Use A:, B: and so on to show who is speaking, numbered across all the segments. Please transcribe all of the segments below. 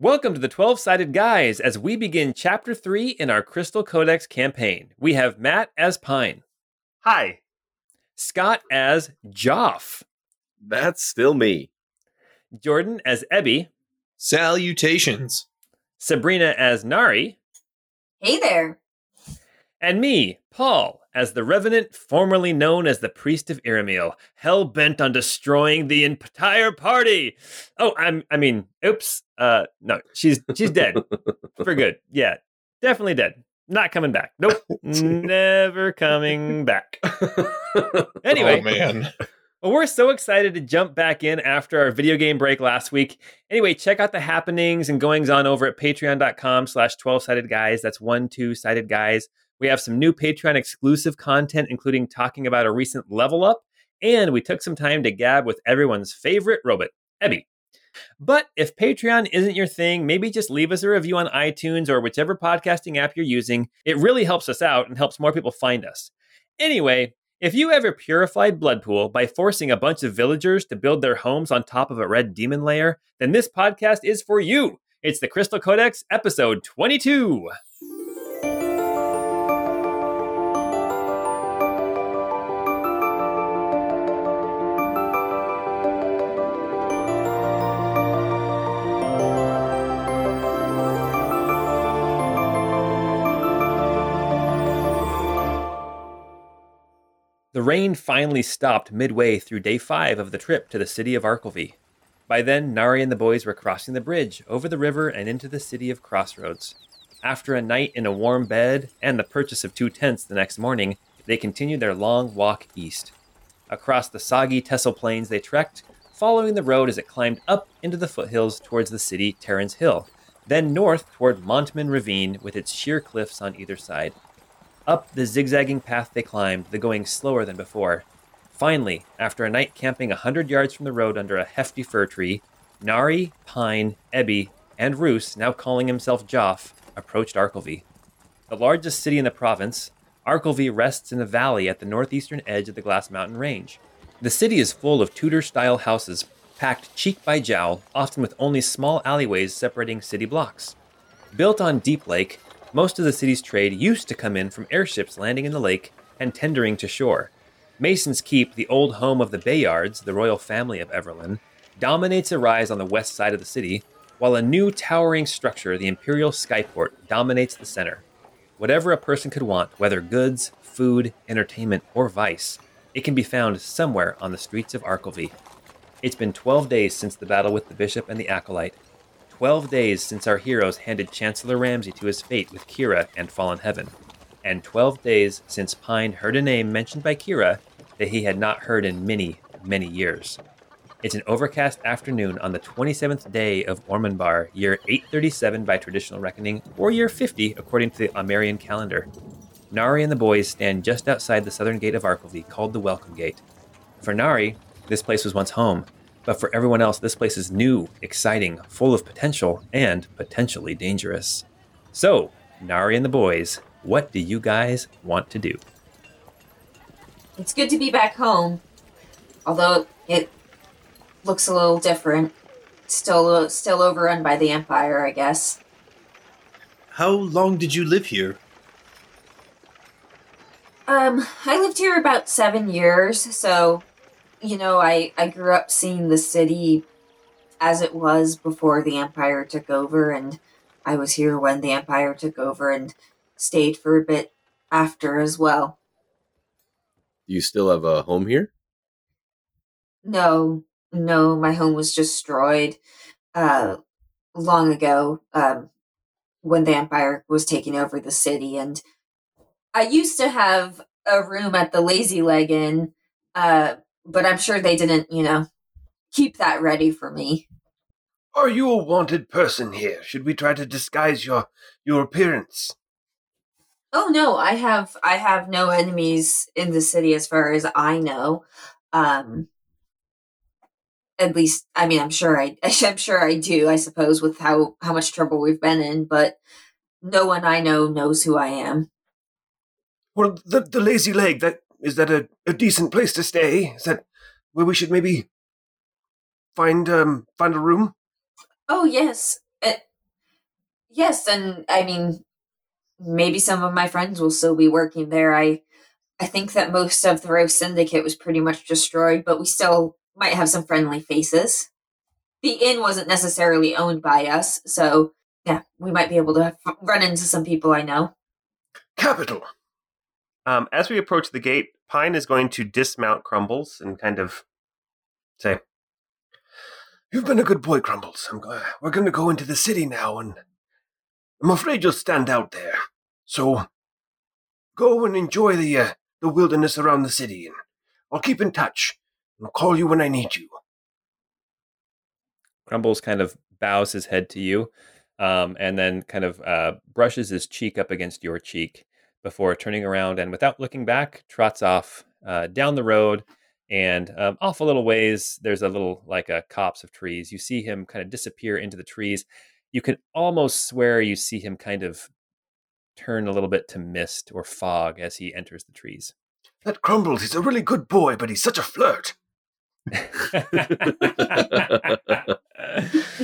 A: Welcome to the 12 Sided Guys as we begin Chapter 3 in our Crystal Codex campaign. We have Matt as Pine,
B: Hi.
A: Scott as Joff,
C: That's still me.
A: Jordan as Ebby,
D: Salutations.
A: Sabrina as Nari,
E: Hey there.
A: and me, Paul, as the Revenant, formerly known as the Priest of Iramil, hell bent on destroying the entire party. Oh, I'm I mean, oops. Uh no, she's she's dead. For good. Yeah. Definitely dead. Not coming back. Nope. Never coming back. Anyway,
D: Oh, man.
A: Well, we're so excited to jump back in after our video game break last week. Anyway, check out the happenings and goings on over at patreon.com slash 12-sided guys. That's one, two-sided guys. We have some new Patreon exclusive content, including talking about a recent level up, and we took some time to gab with everyone's favorite robot, Ebby. But if Patreon isn't your thing, maybe just leave us a review on iTunes or whichever podcasting app you're using. It really helps us out and helps more people find us. Anyway, if you ever purified Bloodpool by forcing a bunch of villagers to build their homes on top of a red demon layer, then this podcast is for you. It's the Crystal Codex, episode 22. The rain finally stopped midway through day five of the trip to the city of Arkelvy. By then, Nari and the boys were crossing the bridge over the river and into the city of Crossroads. After a night in a warm bed and the purchase of two tents the next morning, they continued their long walk east. Across the soggy Tessel Plains they trekked, following the road as it climbed up into the foothills towards the city Terrans Hill, then north toward Montman Ravine with its sheer cliffs on either side. Up the zigzagging path they climbed, the going slower than before. Finally, after a night camping a hundred yards from the road under a hefty fir tree, Nari, Pine, Ebby, and Roos, now calling himself Joff, approached Arkelvy. The largest city in the province, Arkelvy rests in a valley at the northeastern edge of the Glass Mountain Range. The city is full of Tudor style houses, packed cheek by jowl, often with only small alleyways separating city blocks. Built on Deep Lake, most of the city's trade used to come in from airships landing in the lake and tendering to shore. Mason's Keep, the old home of the Bayards, the royal family of Everlyn, dominates a rise on the west side of the city, while a new towering structure, the Imperial Skyport, dominates the center. Whatever a person could want, whether goods, food, entertainment, or vice, it can be found somewhere on the streets of Arkelvy. It's been 12 days since the battle with the bishop and the acolyte, 12 days since our heroes handed Chancellor Ramsey to his fate with Kira and Fallen Heaven, and 12 days since Pine heard a name mentioned by Kira that he had not heard in many, many years. It's an overcast afternoon on the 27th day of Ormanbar, year 837 by traditional reckoning, or year 50 according to the Amarian calendar. Nari and the boys stand just outside the southern gate of Arkelvy, called the Welcome Gate. For Nari, this place was once home, but for everyone else, this place is new, exciting, full of potential, and potentially dangerous. So, Nari and the boys, what do you guys want to do?
E: It's good to be back home. Although it looks a little different. Still still overrun by the Empire, I guess.
D: How long did you live here?
E: Um, I lived here about seven years, so you know, I, I grew up seeing the city as it was before the Empire took over, and I was here when the Empire took over and stayed for a bit after as well.
C: Do you still have a home here?
E: No, no, my home was destroyed uh, long ago um, when the Empire was taking over the city. And I used to have a room at the Lazy Leg Inn, uh, but I'm sure they didn't, you know, keep that ready for me.
B: Are you a wanted person here? Should we try to disguise your your appearance?
E: Oh no, I have I have no enemies in the city as far as I know. Um at least I mean I'm sure I I'm sure I do, I suppose, with how how much trouble we've been in, but no one I know knows who I am.
B: Well, the the lazy leg. That is that a, a decent place to stay? Is that where we should maybe find um find a room?
E: Oh yes, It, yes, and I mean, maybe some of my friends will still be working there. I, I think that most of the Rose Syndicate was pretty much destroyed, but we still might have some friendly faces. The inn wasn't necessarily owned by us, so yeah, we might be able to run into some people I know.
B: Capital.
F: Um, as we approach the gate, Pine is going to dismount Crumbles and kind of say,
B: You've been a good boy, Crumbles. Go- we're going to go into the city now, and I'm afraid you'll stand out there. So go and enjoy the uh, the wilderness around the city, and I'll keep in touch. I'll call you when I need you.
A: Crumbles kind of bows his head to you um, and then kind of uh, brushes his cheek up against your cheek before turning around and without looking back, trots off uh, down the road and um, off a little ways. There's a little like a copse of trees. You see him kind of disappear into the trees. You can almost swear you see him kind of turn a little bit to mist or fog as he enters the trees.
B: That Crumbles, he's a really good boy, but he's such a flirt.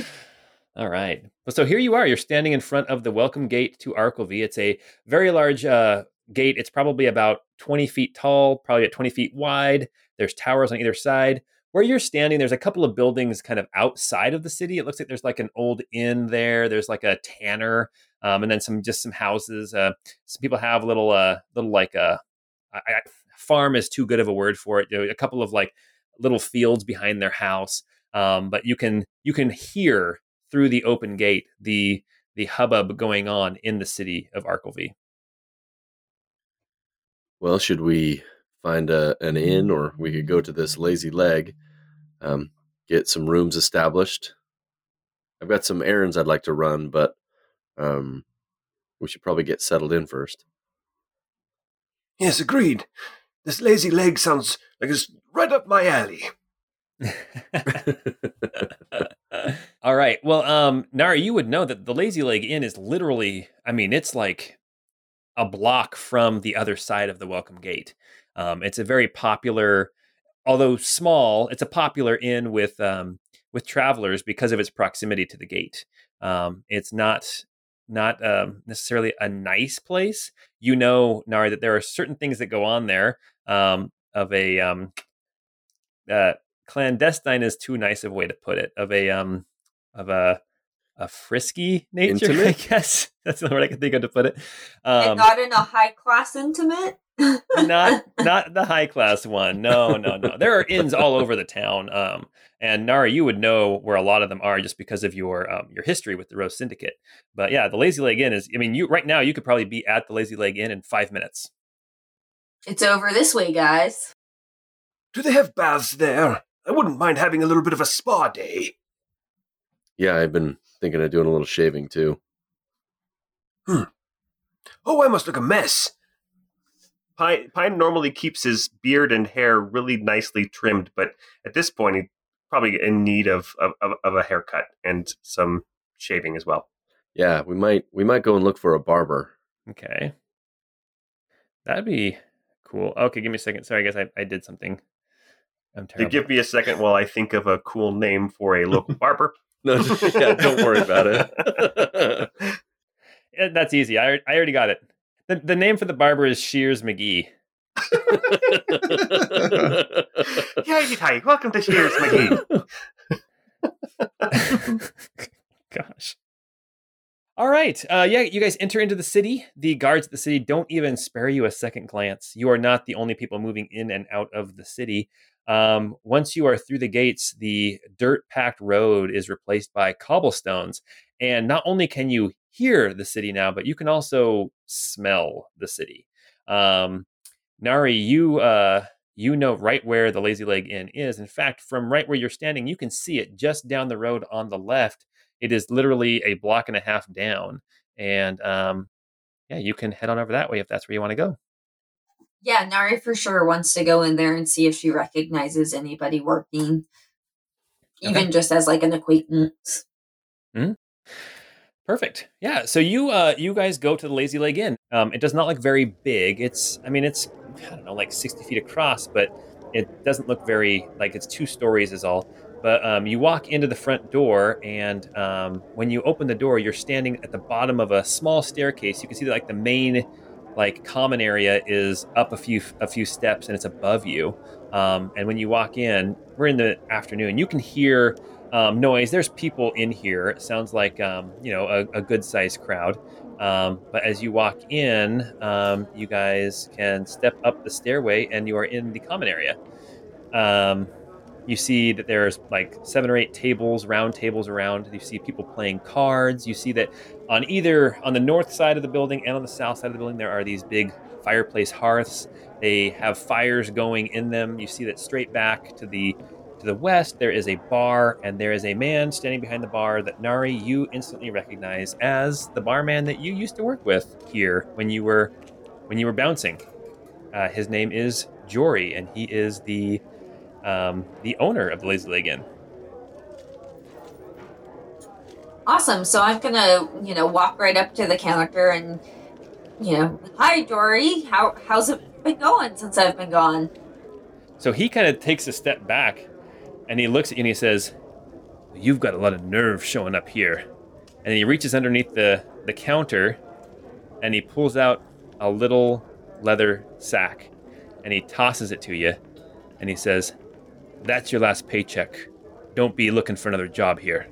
A: All right. So here you are. You're standing in front of the welcome gate to Arkelvy. It's a very large uh, gate. It's probably about 20 feet tall, probably at 20 feet wide. There's towers on either side. Where you're standing, there's a couple of buildings kind of outside of the city. It looks like there's like an old inn there. There's like a tanner, um, and then some just some houses. Uh, some people have little, uh, little like a I, I, farm is too good of a word for it. You know, a couple of like little fields behind their house. Um, but you can you can hear through the open gate the the hubbub going on in the city of Arkelvy.
C: Well, should we find a, an inn or we could go to this lazy leg, um, get some rooms established? I've got some errands I'd like to run, but um, we should probably get settled in first.
B: Yes, agreed. This lazy leg sounds like it's right up my alley.
A: All right. Well, um, Nara, you would know that the Lazy Leg Inn is literally, I mean, it's like a block from the other side of the Welcome Gate. Um, it's a very popular, although small, it's a popular inn with um, with travelers because of its proximity to the gate. Um, it's not not um, necessarily a nice place. You know, Nara, that there are certain things that go on there um, of a um, uh, clandestine is too nice of a way to put it. Of a um, of a a frisky nature, I guess that's the word I can think of to put it.
E: and
A: Um,
E: not in a high class intimate.
A: not not the high class one. No, no, no. There are inns all over the town. Um, and Nara, you would know where a lot of them are just because of your um, your history with the Rose Syndicate. But yeah, the Lazy Leg Inn is. I mean, you right now you could probably be at the Lazy Leg Inn in five minutes.
E: It's over this way, guys.
B: Do they have baths there? I wouldn't mind having a little bit of a spa day.
C: Yeah, I've been thinking of doing a little shaving too. Hmm.
B: Oh, I must look a mess.
F: Pine, Pine normally keeps his beard and hair really nicely trimmed, but at this point, he's probably in need of, of, of, of a haircut and some shaving as well.
C: Yeah, we might we might go and look for a barber.
A: Okay, that'd be cool. Okay, give me a second. Sorry, I guess I, I did something. I'm
F: You
A: terrible.
F: give me a second while I think of a cool name for a local barber.
C: No, yeah, don't worry about it.
A: Yeah, That's easy. I, I already got it. The, the name for the barber is Shears McGee.
F: Yeah, hi. Welcome to Shears McGee.
A: Gosh. All right. Uh, yeah, you guys enter into the city. The guards at the city don't even spare you a second glance. You are not the only people moving in and out of the city. Um, once you are through the gates, the dirt packed road is replaced by cobblestones. And not only can you hear the city now, but you can also smell the city. Um, Nari, you uh, you know right where the Lazy Leg Inn is. In fact, from right where you're standing, you can see it just down the road on the left. It is literally a block and a half down, and um, yeah, you can head on over that way if that's where you want to go.
E: Yeah, Nari for sure wants to go in there and see if she recognizes anybody working, even
A: Okay.
E: just as like an acquaintance. Hmm.
A: Perfect. Yeah. So you uh you guys go to the Lazy Leg Inn. Um, it does not look very big. It's I mean it's I don't know like sixty feet across, but it doesn't look very like it's two stories is all. But um, you walk into the front door, and um, when you open the door, you're standing at the bottom of a small staircase. You can see that, like the main, like common area is up a few a few steps, and it's above you. Um, and when you walk in, we're in the afternoon. You can hear um, noise. There's people in here. It sounds like um, you know a, a good sized crowd. Um, but as you walk in, um, you guys can step up the stairway, and you are in the common area. You see that there's like seven or eight tables, round tables around. You see people playing cards. You see that on either on the north side of the building and on the south side of the building, there are these big fireplace hearths. They have fires going in them. You see that straight back to the to the west, there is a bar, and there is a man standing behind the bar that Nari you instantly recognize as the barman that you used to work with here when you were when you were bouncing. Uh, his name is Jory, and he is the um, the owner of the Lazy Leg Inn.
E: Awesome. So I'm gonna, you know, walk right up to the counter and, you know, hi Dory. How how's it been going since I've been gone?
A: So he kind of takes a step back, and he looks at you and he says, "You've got a lot of nerve showing up here." And he reaches underneath the the counter, and he pulls out a little leather sack, and he tosses it to you, and he says, "That's your last paycheck. Don't be looking for another job here."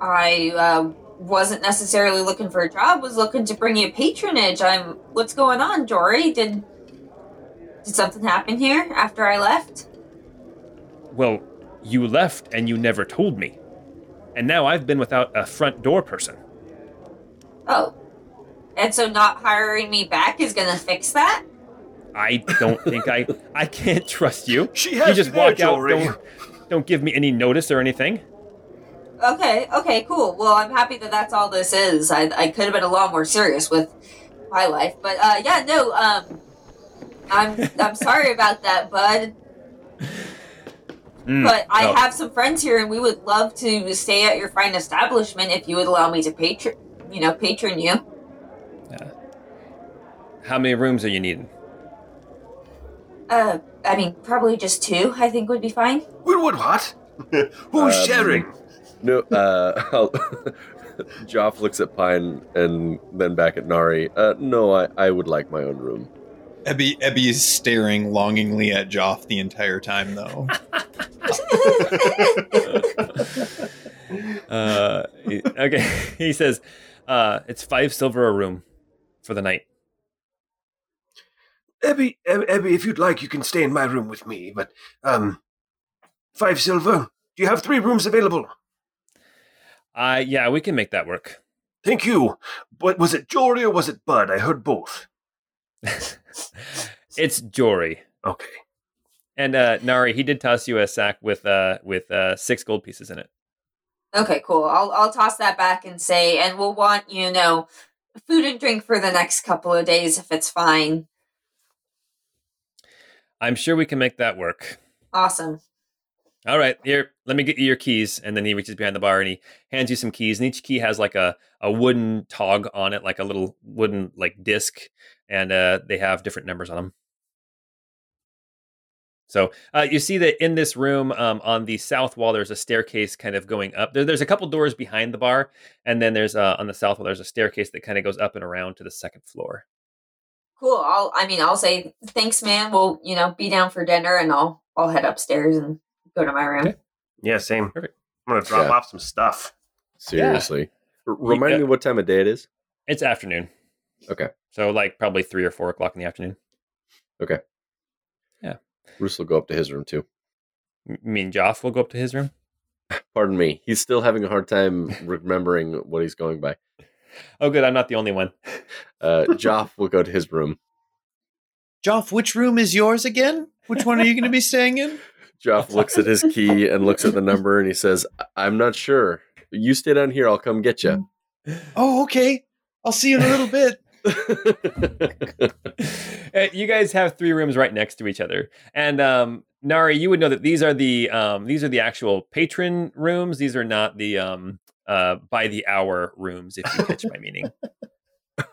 E: I uh, wasn't necessarily looking for a job. Was looking to bring you patronage. I'm. What's going on, Dory? Did did something happen here after I left?
A: Well, you left and you never told me. And now I've been without a front door person.
E: Oh, and so not hiring me back is gonna fix that?
A: I don't think I I can't trust you.
B: She has
A: You just
B: you there,
A: walk out,
B: Jory.
A: don't don't give me any notice or anything.
E: Okay, okay, cool. Well, I'm happy that that's all this is. I, I could have been a lot more serious with my life, but uh, yeah, no. Um, I'm I'm sorry about that, bud.
A: Mm,
E: But I
A: no.
E: have some friends here, and we would love to stay at your fine establishment if you would allow me to patron, you know, patron you. Yeah.
A: How many rooms are you needing?
E: Uh, I mean, probably just two. I think would be fine.
B: What? What? what? Who's
C: Um,
B: sharing?
C: No, uh, I'll, Joff looks at Pine and then back at Nari. Uh, no, I, I would like my own room.
D: Ebby, Ebby is staring longingly at Joff the entire time, though.
A: Uh, okay, he says, uh, it's five silver a room for the night.
B: Ebby, Eb- Ebby, if you'd like, you can stay in my room with me. But um, five silver. Do you have three rooms available?
A: Uh, yeah, we can make that work.
B: Thank you. But was it Jory or was it Bud? I heard both.
A: it's Jory.
B: Okay.
A: And uh, Nari, he did toss you a sack with uh, with uh, six gold pieces in it.
E: Okay, cool. I'll I'll toss that back and say, and we'll want you know food and drink for the next couple of days if it's fine.
A: I'm sure we can make that work.
E: Awesome.
A: All right, here, let me get you your keys. And then he reaches behind the bar and he hands you some keys. And each key has like a, a wooden tog on it, like a little wooden like disc, and uh, they have different numbers on them. So uh, you see that in this room, um, on the south wall, there's a staircase kind of going up. There, there's a couple doors behind the bar, and then there's uh, on the south wall, there's a staircase that kind of goes up and around to the second floor.
E: Cool. I'll I mean I'll say thanks, man. We'll you know be down for dinner, and I'll I'll head upstairs and go to my room.
A: Okay.
F: Yeah, same.
A: Perfect.
F: I'm gonna drop
C: Yeah.
F: off some stuff.
C: Seriously. R- remind
A: Yeah.
C: me what time of day it is.
A: It's afternoon.
C: Okay.
A: So like probably three or four o'clock in the afternoon. Okay. Yeah.
C: Bruce will go up to his room too.
A: M- Me and Joff will go up to his room.
C: Pardon me. He's still having a hard time remembering what he's going by.
A: Oh, good. I'm not the only one.
C: Uh, Joff will go to his room.
D: Joff, which room is yours again? Which one are you going to be staying in?
C: Joff looks at his key and looks at the number and he says, "I- I'm not sure. You stay down here. I'll come get you.
D: Oh, okay. I'll see you in a little bit.
A: You guys have three rooms right next to each other, and um, Nari, you would know that these are the um, these are the actual patron rooms. These are not the um, uh, by the hour rooms. If you catch my meaning.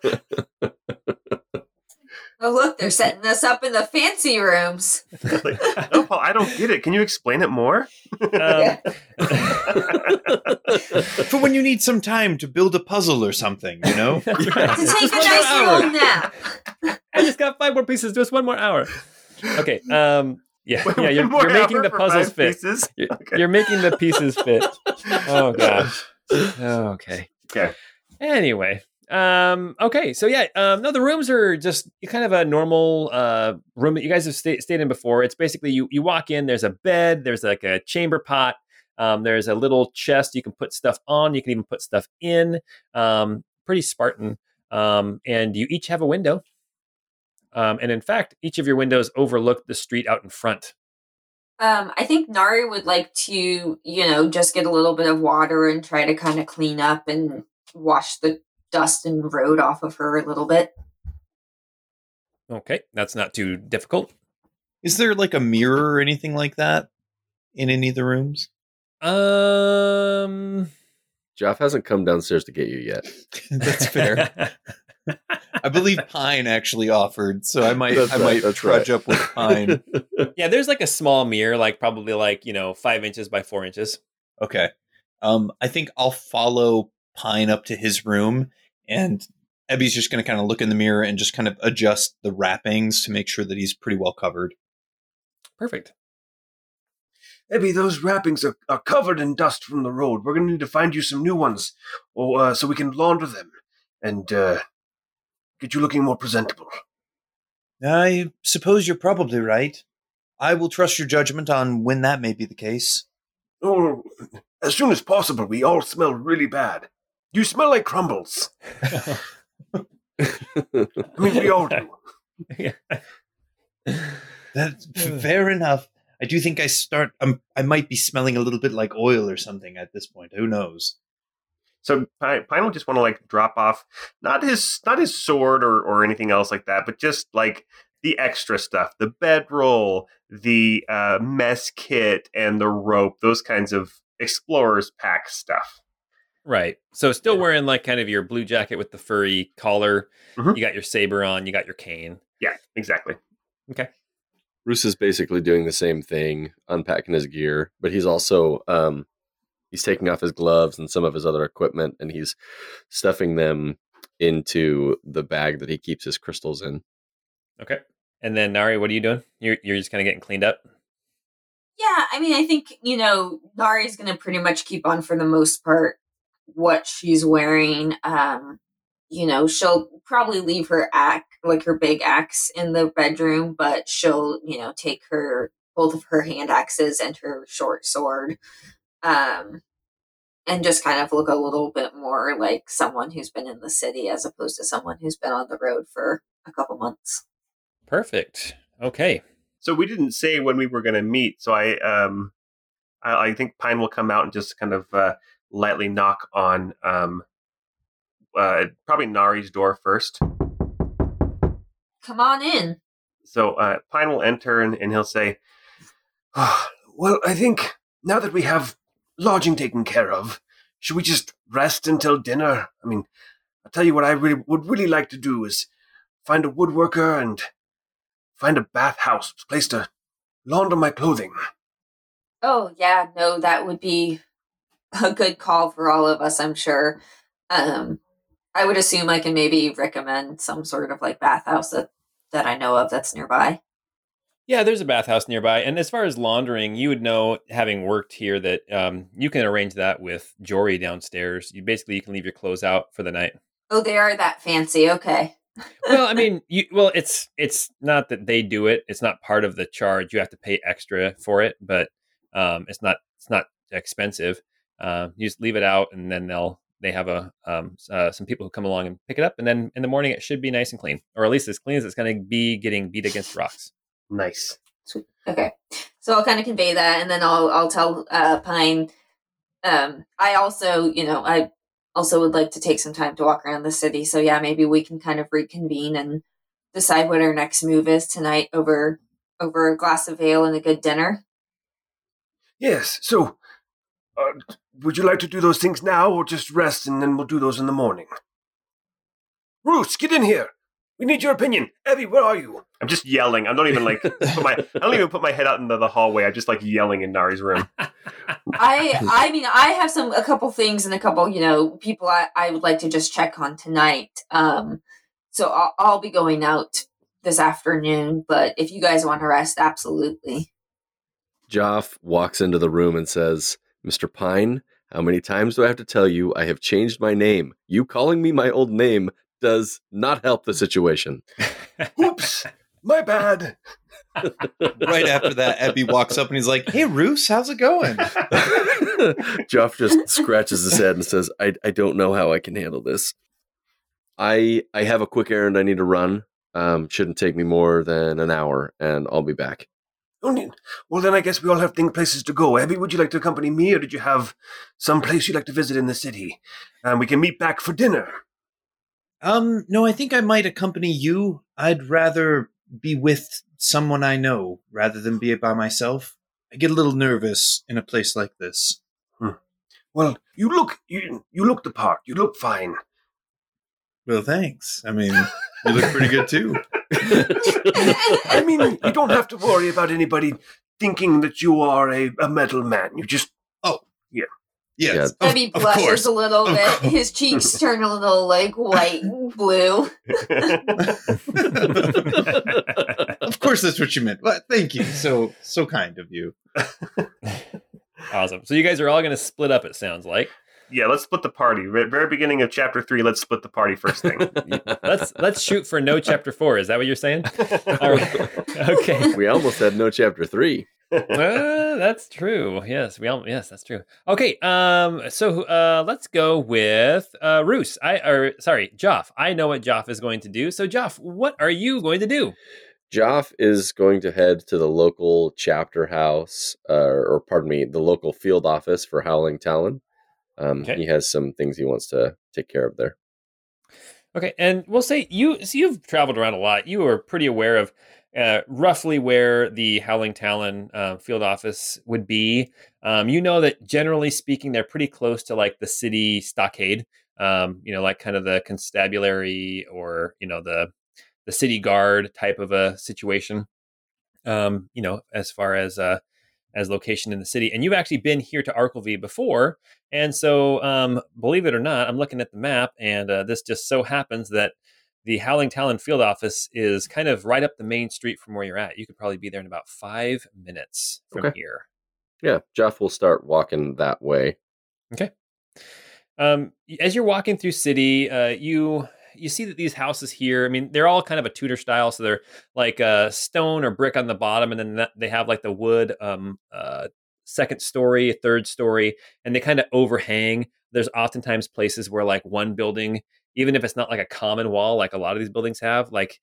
E: Oh, look, they're setting us up in the fancy rooms.
F: Like, no, Paul, I don't get it. Can you explain it more?
A: Um,
D: For when you need some time to build a puzzle or something, you know?
E: To take
A: Just
E: a nice
A: hour.
E: little nap.
A: I just got five more pieces. Just one more hour. Okay. Um. Yeah. Yeah. You're, you're making the puzzles fit.
F: pieces?
A: You're, you're making the pieces fit. Oh gosh. Okay.
F: Okay.
A: Anyway. Um. Okay. So yeah. Um. No, the rooms are just kind of a normal uh room that you guys have sta- stayed in before. It's basically you you walk in. There's a bed. There's like a chamber pot. Um. There's a little chest you can put stuff on. You can even put stuff in. Um. Pretty Spartan. Um. And you each have a window. Um, and in fact, each of your windows overlook the street out in front.
E: Um, I think Nari would like to, you know, just get a little bit of water and try to kind of clean up and wash the dust and road off of her a little bit.
A: Okay, that's not too difficult.
D: Is there like a mirror or anything like that in any of the rooms?
A: Um,
C: Jeff hasn't come downstairs to get you yet.
D: That's fair. I believe Pine actually offered, so I might
C: That's
D: I
C: right,
D: might
C: that's
D: trudge
C: right.
D: up with Pine.
A: yeah, there's like a small mirror, like probably like you know five inches by four inches.
D: Okay. Um, I think I'll follow Pine up to his room, and Ebby's just going to kind of look in the mirror and just kind of adjust the wrappings to make sure that he's pretty well covered.
A: Perfect.
B: Ebby, those wrappings are, are covered in dust from the road. We're going to need to find you some new ones, or uh, so we can launder them and uh, get you looking more presentable.
D: I suppose you're probably right. I will trust your judgment on when that may be the case.
B: Oh, as soon as possible. We all smell really bad. You smell like crumbles. I mean, we all do.
D: That's fair enough. I do think I start. Um, I might be smelling a little bit like oil or something at this point. Who knows?
F: So Pine, Pine will just want to like drop off not his not his sword or or anything else like that, but just like the extra stuff, the bedroll, the uh, mess kit, and the rope, those kinds of explorers pack stuff.
A: Right. So still wearing like kind of your blue jacket with the furry collar.
F: Mhm.
A: You got your saber on. You got your cane.
F: Yeah, exactly. Okay.
C: Bruce is basically doing the same thing, unpacking his gear, but he's also um, he's taking off his gloves and some of his other equipment, and he's stuffing them into the bag that he keeps his crystals in.
A: Okay. And then Nari, what are you doing? You're you're just kind of getting cleaned up.
E: Yeah, I mean, I think, you know, Nari's going to pretty much keep on for the most part what she's wearing. Um, you know, she'll probably leave her axe, like her big axe in the bedroom, but she'll, you know, take her both of her hand axes and her short sword. Um, and just kind of look a little bit more like someone who's been in the city as opposed to someone who's been on the road for a couple months.
A: Perfect. Okay.
F: So we didn't say when we were going to meet. So I um I, I think Pine will come out and just kind of uh, lightly knock on um uh probably Nari's door first.
E: Come on in.
F: So uh, Pine will enter and, and he'll say,
B: well, I think now that we have lodging taken care of, should we just rest until dinner? I mean, I'll tell you what I really would really like to do is find a woodworker and find a bathhouse place to launder my clothing.
E: Oh, yeah, no, that would be a good call for all of us, I'm sure. Um, I would assume I can maybe recommend some sort of like bathhouse that, that I know of that's nearby.
A: Yeah, there's a bathhouse nearby. And as far as laundering, you would know, having worked here, that um, you can arrange that with Jory downstairs. You basically you can leave your clothes out for the night.
E: Oh, they are that fancy. Okay.
A: well, I mean, you well, it's it's not that they do it. It's not part of the charge. You have to pay extra for it, but um, it's not it's not expensive. Uh, you just leave it out, and then they'll they have a um, uh, some people who come along and pick it up, and then in the morning it should be nice and clean, or at least as clean as it's going to be getting beat against rocks.
F: "Nice."
E: Sweet. Okay. So I'll kind of convey that and then I'll I'll tell uh Pine um I also, you know, I also would like to take some time to walk around the city. So yeah, maybe we can kind of reconvene and decide what our next move is tonight over over a glass of ale and a good dinner.
B: Yes, so uh, would you like to do those things now or just rest and then we'll do those in the morning? Roos, get in here. We need your opinion. Evie, where are you?
F: I'm just yelling. I'm not even like put my. I don't even put my head out into the hallway. I'm just like yelling in Nari's room.
E: I I mean I have some a couple things and a couple you know people I, I would like to just check on tonight. Um, so I'll, I'll be going out this afternoon. But if you guys want to rest, absolutely.
C: Joff walks into the room and says, Mr. Pine, how many times do I have to tell you I have changed my name? You calling me my old name does not help the situation.
B: Oops, my bad.
D: right after that, Ebby walks up and he's like, "Hey, Roos, how's it going?"
C: Joff just scratches his head and says, I, I don't know how I can handle this. I I have a quick errand I need to run. Um, shouldn't take me more than an hour, and I'll be back.
B: Well, then I guess we all have thing places to go. Abby, would you like to accompany me, or did you have some place you'd like to visit in the city? And we can meet back for dinner.
D: Um, no, I think I might accompany you. I'd rather be with someone I know rather than be by myself. I get a little nervous in a place like this. Hmm.
B: Well, you look you you look the part. You look fine.
D: Well, thanks. I mean, you look pretty good too.
B: I mean, you don't have to worry about anybody thinking that you are a, a metal man. You just
D: Yes,
C: Yeah.
D: of,
E: Debbie
D: of
E: blushes
D: course.
E: a little
D: Of
E: bit.
D: course.
E: His cheeks turn a little like white and blue.
D: of course, that's what you meant. But thank you. So so kind of you.
A: awesome. So you guys are all going to split up. It sounds like.
F: yeah, let's split the party. Right, very beginning of chapter three. Let's split the party first thing.
A: Let's let's shoot for no chapter four. Is that what you're saying? All right. Okay.
C: we almost had no chapter three.
A: Uh, that's true. Yes, we all. Yes, that's true. Okay. Um. So, uh, let's go with uh, Roos. I or sorry, Joff. I know what Joff is going to do. So, Joff, what are you going to do?
C: Joff is going to head to the local chapter house, uh, or pardon me, the local field office for Howling Talon. Um,
A: Okay.
C: He has some things he wants to take care of there.
A: Okay, and we'll say you. So you've traveled around a lot. You are pretty aware of uh, roughly where the Howling Talon uh, field office would be. Um, you know that generally speaking, they're pretty close to like the city stockade. Um, you know, like kind of the constabulary or you know the the city guard type of a situation. Um, you know, as far as uh, as location in the city, and you've actually been here to Arkelvy before, and so, um, believe it or not, I'm looking at the map, and uh, this just so happens that the Howling Talon field office is kind of right up the main street from where you're at. You could probably be there in about five minutes from
C: Okay.
A: here.
C: Yeah, Jeff will start walking that way.
A: Okay. Um, as you're walking through city, uh, you you see that these houses here. I mean, they're all kind of a Tudor style, so they're like uh, stone or brick on the bottom, and then that, they have like the wood um, uh, second story, third story, and they kind of overhang. There's oftentimes places where like one building, even if it's not like a common wall, like a lot of these buildings have, like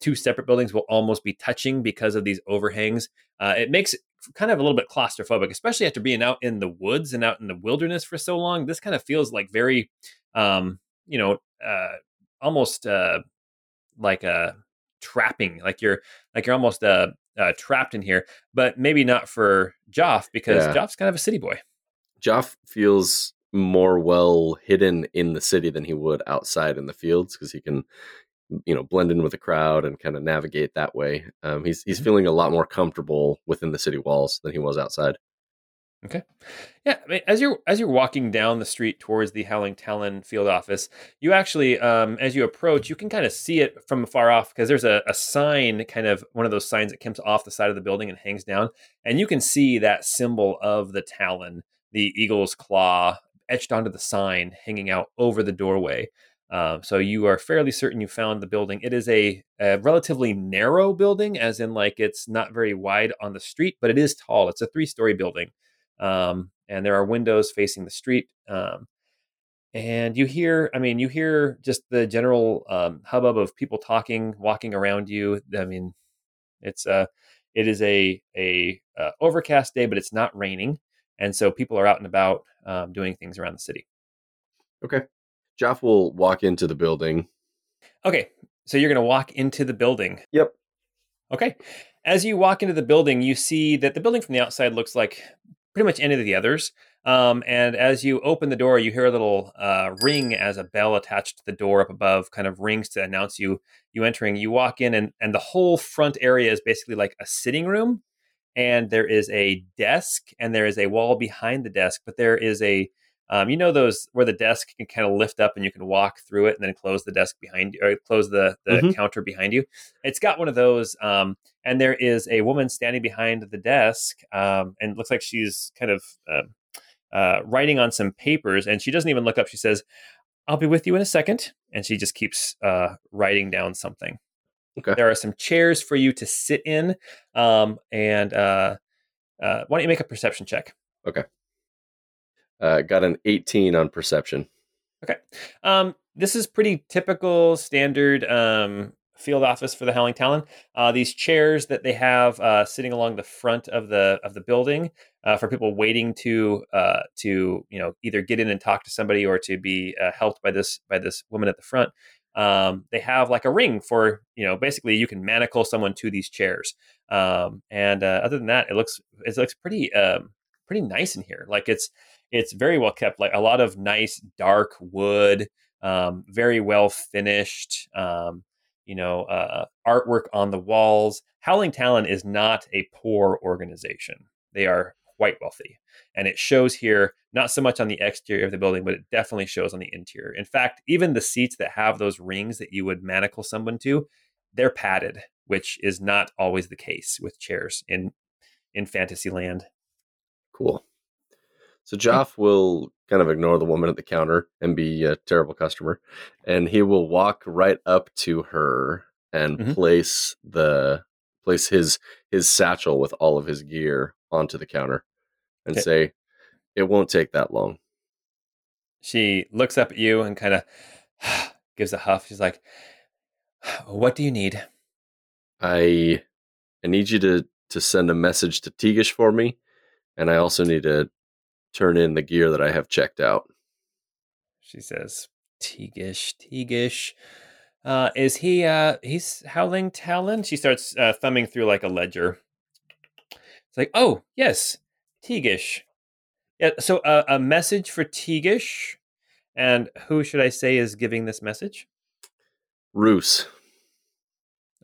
A: two separate buildings will almost be touching because of these overhangs. Uh, it makes it kind of a little bit claustrophobic, especially after being out in the woods and out in the wilderness for so long. This kind of feels like very, um, you know, uh, almost uh, like a trapping, like you're like you're almost uh, uh, trapped in here. But maybe not for Joff because
C: Yeah.
A: Joff's kind of a city boy.
C: Joff feels more well hidden in the city than he would outside in the fields because he can, you know, blend in with the crowd and kind of navigate that way. Um, he's he's
A: Mhm.
C: feeling a lot more comfortable within the city walls than he was outside.
A: Okay yeah, I mean, as you're as you're walking down the street towards the Howling Talon field office, you actually, um, as you approach, you can kind of see it from afar off because there's a, a sign, kind of one of those signs that comes off the side of the building and hangs down, and you can see that symbol of the Talon, the eagle's claw, etched onto the sign, hanging out over the doorway. Um, so you are fairly certain you found the building. It is a, a relatively narrow building, as in like it's not very wide on the street, but it is tall. It's a three-story building um, and there are windows facing the street. Um, and you hear, I mean, you hear just the general um, hubbub of people talking, walking around you. I mean, it's a, it is a a uh, overcast day, but it's not raining, and so people are out and about um, doing things around the city.
C: Okay. Joff will walk into the building.
A: Okay, so you're going to walk into the building.
C: Yep.
A: Okay. As you walk into the building, you see that the building from the outside looks like pretty much any of the others. Um, and as you open the door, you hear a little uh, ring as a bell attached to the door up above, kind of rings to announce you you entering. You walk in, and and the whole front area is basically like a sitting room, and there is a desk, and there is a wall behind the desk, but there is a um, you know those where the desk can kind of lift up and you can walk through it and then close the desk behind you or close the, the
C: Mhm.
A: counter behind you. It's got one of those. Um, and there is a woman standing behind the desk um, and it looks like she's kind of um uh, writing on some papers and she doesn't even look up. She says, I'll be with you in a second. And she just keeps uh, writing down something.
C: Okay.
A: There are some chairs for you to sit in. Um, and uh, uh, why don't you make a perception check? Okay.
C: Uh, got an 18 on perception. Okay.
A: Um, this is pretty typical, standard um, field office for the Howling Talon. Uh, these chairs that they have uh, sitting along the front of the of the building uh, for people waiting to uh, to you know either get in and talk to somebody or to be uh, helped by this by this woman at the front. Um, they have like a ring for you know basically you can manacle someone to these chairs. Um, and uh, other than that, it looks it looks pretty um, pretty nice in here. Like it's it's very well kept like a lot of nice dark wood um, very well finished um, you know uh, artwork on the walls howling talon is not a poor organization they are quite wealthy. And it shows here not so much on the exterior of the building but it definitely shows on the interior. In fact even the seats that have those rings that you would manacle someone to they're padded which is not always the case with chairs in in fantasyland.
C: Cool. So Joff will kind of ignore the woman at the counter and be a terrible customer, and he will walk right up to her and
A: Mhm.
C: place the place his his satchel with all of his gear onto the counter, and
A: Okay.
C: say, "It won't take that long."
A: she looks up at you and kind of gives a huff. She's like, "What do you need?"
C: I I need you to to send a message to Tegish for me, and I also need to turn in the gear that I have checked out.
A: She says, "Teagish, Teagish, uh, is he? Uh, he's howling Talon." She starts uh, thumbing through like a ledger. It's like, "Oh yes, Teagish. Yeah. So uh, a message for Teagish, and who should I say is giving this message?"
C: Roos,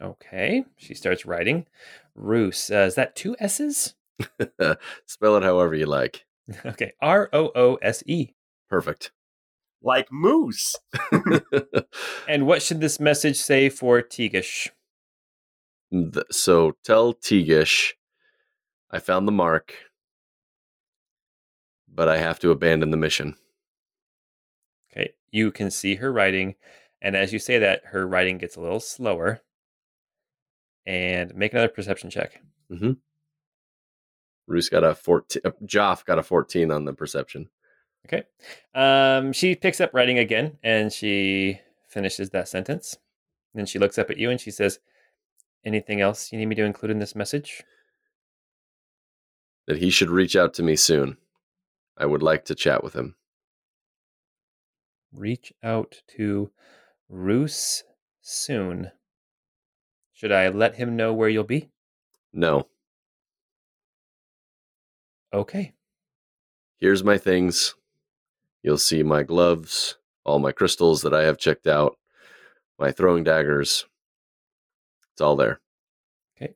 A: Okay. She starts writing. Roos. Uh, is that two S's?
C: spell it however you like.
A: Okay. R O O S E.
C: Perfect.
F: Like moose.
A: And what should this message say for Teagish?
C: So tell Tegish I found the mark, but I have to abandon the mission.
A: Okay. You can see her writing. And as you say that, her writing gets a little slower. And make another perception check. Mm-hmm.
C: Roos got a 14. Uh, Joff got a 14 on the perception.
A: Okay. Um, she picks up writing again and she finishes that sentence. then she looks up at you and she says, Anything else you need me to include in this message?
C: That he should reach out to me soon. I would like to chat with him.
A: Reach out to Roos soon. Should I let him know where you'll be?
C: No.
A: Okay.
C: Here's my things. You'll see my gloves, all my crystals that I have checked out, my throwing daggers. It's all there. Okay.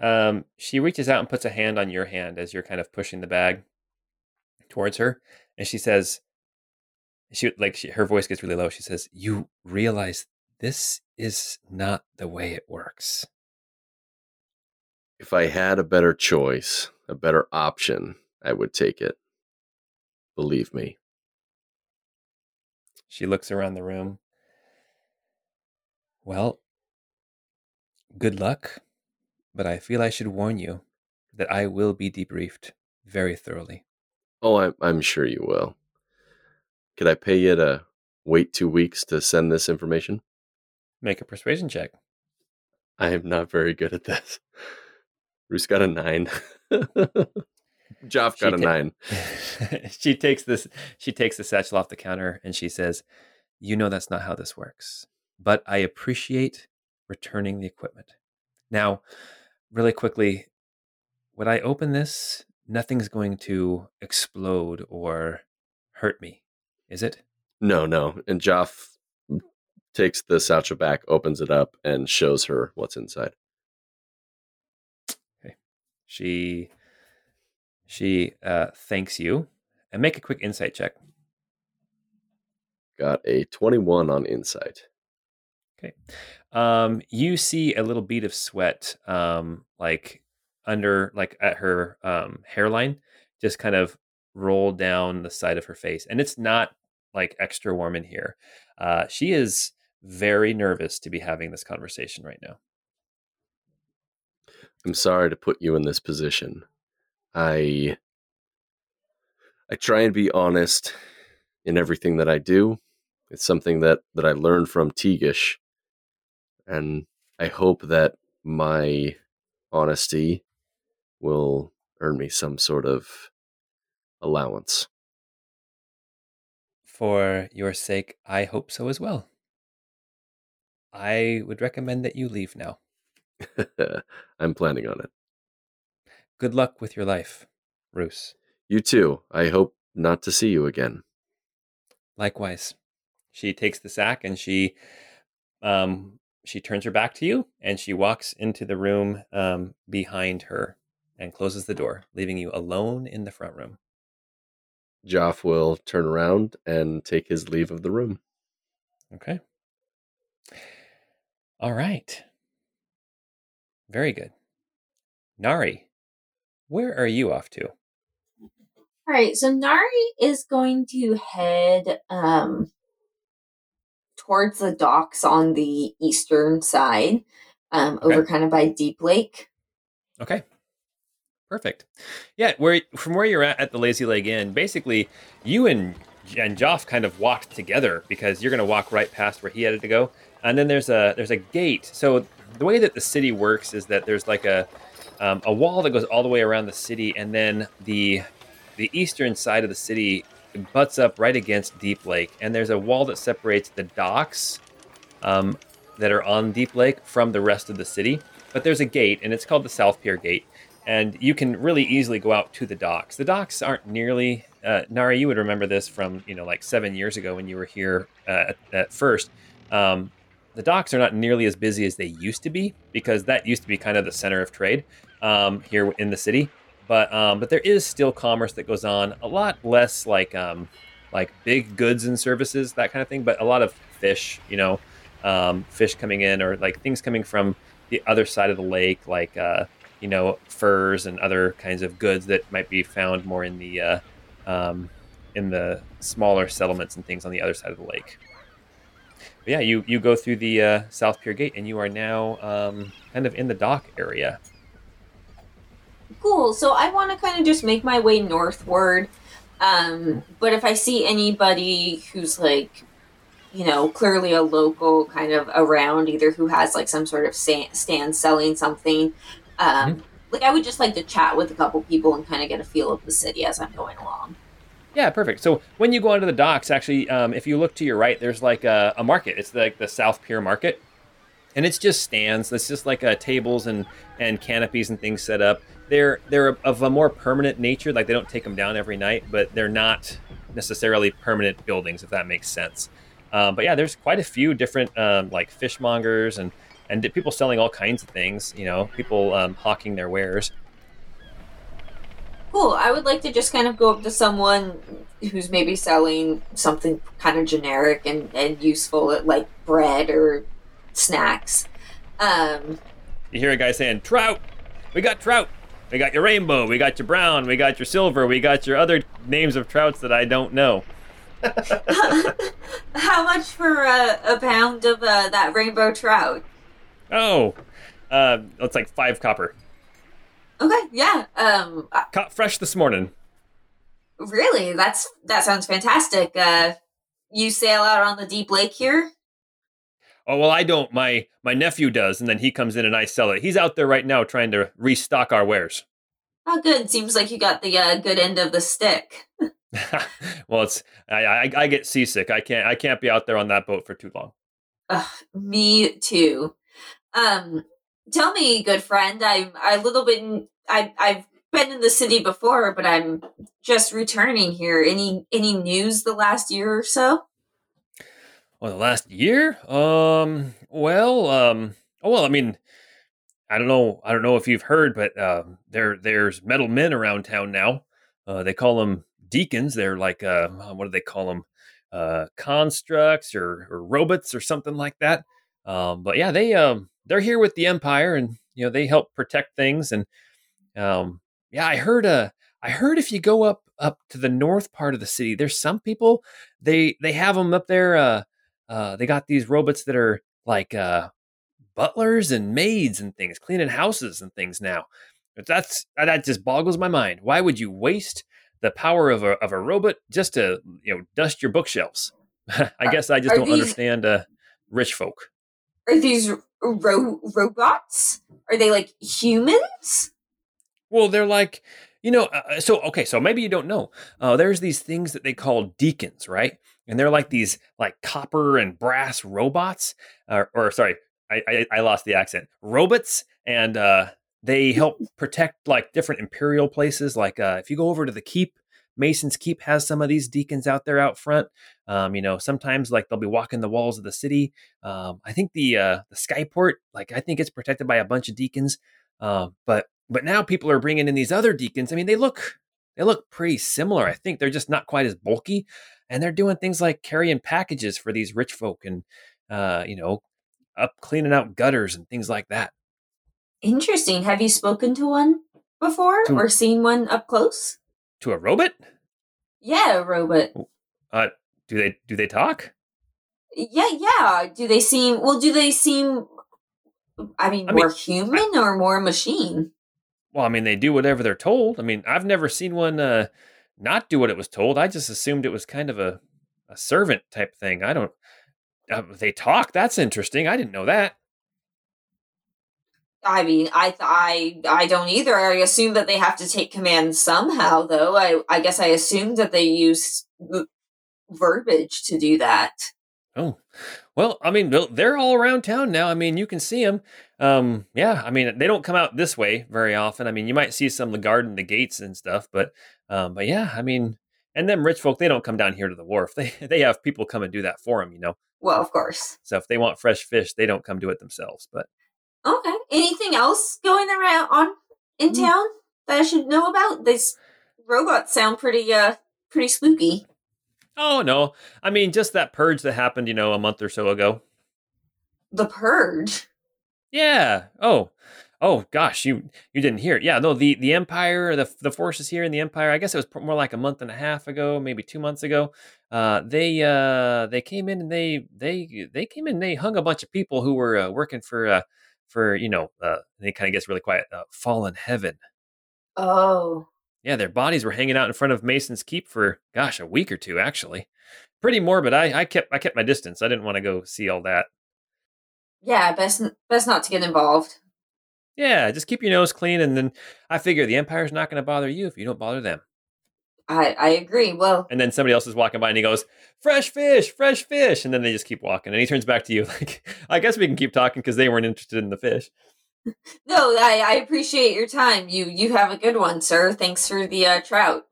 A: Um, she reaches out and puts a hand on your hand as you're kind of pushing the bag towards her, and she says, "She like she, her voice gets really low. She says, "You realize this is not the way it works."
C: If I had a better choice, a better option, I would take it. Believe me.
A: She looks around the room. Well, good luck, but I feel I should warn you that I will be debriefed very thoroughly.
C: Oh, I'm, I'm sure you will. Could I pay you to wait two weeks to send this information?
A: Make a persuasion check.
C: I am not very good at this. Bruce got a nine. Joff
A: She
C: got a
A: ta-
C: nine.
A: she takes this she takes the satchel off the counter and she says, "You know that's not how this works, but I appreciate returning the equipment." Now, really quickly, would I open this nothing's going to explode or hurt me, is it?
C: No, no. And Joff takes the satchel back, opens it up, and shows her what's inside. Okay.
A: She she uh, thanks you and make a quick insight check.
C: Got a 21 on insight.
A: Okay. Um, you see a little bead of sweat, um, like under, like at her um, hairline, just kind of roll down the side of her face, and it's not like extra warm in here. Uh, she is very nervous to be having this conversation right now.
C: I'm sorry to put you in this position. I I try and be honest in everything that I do. It's something that that I learned from Teagish, and I hope that my honesty will earn me some sort of allowance.
A: For your sake, I hope so as well. I would recommend that you leave now.
C: I'm planning on it.
A: Good luck with your life, Roos.
C: You too. I hope not to see you again.
A: Likewise. She takes the sack and she um she turns her back to you and she walks into the room um behind her and closes the door, leaving you alone in the front room.
C: Joff will turn around and take his leave of the room.
A: Okay. All right. Very good. Nari, where are you off to?
E: All right, so Nari is going to head um, towards the docks on the eastern side, um,
A: Okay.
E: over kind of by Deep Lake.
A: Okay. Perfect. Yeah, where from where you're at at the Lazy Leg Inn, basically you and and Joff kind of walked together because you're going to walk right past where he had to go, and then there's a there's a gate. So the way that the city works is that there's like a um, a wall that goes all the way around the city, and then the the eastern side of the city butts up right against Deep Lake, and there's a wall that separates the docks um, that are on Deep Lake from the rest of the city. But there's a gate, and it's called the South Pier Gate, and you can really easily go out to the docks. The docks aren't nearly uh, Nari. You would remember this from you know like seven years ago when you were here uh, at, at first. Um, the docks are not nearly as busy as they used to be because that used to be kind of the center of trade um, here in the city. But um, but there is still commerce that goes on. A lot less like um, like big goods and services that kind of thing, but a lot of fish. You know, um, fish coming in or like things coming from the other side of the lake, like uh, you know furs and other kinds of goods that might be found more in the uh, um, in the smaller settlements and things on the other side of the lake. But yeah, you you go through the uh, South Pier Gate and you are now um, kind of in the dock area.
E: Cool. So I want to kind of just make my way northward. Um, but if I see anybody who's like, you know, clearly a local kind of around, either who has like some sort of stand selling something, um, like I would just like to chat with a couple people and kind of get a feel of the city as I'm going along.
A: Yeah, perfect. So when you go onto the docks, actually, um, if you look to your right, there's like a, a market. It's like the South Pier Market, and it's just stands. It's just like uh, tables and and canopies and things set up. They're they're of a more permanent nature. Like they don't take them down every night, but they're not necessarily permanent buildings, if that makes sense. Um, but yeah, there's quite a few different um, like fishmongers and and people selling all kinds of things. You know, people um, hawking their wares.
E: Cool. I would like to just kind of go up to someone who's maybe selling something kind of generic and, and useful, like bread or snacks. Um,
A: You hear a guy saying, "Trout, we got trout. We got your rainbow. We got your brown. We got your silver. We got your other names of trouts that I don't know."
E: how much for a, a pound of uh, that rainbow trout?
A: Oh, uh, it's like five copper.
E: Okay, yeah. Um, uh,
A: Caught fresh this morning.
E: really, that's that sounds fantastic. Uh, you sail out on the deep lake here.
A: Oh well, I don't. My my nephew does, and then he comes in and I sell it. He's out there right now trying to restock our wares.
E: Oh, good. Seems like you got the uh, good end of the stick.
A: well, it's I, I I get seasick. I can't I can't be out there on that boat for too long.
E: Ugh, me too. Um, tell me, good friend, I'm a little bit. I I've been in the city before, but I'm just returning here. Any any news the last year or so?
A: Well, the last year? Um, well, um, oh, well, I mean, I don't know. I don't know if you've heard, but uh, there there's metal men around town now. Uh, they call them deacons. They're like, uh, what do they call them? Uh, constructs or, or robots or something like that. Um, but yeah, they um, they're here with the Empire, and you know they help protect things. And um, yeah, I heard uh, I heard if you go up up to the north part of the city, there's some people they they have them up there. Uh, uh, they got these robots that are like uh, butlers and maids and things, cleaning houses and things now. But that's that just boggles my mind. Why would you waste the power of a of a robot just to you know dust your bookshelves? I guess I just
E: are
A: don't
E: these-
A: understand uh, rich folk.
E: Are these ro- robots? Are they like humans?
A: Well, they're like, you know, uh, so okay, so maybe you don't know. Uh, there's these things that they call deacons, right? And they're like these like copper and brass robots, uh, or sorry, I, I I lost the accent. Robots, and uh, they help protect like different imperial places. Like uh, if you go over to the keep, Mason's Keep has some of these deacons out there out front. Um, you know, sometimes like they'll be walking the walls of the city. Um, I think the uh, the Skyport, like I think it's protected by a bunch of deacons. Um, but but now people are bringing in these other deacons. I mean, they look they look pretty similar. I think they're just not quite as bulky, and they're doing things like carrying packages for these rich folk and uh, you know up cleaning out gutters and things like that.
E: Interesting. Have you spoken to one before
A: To-
E: or seen one up close?
A: To a robot?
E: Yeah, a robot.
A: Uh, do they do they talk?
E: Yeah, yeah. Do they seem well? Do they seem? I mean,
A: I mean,
E: more human or more machine?
A: Well, I mean, they do whatever they're told. I mean, I've never seen one uh, not do what it was told. I just assumed it was kind of a, a servant type thing. I don't. Uh, they talk. That's interesting. I didn't know that.
E: I mean, I I I don't either. I assume that they have to take command somehow, though. I I guess I assume that they use verbiage to do that.
A: Oh, well, I mean, they're all around town now. I mean, you can see them. Um, yeah, I mean, they don't come out this way very often. I mean, you might see some the garden, the gates and stuff, but, um, but yeah, I mean, and them rich folk, they don't come down here to the wharf. They they have people come and do that for them, you know.
E: Well, of course.
A: So if they want fresh fish, they don't come do it themselves. But
E: Okay. Anything else going around on in
A: Mm.
E: town that I should know about? These robots sound pretty uh pretty spooky.
A: oh no, I mean, just that purge that happened, you know, a month or so ago.
E: The purge.
A: Yeah. Oh, oh gosh, you you didn't hear it. Yeah. No, the the Empire, the the forces here in the Empire. I guess it was more like a month and a half ago, maybe two months ago. Uh, they uh they came in and they they they came in. and They hung a bunch of people who were uh, working for uh for you know uh they kind of gets really quiet. Uh, fallen heaven.
E: Oh.
A: Yeah, their bodies were hanging out in front of Mason's Keep for gosh a week or two actually. Pretty morbid. I I kept I kept my distance. I didn't want to go see all that.
E: Yeah, best best not to get involved.
A: Yeah, just keep your nose clean, and then I figure the Empire's not going to bother you if you don't bother them.
E: I I agree. Well,
A: And then somebody else is walking by, and he goes, "Fresh fish, fresh fish," and then they just keep walking, and he turns back to you like, "I guess we can keep talking because they weren't interested in the fish."
E: no, I I appreciate your time. You you have a good one, sir. Thanks for the uh, trout.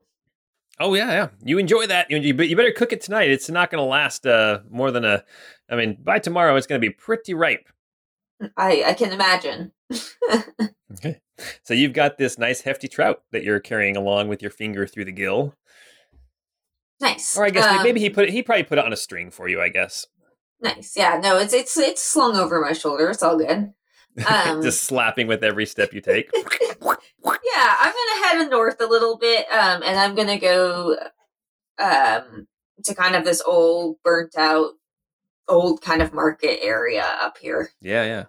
A: Oh yeah, yeah. You enjoy that, you, you, you better cook it tonight. It's not going to last uh, more than a. I mean, by tomorrow, it's going to be pretty ripe.
E: I I can imagine.
A: Okay. So you've got this nice hefty trout that you're carrying along with your finger through the gill,
E: nice.
A: or I guess
E: Um,
A: maybe he put it, he probably put it on a string for you. I guess
E: Nice. Yeah. No, it's it's it's slung over my shoulder. It's all good. Um,
A: just slapping with every step you take.
E: yeah, I'm gonna head north a little bit, um, and I'm gonna go um to kind of this old, burnt out, old kind of market area up here.
A: Yeah, yeah.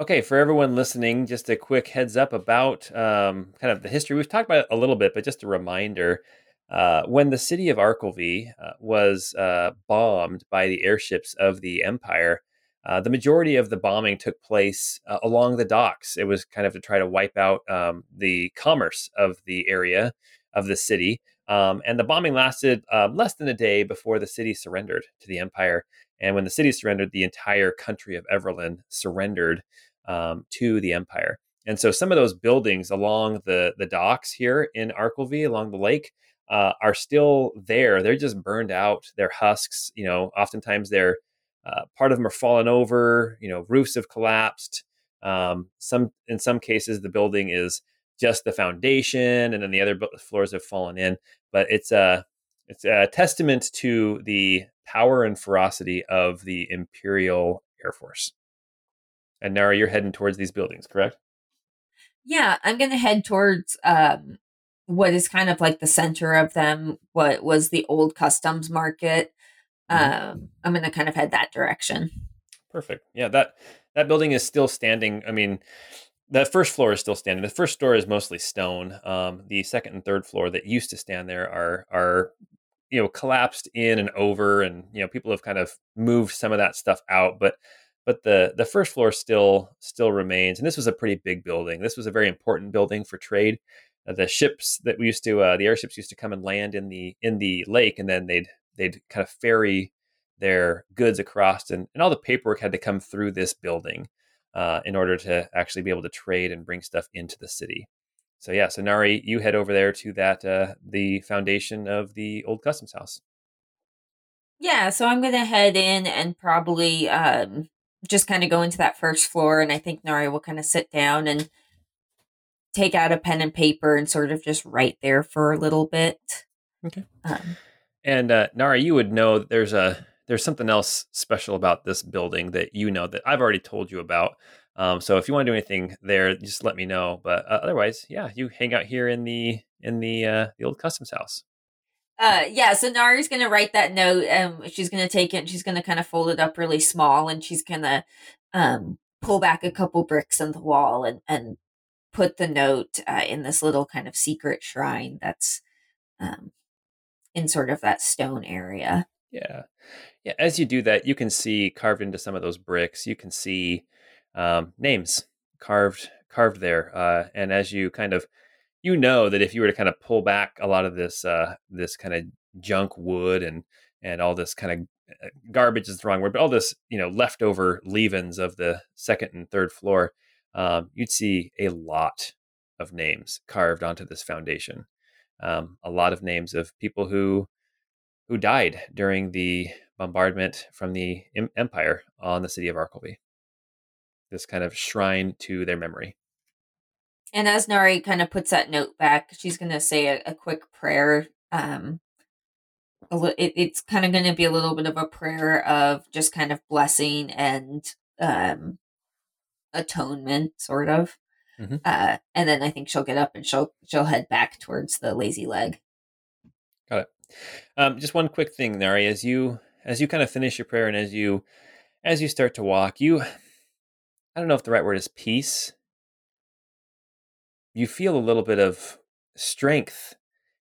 A: Okay, for everyone listening, just a quick heads up about um, kind of the history. We've talked about it a little bit, but just a reminder. Uh, when the city of Arkelvy uh, was uh, bombed by the airships of the Empire, uh, the majority of the bombing took place uh, along the docks. It was kind of to try to wipe out um, the commerce of the area of the city. Um, and the bombing lasted uh, less than a day before the city surrendered to the Empire. And when the city surrendered, the entire country of Everland surrendered um, to the Empire. and so some of those buildings along the the docks here in Arkelvy, along the lake, uh, are still there. They're just burned out. They're husks. You know, oftentimes they're uh, part of them are fallen over. You know, roofs have collapsed. Um, some in some cases the building is just the foundation, and then the other floors have fallen in. But it's a it's a testament to the power and ferocity of the Imperial Air Force. And Nara, you're heading towards these buildings, correct?
E: Yeah, I'm going to head towards um, what is kind of like the center of them, what was the old customs market. Mm-hmm. Um, I'm going to kind of head that direction.
A: Perfect. Yeah, that that building is still standing. I mean, the first floor is still standing. The first floor is mostly stone. Um, the second and third floor that used to stand there are are you know collapsed in and over, and you know people have kind of moved some of that stuff out, but but the the first floor still still remains and this was a pretty big building. This was a very important building for trade. Uh, the ships that we used to uh, the airships used to come and land in the in the lake and then they'd they'd kind of ferry their goods across and, and all the paperwork had to come through this building uh, in order to actually be able to trade and bring stuff into the city so yeah so nari you head over there to that uh, the foundation of the old customs house
E: yeah so i'm gonna head in and probably um, just kind of go into that first floor and I think Nari will kind of sit down and take out a pen and paper and sort of just write there for a little bit.
A: Okay. Um, and uh, Nari, you would know there's a there's something else special about this building that you know that I've already told you about. Um, so if you want to do anything there, just let me know. But uh, otherwise, yeah, you hang out here in the in the uh, the old customs house.
E: Uh, yeah, so Nari's gonna write that note. Um, she's gonna take it. and She's gonna kind of fold it up really small, and she's gonna um pull back a couple bricks on the wall and and put the note uh, in this little kind of secret shrine that's um in sort of that stone area.
A: Yeah, yeah. As you do that, you can see carved into some of those bricks. You can see um, names carved carved there, uh, and as you kind of you know that if you were to kind of pull back a lot of this uh, this kind of junk wood and and all this kind of uh, garbage is the wrong word, but all this you know leftover leavings of the second and third floor, um, you'd see a lot of names carved onto this foundation. Um, a lot of names of people who who died during the bombardment from the empire on the city of Arkelvy. This kind of shrine to their memory.
E: And as Nari kind of puts that note back, she's going to say a, a, quick prayer. Um, it, it's kind of going to be a little bit of a prayer of just kind of blessing and um, atonement, sort of. Mm-hmm. Uh, and then I think she'll get up and she'll she'll head back towards the lazy leg.
A: Got it. Um, just one quick thing, Nari, as you as you kind of finish your prayer and as you as you start to walk, you I don't know if the right word is peace you feel a little bit of strength.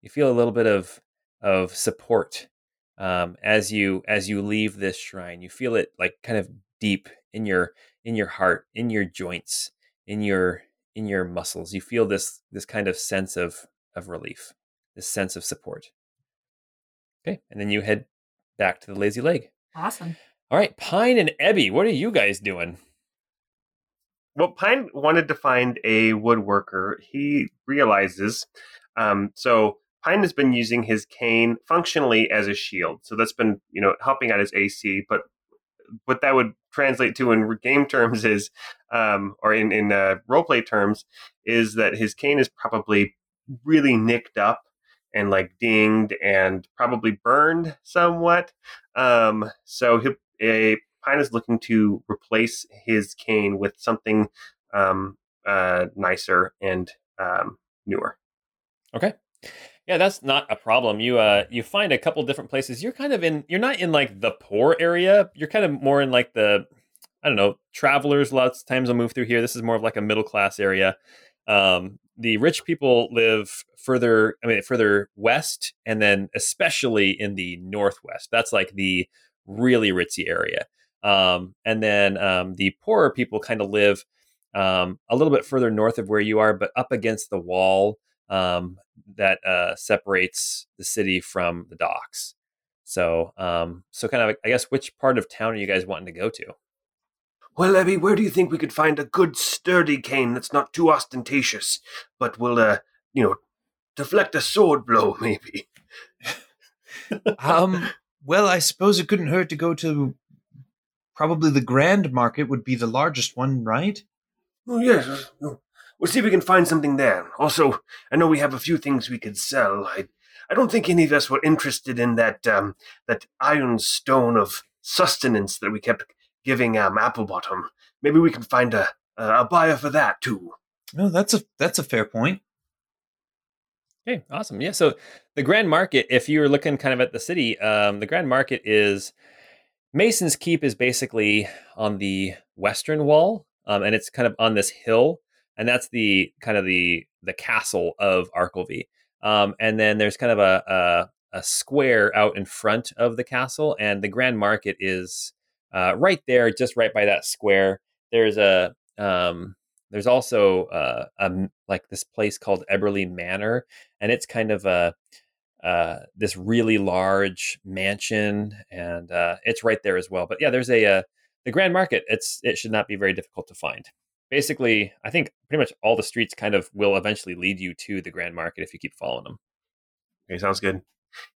A: You feel a little bit of of support um, as you as you leave this shrine. You feel it like kind of deep in your in your heart, in your joints, in your in your muscles. You feel this this kind of sense of of relief, this sense of support. Okay, and then you head back to the lazy leg.
E: Awesome.
A: All right, Pine and Ebby, what are you guys doing?
F: Well, Pine wanted to find a woodworker. He realizes, um, so Pine has been using his cane functionally as a shield. So that's been, you know, helping out his AC. But what that would translate to in game terms is, um, or in in uh, roleplay terms, is that his cane is probably really nicked up and like dinged and probably burned somewhat. Um, so he, a Pine is looking to replace his cane with something um, uh, nicer and um, newer.
A: Okay. Yeah, that's not a problem. You uh you find a couple different places. You're kind of in you're not in like the poor area. You're kind of more in like the I don't know, travelers lots of times will move through here. This is more of like a middle class area. Um the rich people live further I mean further west and then especially in the northwest. That's like the really ritzy area. Um, and then um, the poorer people kind of live um, a little bit further north of where you are, but up against the wall um, that uh, separates the city from the docks. So, um, so kind of, I guess, which part of town are you guys wanting to go to?
B: Well, Abby, where do you think we could find a good sturdy cane that's not too ostentatious, but will, uh, you know, deflect a sword blow, maybe?
D: um, well, I suppose it couldn't hurt to go to probably the Grand Market would be the largest one, right?
B: Oh, yes. uh, We'll see if we can find something there. Also, I know we have a few things we could sell. I, I don't think any of us were interested in that, um, that iron stone of sustenance that we kept giving um, Applebottom. Maybe we can find a, a buyer for that too.
D: No, that's a that's a fair point.
A: Okay, awesome. Yeah, so the Grand Market, if you're looking kind of at the city, um, the Grand Market is Mason's Keep is basically on the western wall, um, and it's kind of on this hill, and that's the kind of the the castle of Arkelvy. Um, and then there's kind of a, a a square out in front of the castle, and the Grand Market is uh, right there, just right by that square. There's a um, there's also uh, like this place called Eberly Manor, and it's kind of a uh, this really large mansion, and uh, it's right there as well. But yeah, there's a uh, the Grand Market. It's it should not be very difficult to find. Basically, I think pretty much all the streets kind of will eventually lead you to the Grand Market if you keep following them.
F: Okay, sounds good.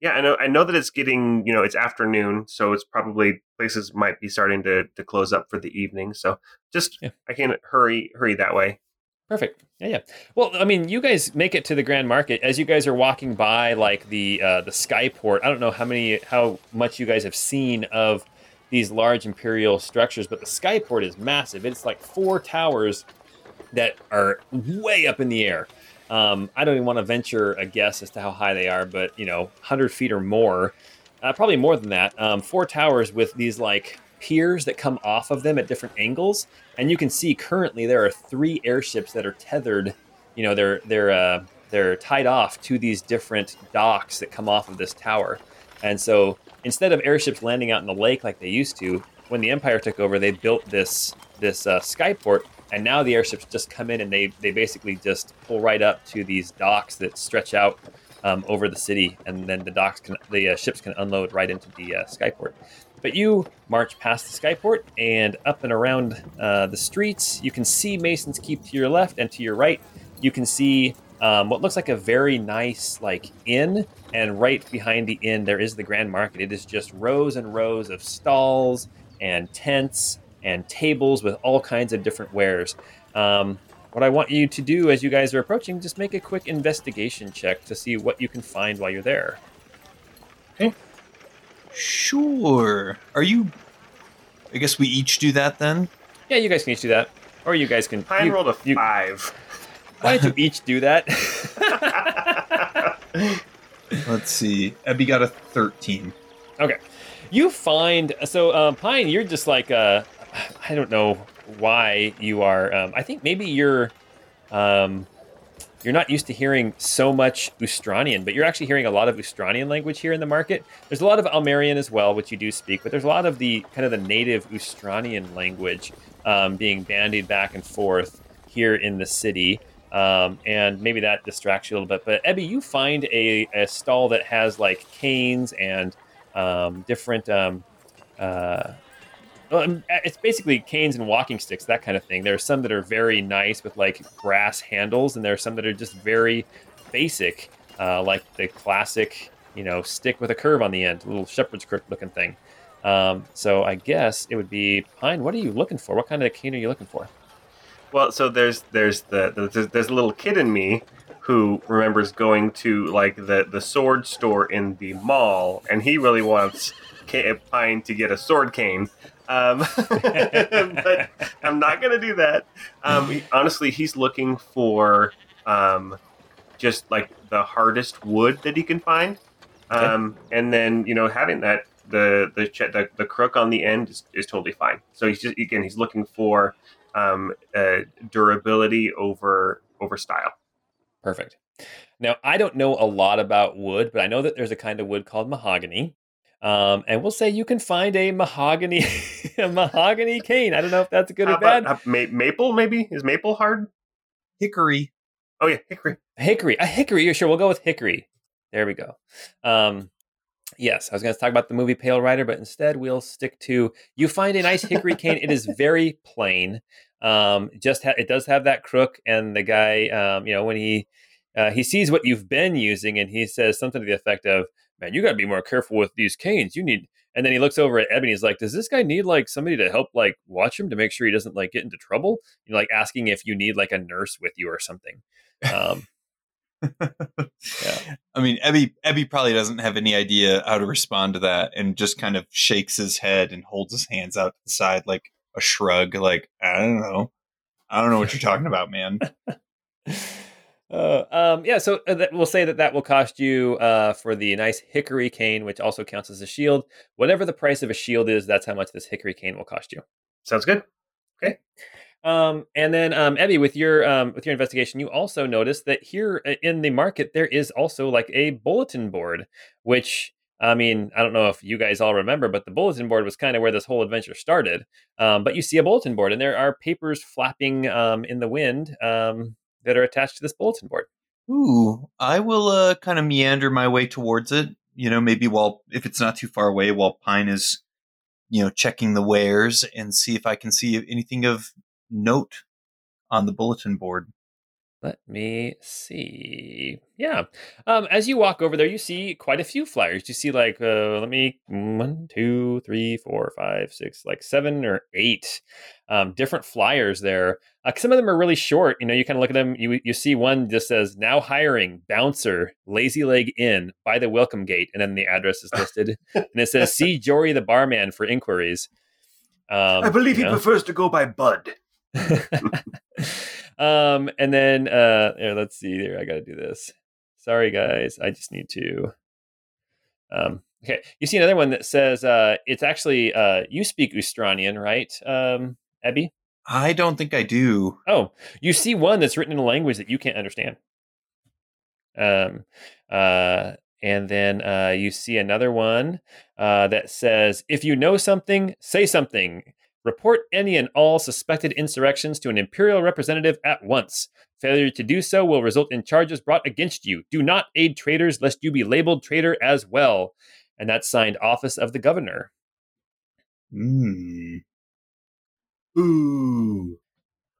F: Yeah, I know. I know that it's getting, you know, it's afternoon, so it's probably places might be starting to to close up for the evening. So just
A: Yeah.
F: I can hurry hurry that way.
A: Perfect. Yeah, yeah. Well, I mean, you guys make it to the Grand Market as you guys are walking by, like the uh, the Skyport. I don't know how many, how much you guys have seen of these large imperial structures, but the Skyport is massive. It's like four towers that are way up in the air. Um, I don't even want to venture a guess as to how high they are, but you know, hundred feet or more, uh, probably more than that. Um, four towers with these like piers that come off of them at different angles, and you can see currently there are three airships that are tethered. You know, they're they're uh, they're tied off to these different docks that come off of this tower, and so instead of airships landing out in the lake like they used to, when the Empire took over, they built this this uh, skyport, and now the airships just come in and they they basically just pull right up to these docks that stretch out um, over the city, and then the docks can the uh, ships can unload right into the uh, skyport. But you march past the skyport and up and around uh, the streets. You can see Mason's Keep to your left and to your right. You can see um, what looks like a very nice like inn, and right behind the inn there is the Grand Market. It is just rows and rows of stalls and tents and tables with all kinds of different wares. Um, what I want you to do as you guys are approaching, just make a quick investigation check to see what you can find while you're there.
D: Sure. Are you? I guess we each do that then.
A: Yeah, you guys can each do that, or you guys can.
F: Pine
A: you-
F: rolled a
A: you-
F: five.
A: Why don't you each do that?
D: Let's see. Ebby got a thirteen.
A: Okay. You find so um, Pine, you're just like uh, I don't know why you are. Um, I think maybe you're um, you're not used to hearing so much Ustranian, but you're actually hearing a lot of Ustranian language here in the market. There's a lot of Almerian as well, which you do speak, but there's a lot of the kind of the native Ustranian language um, being bandied back and forth here in the city. Um, and maybe that distracts you a little bit. But Ebby, you find a, a stall that has like canes and um, different. Um, uh, well, um, it's basically canes and walking sticks, that kind of thing. There are some that are very nice with like brass handles, and there are some that are just very basic, uh, like the classic, you know, stick with a curve on the end, a little shepherd's crook looking thing. Um, so I guess it would be Pine. What are you looking for? What kind of cane are you looking for?
F: Well, so there's there's the, the there's, there's a little kid in me who remembers going to like the the sword store in the mall, and he really wants Pine to get a sword cane. Um, but I'm not gonna do that. Um, he- honestly, he's looking for um, just like the hardest wood that he can find, um, and then you know having that the the ch- the, the crook on the end is, is totally fine. So he's just again he's looking for um, uh, durability over over style.
A: Perfect. Now, I don't know a lot about wood, but I know that there's a kind of wood called mahogany. Um, and we'll say you can find a mahogany a mahogany cane. I don't know if that's good
F: How
A: or bad.
F: about, uh, ma- maple? Maybe is maple hard?
D: Hickory.
F: Oh yeah, hickory.
A: hickory. A hickory. Yeah, sure. We'll go with hickory. There we go. Um, Yes, I was going to talk about the movie Pale Rider, but instead we'll stick to you find a nice hickory cane. It is very plain. Um, just ha- it does have that crook, and the guy, um, you know, when he uh, he sees what you've been using, and he says something to the effect of, "Man, you got to be more careful with these canes. You need." And then he looks over at Ebony. He's like, "Does this guy need like somebody to help like watch him to make sure he doesn't like get into trouble?" You know, like asking if you need like a nurse with you or something. Um,
D: yeah. I mean, Ebby Ebby probably doesn't have any idea how to respond to that, and just kind of shakes his head and holds his hands out to the side like a shrug, like I don't know, I don't know what you're talking about, man.
A: Uh, um, yeah, so uh, that, we'll say that that will cost you uh, for the nice hickory cane, which also counts as a shield. Whatever the price of a shield is, that's how much this hickory cane will cost you.
F: Sounds good. Okay.
A: Um, and then, um, Ebby, with your um, with your investigation, you also noticed that here uh, in the market there is also like a bulletin board, which I mean, I don't know if you guys all remember, but the bulletin board was kind of where this whole adventure started. Um, but you see a bulletin board, and there are papers flapping um, in the wind um, that are attached to this bulletin board.
D: Ooh, I will uh, kind of meander my way towards it. You know, maybe while if it's not too far away, while Pine is, you know, checking the wares and see if I can see anything of note on the bulletin board.
A: Let me see. Yeah. Um, as you walk over there, you see quite a few flyers. You see, like, uh, let me one, two, three, four, five, six, like seven or eight um, different flyers there. Uh, some of them are really short. You know, you kind of look at them. You you see one just says now hiring bouncer Lazy Leg Inn by the Welcome Gate, and then the address is listed, and it says see Jory the barman for inquiries.
B: Um, I believe he know. prefers to go by Bud.
A: um, and then uh, here, let's see. Here, I got to do this. Sorry, guys. I just need to. Um, okay, you see another one that says uh, it's actually uh, you speak Ustranian, right, um, Ebby?
D: I don't think I do.
A: Oh, you see one that's written in a language that you can't understand. Um, uh, and then uh, you see another one uh, that says, "If you know something, say something. Report any and all suspected insurrections to an imperial representative at once. Failure to do so will result in charges brought against you. Do not aid traitors, lest you be labeled traitor as well." And that's signed Office of the Governor.
D: Hmm.
B: Ooh.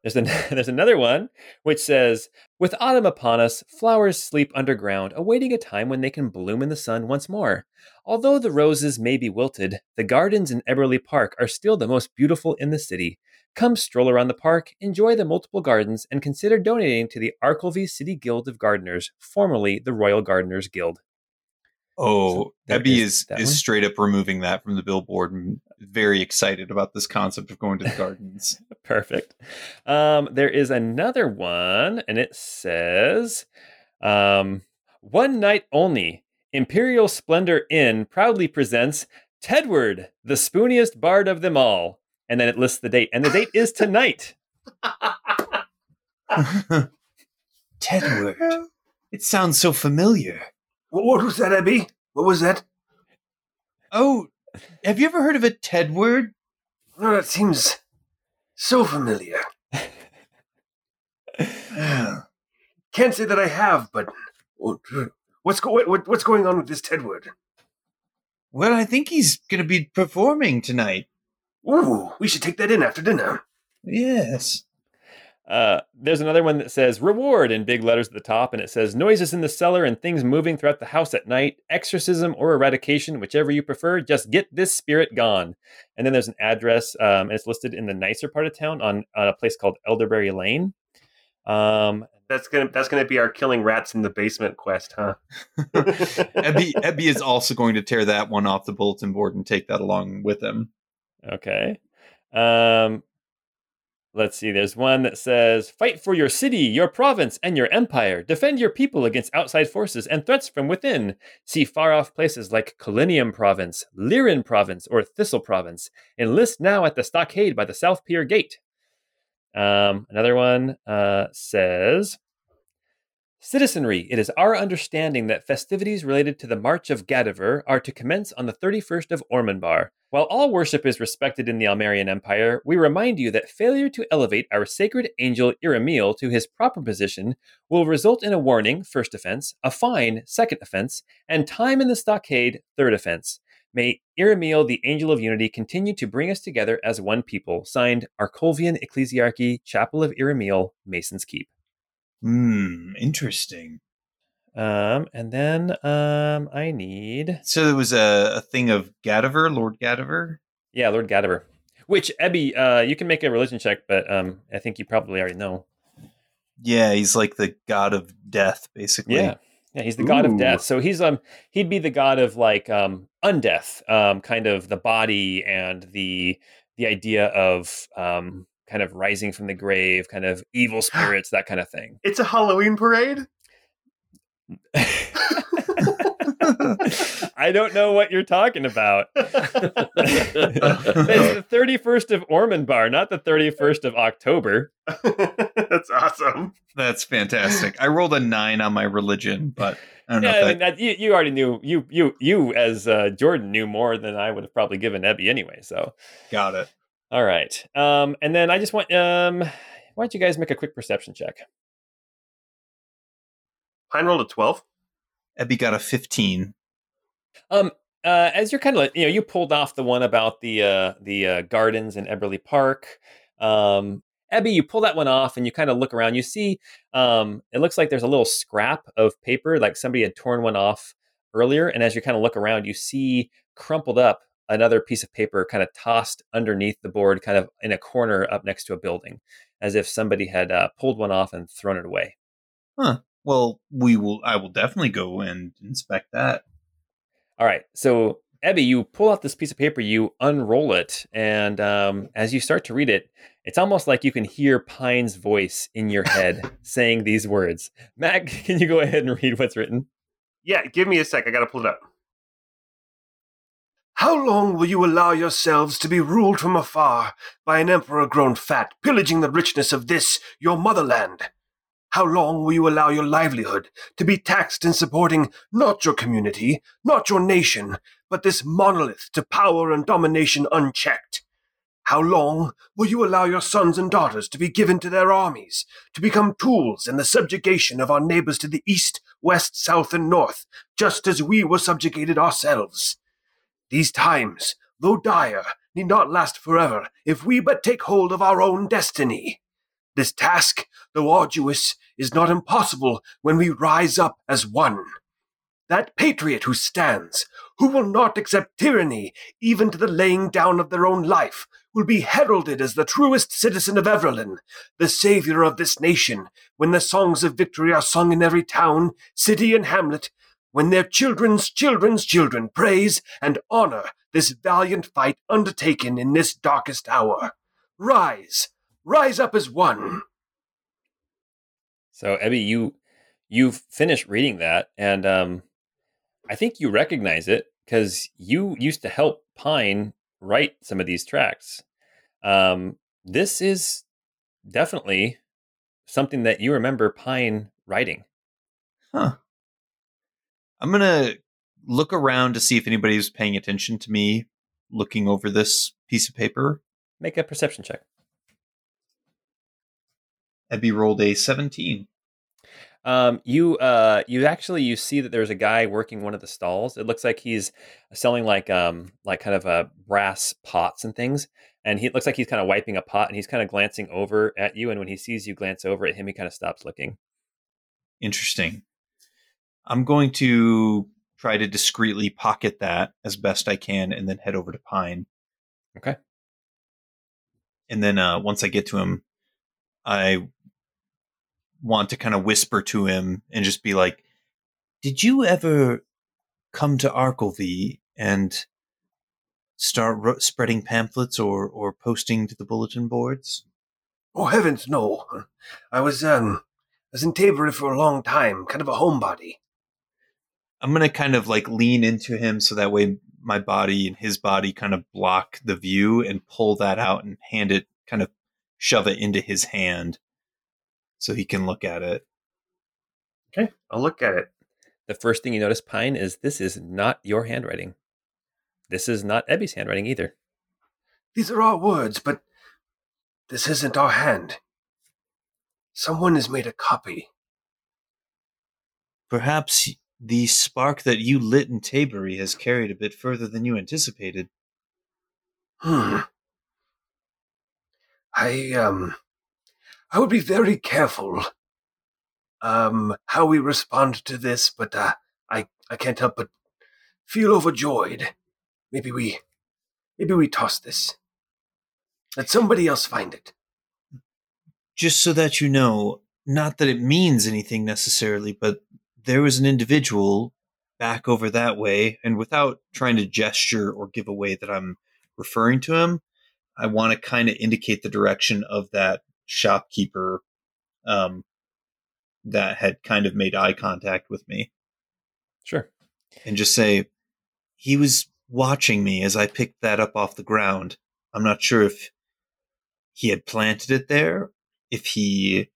A: There's, an, there's another one which says, With autumn upon us, flowers sleep underground, awaiting a time when they can bloom in the sun once more. Although the roses may be wilted, the gardens in Eberly Park are still the most beautiful in the city. Come stroll around the park, enjoy the multiple gardens, and consider donating to the Arkelvy City Guild of Gardeners, formerly the Royal Gardeners Guild.
D: Oh, so Ebby is is, is straight up removing that from the billboard and very excited about this concept of going to the gardens.
A: Perfect. Um, there is another one, and it says, um, "One night only, Imperial Splendor Inn proudly presents Tedward, the spooniest bard of them all." And then it lists the date, and the date is tonight.
D: Tedward. It sounds so familiar.
B: What was that, Abby? What was that?
D: Oh, have you ever heard of a Tedward?
B: No, that seems so familiar. Can't say that I have, but oh, what's go- what, what's going on with this Tedward?
D: Well, I think he's going to be performing tonight.
B: Ooh, we should take that in after dinner.
D: Yes.
A: Uh, there's another one that says reward in big letters at the top, and it says noises in the cellar and things moving throughout the house at night, exorcism or eradication, whichever you prefer. Just get this spirit gone. And then there's an address, um, and it's listed in the nicer part of town on, on a place called Elderberry Lane. Um,
F: that's gonna that's gonna be our killing rats in the basement quest, huh?
D: Ebby, Ebby is also going to tear that one off the bulletin board and take that along with him.
A: Okay. Um, Let's see, there's one that says Fight for your city, your province, and your empire. Defend your people against outside forces and threats from within. See far off places like Colinium Province, Lirin Province, or Thistle Province. Enlist now at the stockade by the South Pier Gate. Um, another one uh, says Citizenry, it is our understanding that festivities related to the March of Gadiver are to commence on the 31st of Ormanbar. While all worship is respected in the Almerian Empire, we remind you that failure to elevate our sacred angel Iramiel to his proper position will result in a warning, first offense, a fine, second offense, and time in the stockade, third offense. May Iramiel, the angel of unity, continue to bring us together as one people. Signed, Arcolvian Ecclesiarchy, Chapel of Iramiel, Mason's Keep.
D: Hmm, interesting.
A: Um, and then um, I need
D: So there was a, a thing of Gadiver, Lord Gadiver.
A: yeah, Lord Gadiver. Which Ebby, uh, you can make a religion check, but um, I think you probably already know.
D: Yeah, he's like the god of death, basically.
A: Yeah, yeah, he's the god of death. So he's um, he'd be the god of like um, undeath, um, kind of the body and the the idea of um, kind of rising from the grave, kind of evil spirits, that kind of thing.
F: It's a Halloween parade.
A: I don't know what you're talking about. It's the 31st of Ormanbar, not the 31st of October.
F: That's awesome.
D: That's fantastic. I rolled a nine on my religion, but I don't know
A: Yeah,
D: if
A: I
D: that,
A: mean, that, you, you already knew you you you as uh, Jordan knew more than I would have probably given Ebby anyway. So,
D: got it.
A: all right. Um, and then I just want um, why don't you guys make a quick perception check?
F: Pine rolled a 12.
D: Ebby got a 15.
A: Um, uh, as you're kind of you know you pulled off the one about the uh, the uh, gardens in Eberly Park. Um, Ebby, you pull that one off and you kind of look around. You see, um, it looks like there's a little scrap of paper, like somebody had torn one off earlier. And as you kind of look around, you see crumpled up another piece of paper, kind of tossed underneath the board, kind of in a corner up next to a building, as if somebody had uh, pulled one off and thrown it away.
D: Well, we will. I will definitely go and inspect that.
A: All right. So, Ebby, you pull out this piece of paper, you unroll it, and um, as you start to read it, it's almost like you can hear Pine's voice in your head saying these words. Mac, can you go ahead and read what's written?
F: Yeah, give me a sec. I got to pull it up.
B: How long will you allow yourselves to be ruled from afar by an emperor grown fat, pillaging the richness of this, your motherland? How long will you allow your livelihood to be taxed in supporting not your community, not your nation, but this monolith to power and domination unchecked? How long will you allow your sons and daughters to be given to their armies, to become tools in the subjugation of our neighbors to the east, west, south, and north, just as we were subjugated ourselves? These times, though dire, need not last forever if we but take hold of our own destiny. This task, though arduous, is not impossible when we rise up as one. That patriot who stands, who will not accept tyranny, even to the laying down of their own life, will be heralded as the truest citizen of Everlyn, the savior of this nation, when the songs of victory are sung in every town, city, and hamlet, when their children's children's children praise and honor this valiant fight undertaken in this darkest hour. Rise, rise up as one.
A: So, Ebby, you you finished reading that, and um, I think you recognize it because you used to help Pine write some of these tracks. Um, this is definitely something that you remember Pine writing.
D: Huh. I'm gonna look around to see if anybody's paying attention to me looking over this piece of paper.
A: Make a perception check.
D: Ebby rolled a 17.
A: Um, you uh, you actually you see that there's a guy working one of the stalls. It looks like he's selling like um like kind of uh, brass pots and things. And he it looks like he's kind of wiping a pot, and he's kind of glancing over at you. And when he sees you glance over at him, he kind of stops looking.
D: Interesting. I'm going to try to discreetly pocket that as best I can and then head over to Pine.
A: Okay.
D: And then uh, once I get to him, I want to kind of whisper to him and just be like, Did you ever come to Arkelvy and start ro- spreading pamphlets or, or posting to the bulletin boards?
B: Oh heavens, no. I was um I was in Tabery for a long time, kind of a homebody.
D: I'm gonna kind of like lean into him so that way my body and his body kind of block the view and pull that out and hand it kind of shove it into his hand so he can look at it.
F: Okay, I'll look at it.
A: The first thing you notice, Pine, is this is not your handwriting. This is not Ebby's handwriting either.
B: These are our words, but this isn't our hand. Someone has made a copy.
D: Perhaps the spark that you lit in Tabery has carried a bit further than you anticipated.
B: Hmm. I um I would be very careful um how we respond to this, but uh I I can't help but feel overjoyed. Maybe we maybe we toss this. Let somebody else find it.
D: Just so that you know, not that it means anything necessarily, but there was an individual back over that way, and without trying to gesture or give away that I'm referring to him, I want to kind of indicate the direction of that shopkeeper um, that had kind of made eye contact with me
A: Sure.
D: and just say, he was watching me as I picked that up off the ground. I'm not sure if he had planted it there, if he,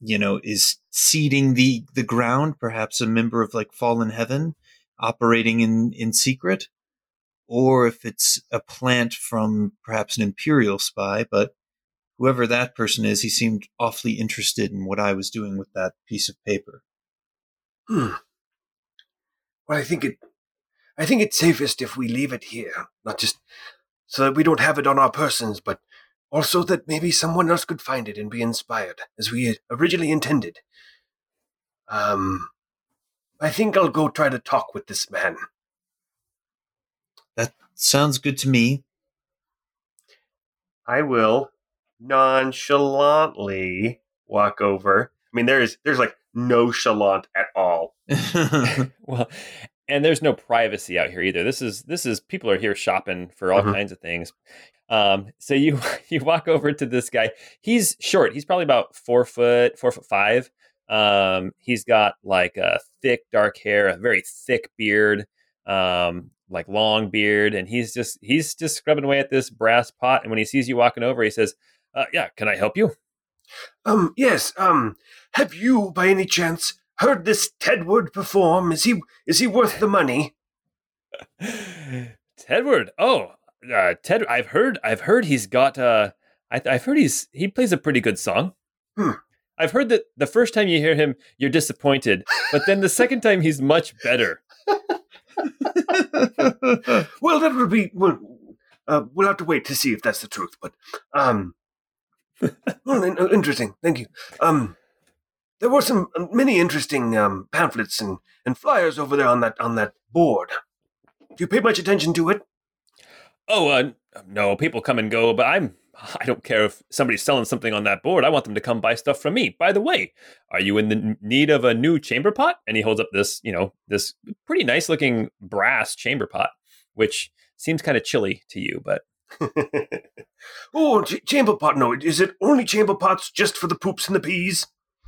D: you know, is seeding the, the ground, perhaps a member of like fallen heaven operating in, in secret, or if it's a plant from perhaps an imperial spy, but whoever that person is, he seemed awfully interested in what I was doing with that piece of paper.
B: Hmm. Well, I think it. I think it's safest if we leave it here, not just so that we don't have it on our persons, but also that maybe someone else could find it and be inspired, as we originally intended. Um, I think I'll go try to talk with this man.
D: That sounds good to me.
F: I will nonchalantly walk over. I mean, there's there's like no chalant at all.
A: well, and there's no privacy out here either. This is this is people are here shopping for all
F: Mhm.
A: kinds of things. Um, so you you walk over to this guy. He's short. He's probably about four foot, four foot five. Um, he's got like a thick dark hair, a very thick beard, um, like long beard, and he's just he's just scrubbing away at this brass pot. And when he sees you walking over, he says, uh, "Yeah, can I help you?"
B: Um, yes. Um, have you, by any chance, heard this Tedward perform? Is he is he worth the money?
A: Tedward. Oh, uh, Ted. I've heard. I've heard he's got. Uh, I, I've heard he's he plays a pretty good song.
B: Hmm.
A: I've heard that the first time you hear him, you're disappointed, but then the second time he's much better.
B: Well, that would be. Well, uh, we'll have to wait to see if that's the truth. But um, well, uh, interesting. Thank you. Um, there were some uh, many interesting um pamphlets and and flyers over there on that on that board. Do you pay much attention to it?
A: Oh, uh, no, people come and go, but I'm. I don't care if somebody's selling something on that board. I want them to come buy stuff from me. By the way, are you in the need of a new chamber pot? And he holds up this, you know, this pretty nice looking brass chamber pot, which seems kind of chilly to you, but
B: oh, ch- chamber pot. No, is it only chamber pots just for the poops and the peas?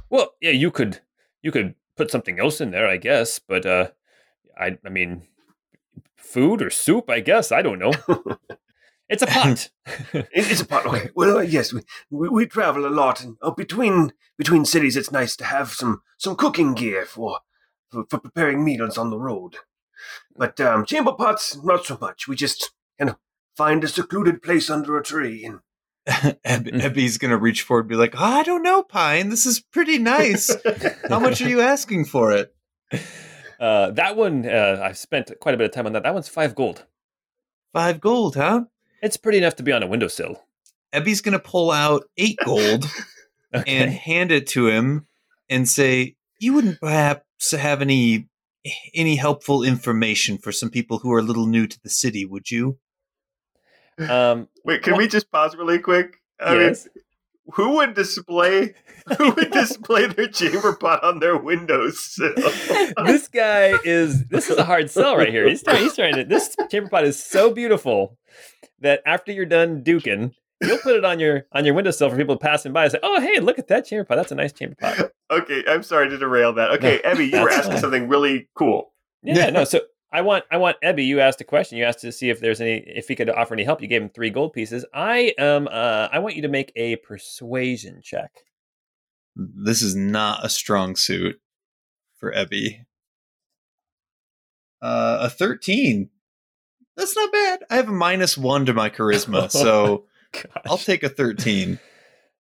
A: Well, yeah, you could you could put something else in there, I guess, but uh I I mean food or soup, I guess. I don't know. it's a pot.
B: It's a pot. Okay. Well, uh, yes, we, we we travel a lot, and uh, between between cities, it's nice to have some some cooking gear for for, for preparing meals on the road. But um, chamber pots, not so much. We just you know find a secluded place under a tree and
D: Eb- Ebby's gonna reach forward and be like, I don't know, Pine. This is pretty nice. How much are you asking for it?
A: uh that one uh I've spent quite a bit of time on that. That one's 5 gold.
D: Five gold, huh?
A: It's pretty enough to be on a windowsill.
D: Ebby's gonna pull out eight gold and hand it to him and say, "You wouldn't perhaps have any any helpful information for some people who are a little new to the city, would you?"
A: Um
F: Wait, can we just pause really quick? I
A: Yes.
F: mean, who would display who would display their chamber pot on their windowsill?
A: this guy is this is a hard sell right here. He's trying, he's trying to this chamber pot is so beautiful that after you're done duking, you'll put it on your on your windowsill for people passing by and say, "Oh, hey, look at that chamber pot. That's a nice chamber pot."
F: okay, I'm sorry to derail that. Okay,
A: No,
F: Evie, you were asking
A: fine.
F: something really cool.
A: Yeah, no. So I want I want Ebby. You asked a question. You asked to see if there's any if he could offer any help. You gave him three gold pieces. I um uh I want you to make a persuasion check.
D: This is not a strong suit. for Ebby. Uh, a 13. That's not bad. I have a minus one to my charisma, so
A: Gosh.
D: I'll take a 13.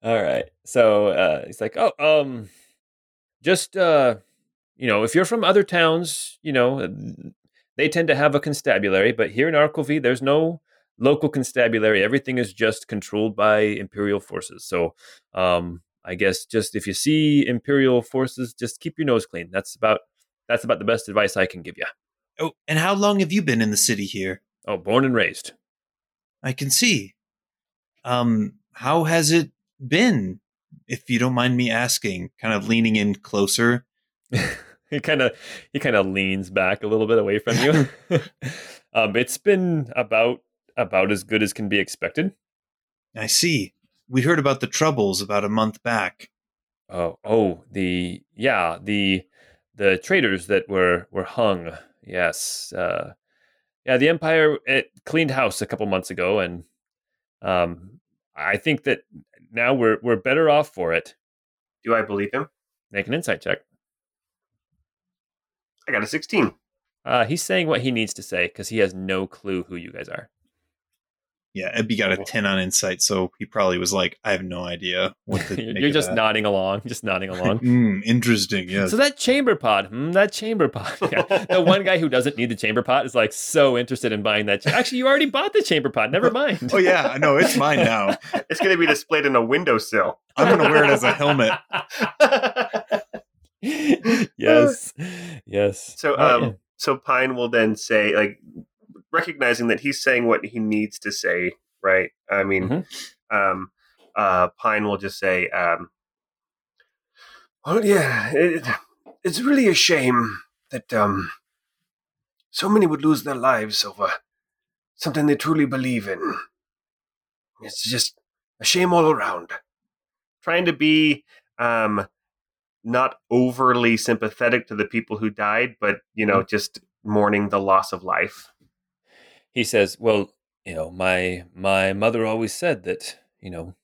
A: All right. So uh, he's like, oh, um, just uh, you know, if you're from other towns, you know, they tend to have a constabulary, but here in Arkelvy, there's no local constabulary. Everything is just controlled by imperial forces. So, um, I guess just if you see imperial forces, just keep your nose clean. That's about that's about the best advice I can give you.
D: Oh, and how long have you been in the city here?
A: Oh, born and raised.
D: I can see. Um, how has it been? If you don't mind me asking, kind of leaning in closer.
A: he kind of he kind of leans back a little bit away from you. um, it's been about about as good as can be expected.
D: I see. We heard about the troubles about a month back.
A: Oh, oh, the yeah, the the traitors that were were hung. Yes, uh, yeah, the Empire it cleaned house a couple months ago, and um, I think that now we're we're better off for it.
F: Do I believe him?
A: Make an insight check.
F: I got a 16.
A: Uh, he's saying what he needs to say because he has no clue who you guys are.
D: Yeah, Ebby got a 10 on insight, so he probably was like, I have no idea what to
A: You're
D: make
A: you're
D: of
A: just
D: that.
A: nodding along, just nodding along.
D: Mm, interesting, yes.
A: So that chamber pod, hmm, that chamber pod. Yeah. The one guy who doesn't need the chamber pot is like so interested in buying that. Cha- Actually, you already bought the chamber pot. Never mind.
D: oh, yeah, I know. It's mine now.
F: It's going to be displayed in a windowsill.
D: I'm going to wear it as a helmet.
A: yes, yes.
F: So,
A: Oh,
F: um,
A: yeah.
F: so Pine will then say, like, recognizing that he's saying what he needs to say, right? I mean,
A: Mm-hmm.
F: um, uh, Pine will just say, um,
B: Well, yeah, it, it's really a shame that um, so many would lose their lives over something they truly believe in. It's just a shame all around.
F: trying to be um, not overly sympathetic to the people who died, but you know, just mourning the loss of life.
A: he says, "Well, you know, my my mother always said that you know,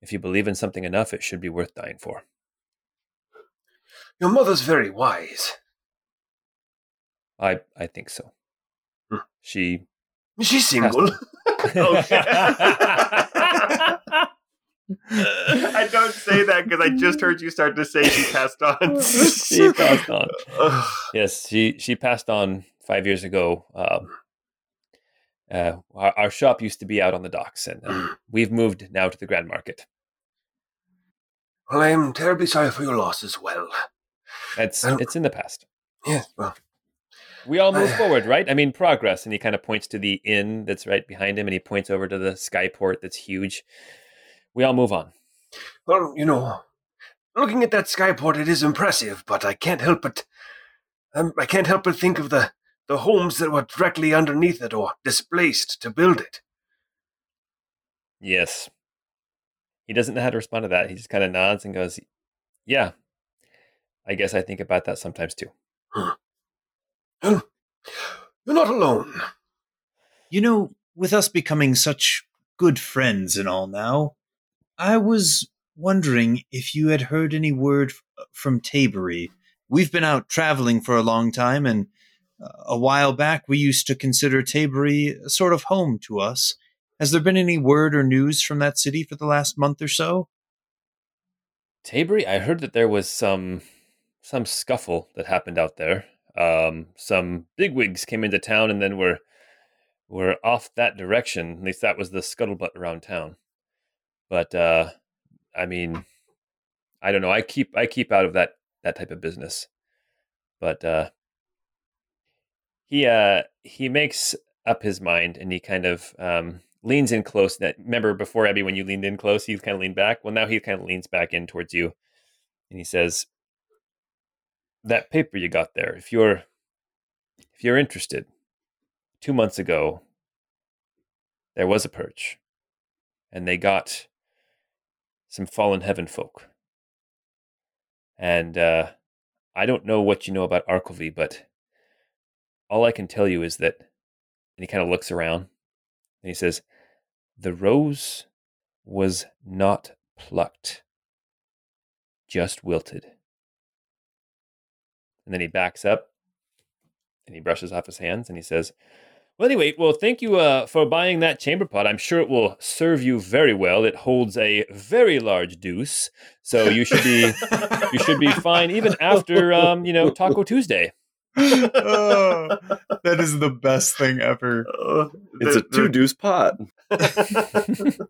A: if you believe in something enough, it should be worth dying for."
B: Your mother's very wise.
A: I I think so.
B: Hmm.
A: She
B: She's single.
F: I don't say that because I just heard you start to say she passed on.
A: she passed on. Yes, she she passed on five years ago. Um, uh, our, our shop used to be out on the docks, and uh, we've moved now to the Grand Market.
B: Well, I am terribly sorry for your loss as well.
A: It's
B: Um,
A: it's in the past.
B: Yes, well,
A: We all move forward, right? I mean, progress. And he kind of points to the inn that's right behind him, and he points over to the skyport that's huge. We all move on.
B: well, you know, looking at that skyport, it is impressive, but I can't help but, um, I can't help but think of the the homes that were directly underneath it or displaced to build it.
A: Yes. He doesn't know how to respond to that. He just kind of nods and goes, "Yeah, I guess I think about that sometimes too."
B: Well, you're not alone.
D: You know, with us becoming such good friends and all now, I was wondering if you had heard any word from Tabery. We've been out traveling for a long time, and uh, a while back we used to consider Tabery a sort of home to us. Has there been any word or news from that city for the last month or so?
A: Tabery, I heard that there was some some scuffle that happened out there. Um, some bigwigs came into town and then were were off that direction. At least that was the scuttlebutt around town. But uh, I mean, I don't know. I keep I keep out of that that type of business. But uh, he uh, he makes up his mind and he kind of um, leans in close. That remember before Ebby, when you leaned in close, he kind of leaned back. Well, now he kind of leans back in towards you, and he says, "That paper you got there. If you're if you're interested, two months ago, there was a perch, and they got some fallen heaven folk. And uh, I don't know what you know about Arkelvy, but all I can tell you is that." And he kind of looks around, and he says, "The rose was not plucked, just wilted." And then he backs up and he brushes off his hands and he says, Well, anyway, well, thank you uh, for buying that chamber pot. I'm sure it will serve you very well. It holds a very large deuce, so you should be you should be fine even after um, you know Taco Tuesday.
D: Oh, that is the best thing ever.
F: Uh,
C: It's
F: the-
C: a two deuce pot.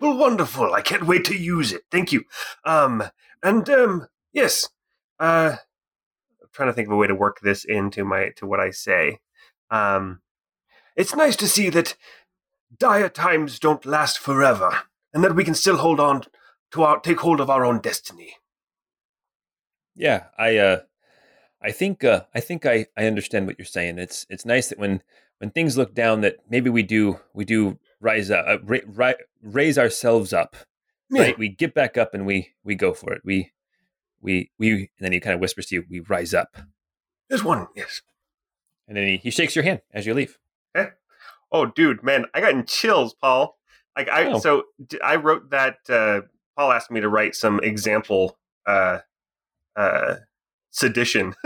B: Well, wonderful. I can't wait to use it. Thank you. Um, and um, yes.
F: Uh, I'm trying to think of a way to work this into my to what I say. Um,
B: It's nice to see that dire times don't last forever, and that we can still hold on to our take hold of our own destiny.
A: Yeah, I uh I think uh I think I I understand what you're saying. It's it's nice that when when things look down that maybe we do we do rise up uh, ra- ri- raise ourselves up.
B: Yeah.
A: Right? We get back up and we we go for it. We we we and then he kind of whispers to you, we rise up.
B: There's one. Yes.
A: And then he, he shakes your hand as you leave.
F: Oh, dude, man, I got in chills, Paul. Like I
A: Oh.
F: so d- I wrote that. Uh, Paul asked me to write some example uh, uh, sedition.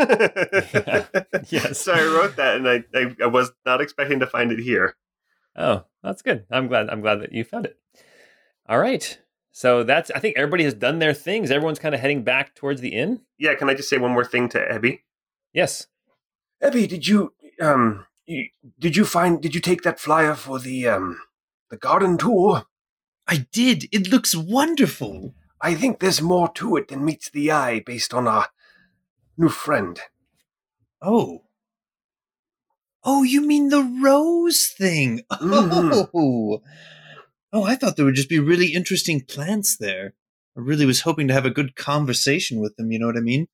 A: Yes.
F: So I wrote that, and I, I I was not expecting to find it here.
A: Oh, that's good. I'm glad I'm glad that you found it. All right. So that's I think everybody has done their things. Everyone's kind of heading back towards the inn.
F: Yeah, can I just say one more thing to Ebby?
A: Yes.
B: Ebby, did you um you, did you find did you take that flyer for the um the garden tour?
D: I did. It looks wonderful.
B: I think there's more to it than meets the eye based on our new friend.
D: Oh. Oh, you mean the rose thing?
B: Mhm.
D: Oh. Oh, I thought there would just be really interesting plants there. I really was hoping to have a good conversation with them, you know what I mean?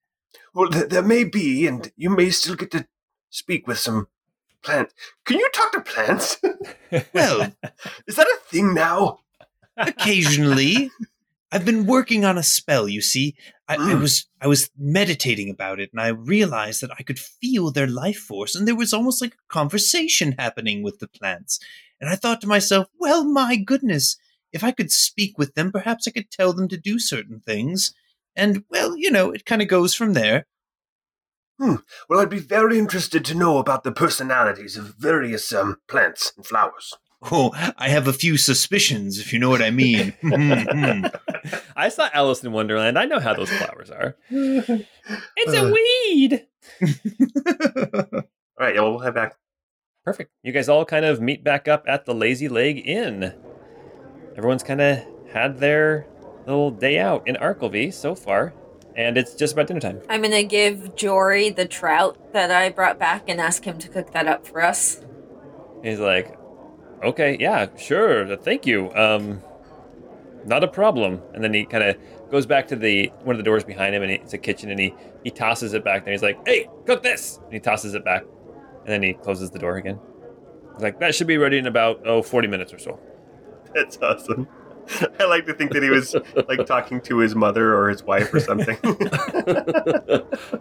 B: Well, th- there may be, and you may still get to speak with some plants. Can you talk to plants?
D: Well,
B: Is that a thing now?
D: occasionally. I've been working on a spell, you see. I, I
B: Mm.
D: was I was meditating about it and I realized that I could feel their life force and there was almost like a conversation happening with the plants. And I thought to myself, well, my goodness, if I could speak with them, perhaps I could tell them to do certain things. And well, you know, it kind of goes from there.
B: Well, I'd be very interested to know about the personalities of various um plants and flowers.
D: Oh, I have a few suspicions, if you know what I mean. Hmm,
A: I saw Alice in Wonderland. I know how those flowers are. It's a
B: Uh.
A: weed.
D: hmm.
F: All right, yeah, well, we'll head back.
A: Perfect. You guys all kind of meet back up at the Lazy Leg Inn. Everyone's kind of had their little day out in Arkelvy so far, and it's just about dinner time.
E: I'm gonna give Jory the trout that I brought back and ask him to cook that up for us.
A: He's like, "Okay, yeah, sure, thank you. Um, not a problem." And then he kind of goes back to the one of the doors behind him, and it's a kitchen, and he he tosses it back there. He's like, "Hey, cook this!" And he tosses it back, and then he closes the door again. He's like, "That should be ready in about oh 40 minutes or so."
F: That's awesome. I like to think that he was like talking to his mother or his wife or something.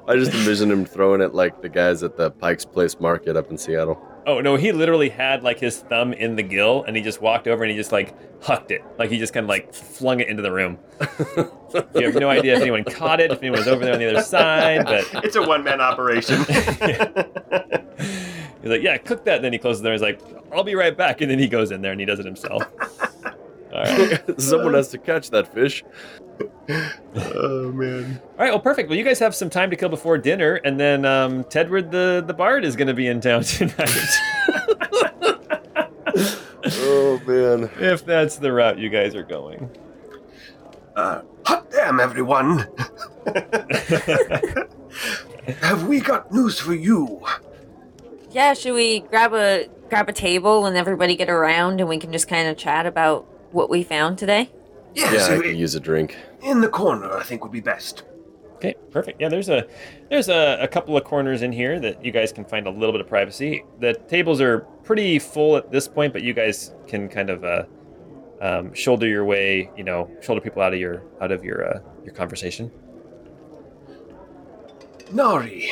C: I just envision him throwing it like the guys at the Pike's Place Market up in Seattle.
A: Oh no, he literally had like his thumb in the gill and he just walked over and he just like hucked it. Like he just kind of like flung it into the room. You have no idea if anyone caught it, if anyone was over there on the other side, but
F: it's a one man operation.
A: he's like, Yeah, cook that. And then he closes the door. He's like, I'll be right back. And then he goes in there and he does it himself. All right.
C: Someone has to catch that fish.
F: oh man.
A: All right. Well, perfect. Well, you guys have some time to kill before dinner, and then um, Tedward the the Bard is going to be in town tonight.
C: Oh man.
A: if that's the route you guys are going.
B: Uh, hot damn, everyone! Have we got news for you?
E: Yeah, should we grab a grab a table and everybody get around and we can just kind of chat about what we found today?
B: Yes,
C: Yeah, I
B: i-
C: could use a drink.
B: in the corner, I think would be best.
A: Okay, perfect. Yeah, there's a there's a, a couple of corners in here that you guys can find a little bit of privacy. The tables are pretty full at this point, but you guys can kind of uh, um, shoulder your way, you know, shoulder people out of your out of your uh, your conversation.
B: Nari,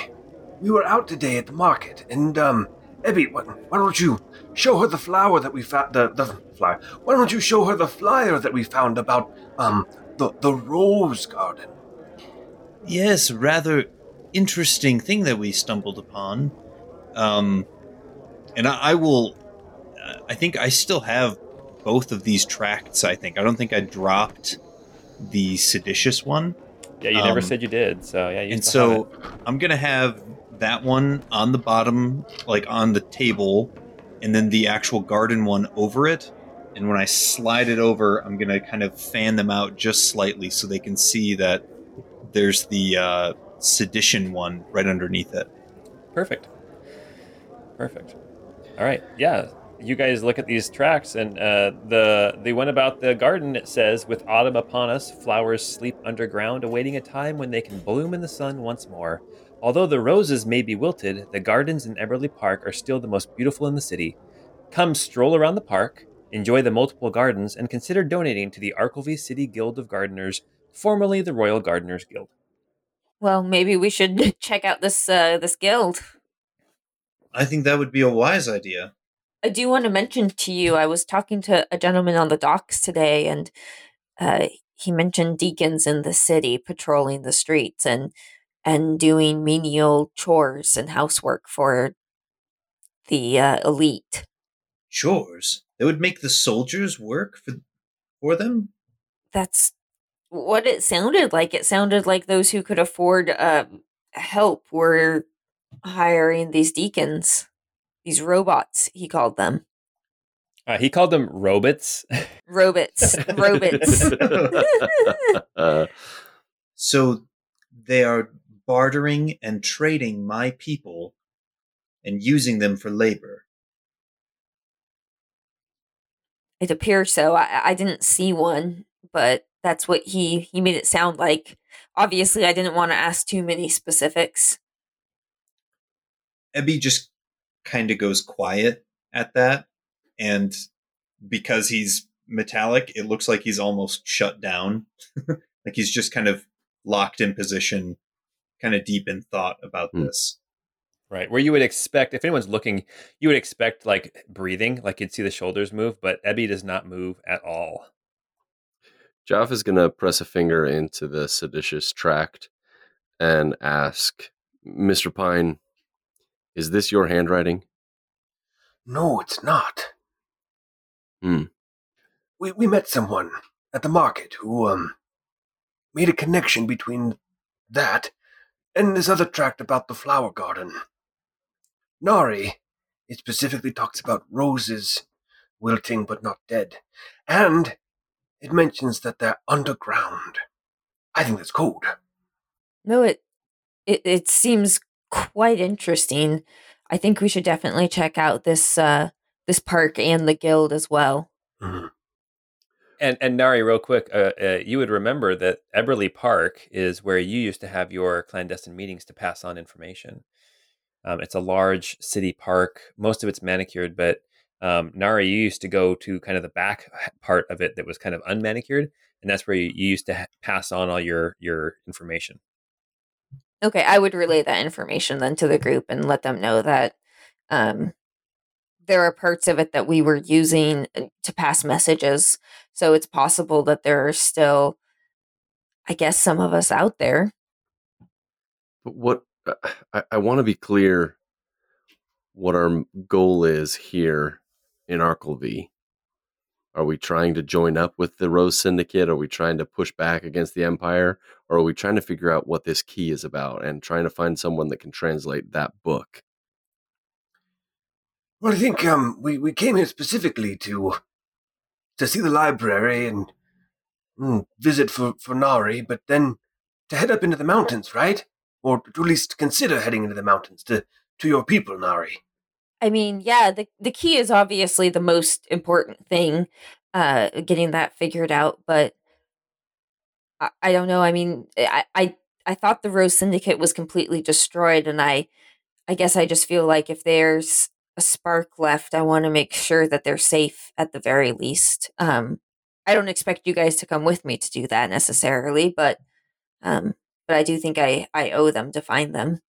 B: we were out today at the market, and um, Ebby, why, why don't you show her the flower that we found? The the flower. Why don't you show her the flyer that we found about um the the rose garden?
D: Yes, rather interesting thing that we stumbled upon. Um, and I, I will. Uh, I think I still have both of these tracts. I think I don't think I dropped the seditious one.
A: Yeah, you never
D: Um,
A: said you did. So yeah, you
D: and so I'm gonna have that one on the bottom, like on the table, and then the actual garden one over it. And when I slide it over, I'm gonna kind of fan them out just slightly so they can see that there's the uh, sedition one right underneath it.
A: perfect. Perfect. All right. Yeah. You guys look at these tracks, and uh, the the one about the garden. It says, "With autumn upon us, flowers sleep underground, awaiting a time when they can bloom in the sun once more. Although the roses may be wilted, the gardens in Eberly Park are still the most beautiful in the city. Come stroll around the park, enjoy the multiple gardens, and consider donating to the Arkelvy City Guild of Gardeners, formerly the Royal Gardeners Guild."
E: Well, maybe we should check out this uh, this guild.
D: I think that would be a wise idea.
E: I do want to mention to you, I was talking to a gentleman on the docks today, and uh, he mentioned deacons in the city patrolling the streets and and doing menial chores and housework for the uh, elite.
D: Chores that would make the soldiers work for for them.
E: That's what it sounded like. It sounded like those who could afford uh, help were hiring these deacons, these robots. He called them
A: Uh, he called them robots.
E: robots. robots.
C: uh,
D: So they are bartering and trading my people and using them for labor.
E: It appears so. I, I didn't see one, but that's what he he made it sound like. Obviously, I didn't want to ask too many specifics.
D: Ebby just kind of goes quiet at that. And because he's metallic, it looks like he's almost shut down. like he's just kind of locked in position, kind of deep in thought about
C: Hmm.
D: this.
A: Right. Where you would expect, if anyone's looking, you would expect like breathing, like you'd see the shoulders move, but Ebby does not move at all.
C: Joff is going to press a finger into the seditious tract and ask, Mr. Pine, is this your handwriting?
B: No, it's not.
C: Hmm.
B: We we met someone at the market who um made a connection between that and this other tract about the flower garden. Nari, it specifically talks about roses wilting but not dead, and it mentions that they're underground. I think that's code.
E: No, it it it seems quite interesting. I think we should definitely check out this uh this park and the guild as well.
B: Mhm.
A: And and Nari, real quick, uh, uh, you would remember that Eberly Park is where you used to have your clandestine meetings to pass on information. Um, it's a large city park. Most of it's manicured, but um, Nari, you used to go to kind of the back part of it that was kind of unmanicured, and that's where you, you used to ha- pass on all your your information.
E: Okay, I would relay that information then to the group and let them know that um, there are parts of it that we were using uh, to pass messages. So it's possible that there are still, I guess, some of us out there.
C: But what uh, I, I want to be clear what our goal is here in Arkelvy. Are we trying to join up with the Rose Syndicate? Are we trying to push back against the Empire? Or are we trying to figure out what this key is about and trying to find someone that can translate that book?
B: Well, I think um we, we came here specifically to to see the library and mm, visit for, for Nari, but then to head up into the mountains, right? Or to at least consider heading into the mountains to to your people, Nari.
E: I mean, yeah, the the key is obviously the most important thing, uh, getting that figured out. But I, I don't know. I mean, I, I I thought the Rose Syndicate was completely destroyed, and I I guess I just feel like if there's a spark left, I want to make sure that they're safe at the very least. Um, I don't expect you guys to come with me to do that necessarily, but um, but I do think I I owe them to find them.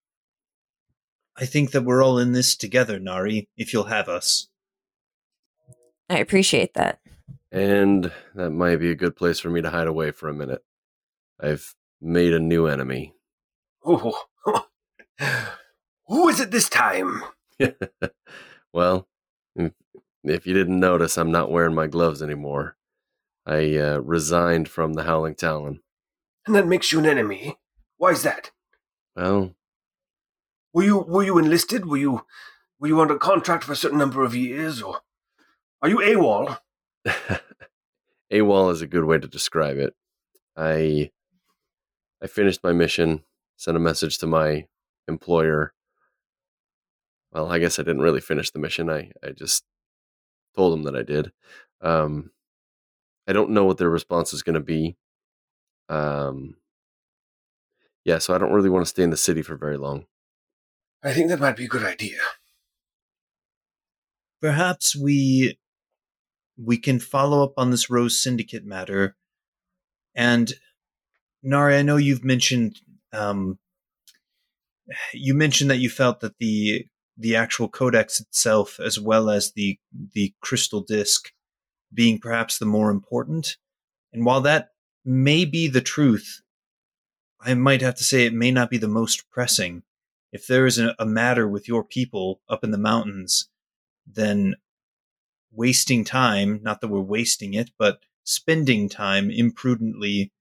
D: I think that we're all in this together, Nari, if you'll have us.
E: I appreciate that.
C: And that might be a good place for me to hide away for a minute. I've made a new enemy.
B: Oh, Who is it this time?
C: well, if if you didn't notice, I'm not wearing my gloves anymore. I uh, resigned from the Howling Talon.
B: And that makes you an enemy. Why is that?
C: Well,
B: Were you were you enlisted? Were you were you under contract for a certain number of years, or are you AWOL?
C: AWOL is a good way to describe it. I I finished my mission, sent a message to my employer. Well, I guess I didn't really finish the mission. I, I just told them that I did. Um, I don't know what their response is going to be. Um, yeah, so I don't really want to stay in the city for very long.
B: I think that might be a good idea.
D: Perhaps we we can follow up on this Rose Syndicate matter. And Nari, I know you've mentioned um, you mentioned that you felt that the the actual codex itself, as well as the the crystal disc, being perhaps the more important. And while that may be the truth, I might have to say it may not be the most pressing. If there is a, a matter with your people up in the mountains, then wasting time, not that we're wasting it, but spending time imprudently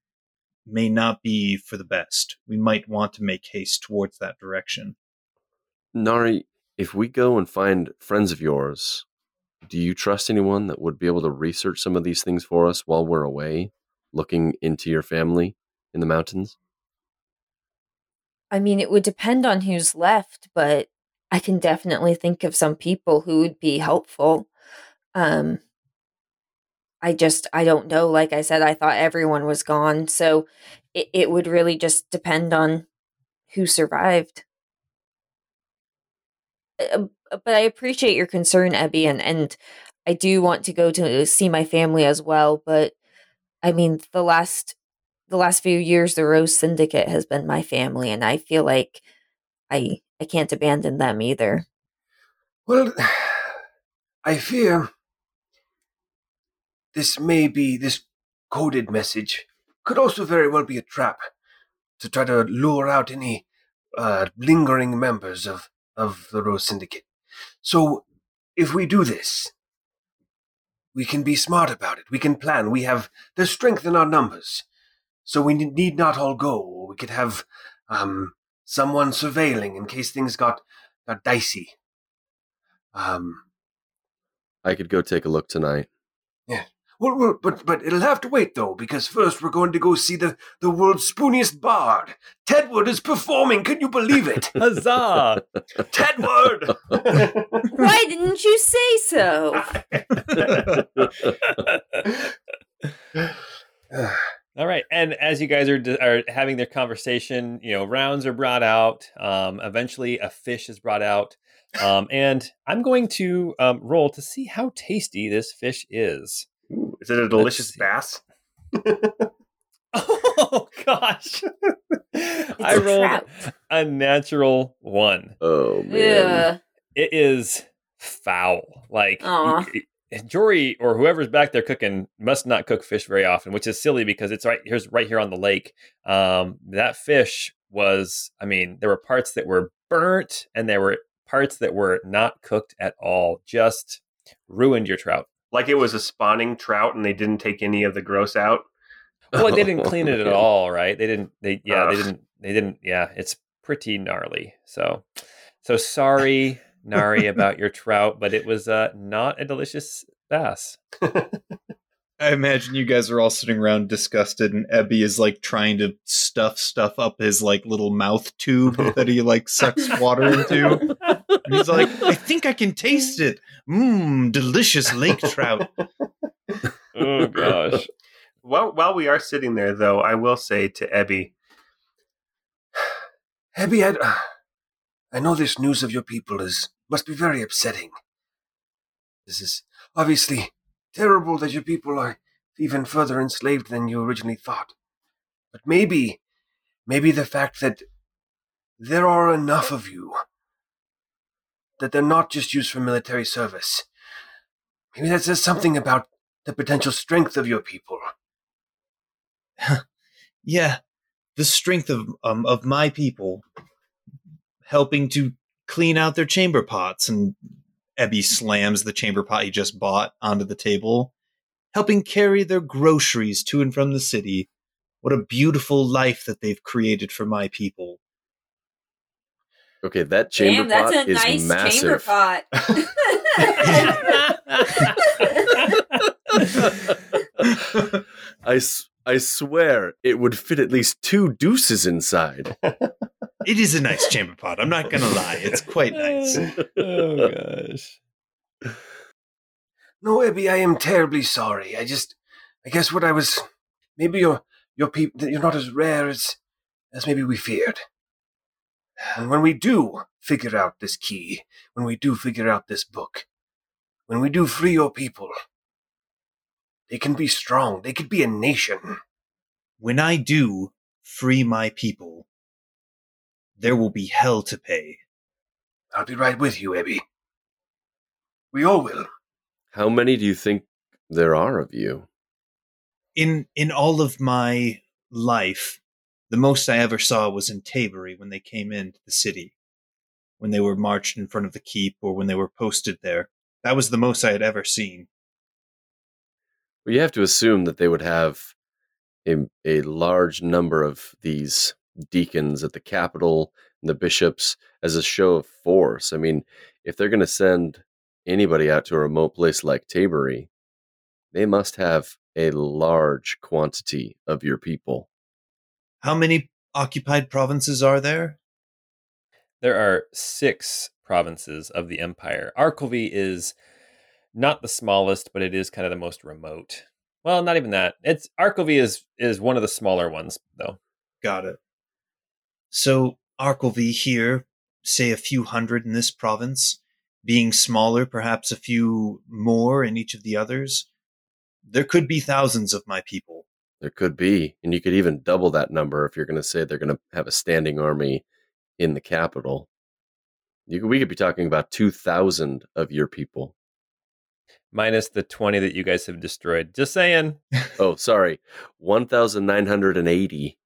D: may not be for the best. We might want to make haste towards that direction.
C: Nari, if we go and find friends of yours, do you trust anyone that would be able to research some of these things for us while we're away, looking into your family in the mountains?
E: I mean, it would depend on who's left, but I can definitely think of some people who would be helpful. Um, I just, I don't know. Like I said, I thought everyone was gone. So it, it would really just depend on who survived. Uh, but I appreciate your concern, Ebby, and, and I do want to go to see my family as well. But I mean, the last the last few years, the Rose Syndicate has been my family, and I feel like I I can't abandon them either.
B: Well, I fear this may be this coded message could also very well be a trap to try to lure out any uh, lingering members of of the Rose Syndicate. So, if we do this, we can be smart about it. We can plan. We have the strength in our numbers, so we need not all go. We could have um, someone surveilling in case things got got dicey. Um,
C: I could go take a look tonight.
B: well, well, but but it'll have to wait though, because first we're going to go see the the world's spooniest bard. Tedward is performing. Can you believe it?
A: Huzzah!
B: Tedward.
E: Why didn't you say so?
A: All right, and as you guys are are having their conversation, you know, rounds are brought out. Um, eventually, a fish is brought out, um, and I'm going to um, roll to see how tasty this fish is.
F: Ooh, is it a delicious bass?
A: Oh gosh, I rolled
E: trout.
A: a natural one.
C: oh man.
E: Ugh.
A: It is foul. Like
E: Aw.
A: y- y- Jory or whoever's back there cooking must not cook fish very often, which is silly because it's right here's right here on the lake. Um, that fish was, I mean, there were parts that were burnt and there were parts that were not cooked at all. Just ruined your trout.
F: Like it was a spawning trout and they didn't take any of the gross out.
A: Well, they didn't clean it at all, right? They didn't. They yeah, they didn't. They didn't. Yeah, it's pretty gnarly. So, so sorry, Nari, about your trout, but it was uh, not a delicious bass.
D: I imagine you guys are all sitting around disgusted, and Ebby is like trying to stuff stuff up his like little mouth tube that he like sucks water into. And he's like, I think I can taste it. Mmm, delicious lake trout.
A: Oh gosh.
F: While while we are sitting there, though, I will say to Ebby,
B: Ebby, I, I know this news of your people is must be very upsetting. This is obviously terrible that your people are even further enslaved than you originally thought. But maybe, maybe the fact that there are enough of you that they're not just used for military service. Maybe that says something about the potential strength of your people.
D: Yeah, the strength of um, of my people. helping to clean out their chamber pots. And Ebby slams the chamber pot he just bought onto the table, helping carry their groceries to and from the city. What a beautiful life that they've created for my people.
C: Okay, that chamber
E: Damn, that's
C: pot
E: a
C: is
E: nice
C: massive.
E: chamber pot.
C: I, s- I swear it would fit at least two deuces inside.
D: It is a nice chamber pot. I'm not going to lie. It's quite nice.
A: oh gosh.
B: No, Ebby, I am terribly sorry. I just, I guess what I was, maybe your your people, you're not as rare as as maybe we feared. And when we do figure out this key, when we do figure out this book, when we do free your people, they can be strong. They could be a nation.
D: When I do free my people, there will be hell to pay.
B: I'll be right with you, Ebby. We all will.
C: How many do you think there are of you?
D: In in all of my life, the most I ever saw was in Tabery when they came into the city, when they were marched in front of the keep or when they were posted there. That was the most I had ever seen.
C: Well, you have to assume that they would have a, a large number of these deacons at the capital and the bishops as a show of force. I mean, if they're going to send anybody out to a remote place like Tabery, they must have a large quantity of your people.
D: How many occupied provinces are there?
A: There are six provinces of the empire. Arkelvy is not the smallest, but it is kind of the most remote. Well, not even that. It's Arkelvy is is one of the smaller ones, though.
D: Got it. So Arkelvy here, say a few hundred in this province, being smaller, perhaps a few more in each of the others. There could be thousands of my people.
C: There could be, and you could even double that number if you're going to say they're going to have a standing army in the capital. You could, we could be talking about 2,000 of your people.
A: Minus the twenty that you guys have destroyed. Just saying.
C: Oh, sorry, 1,980.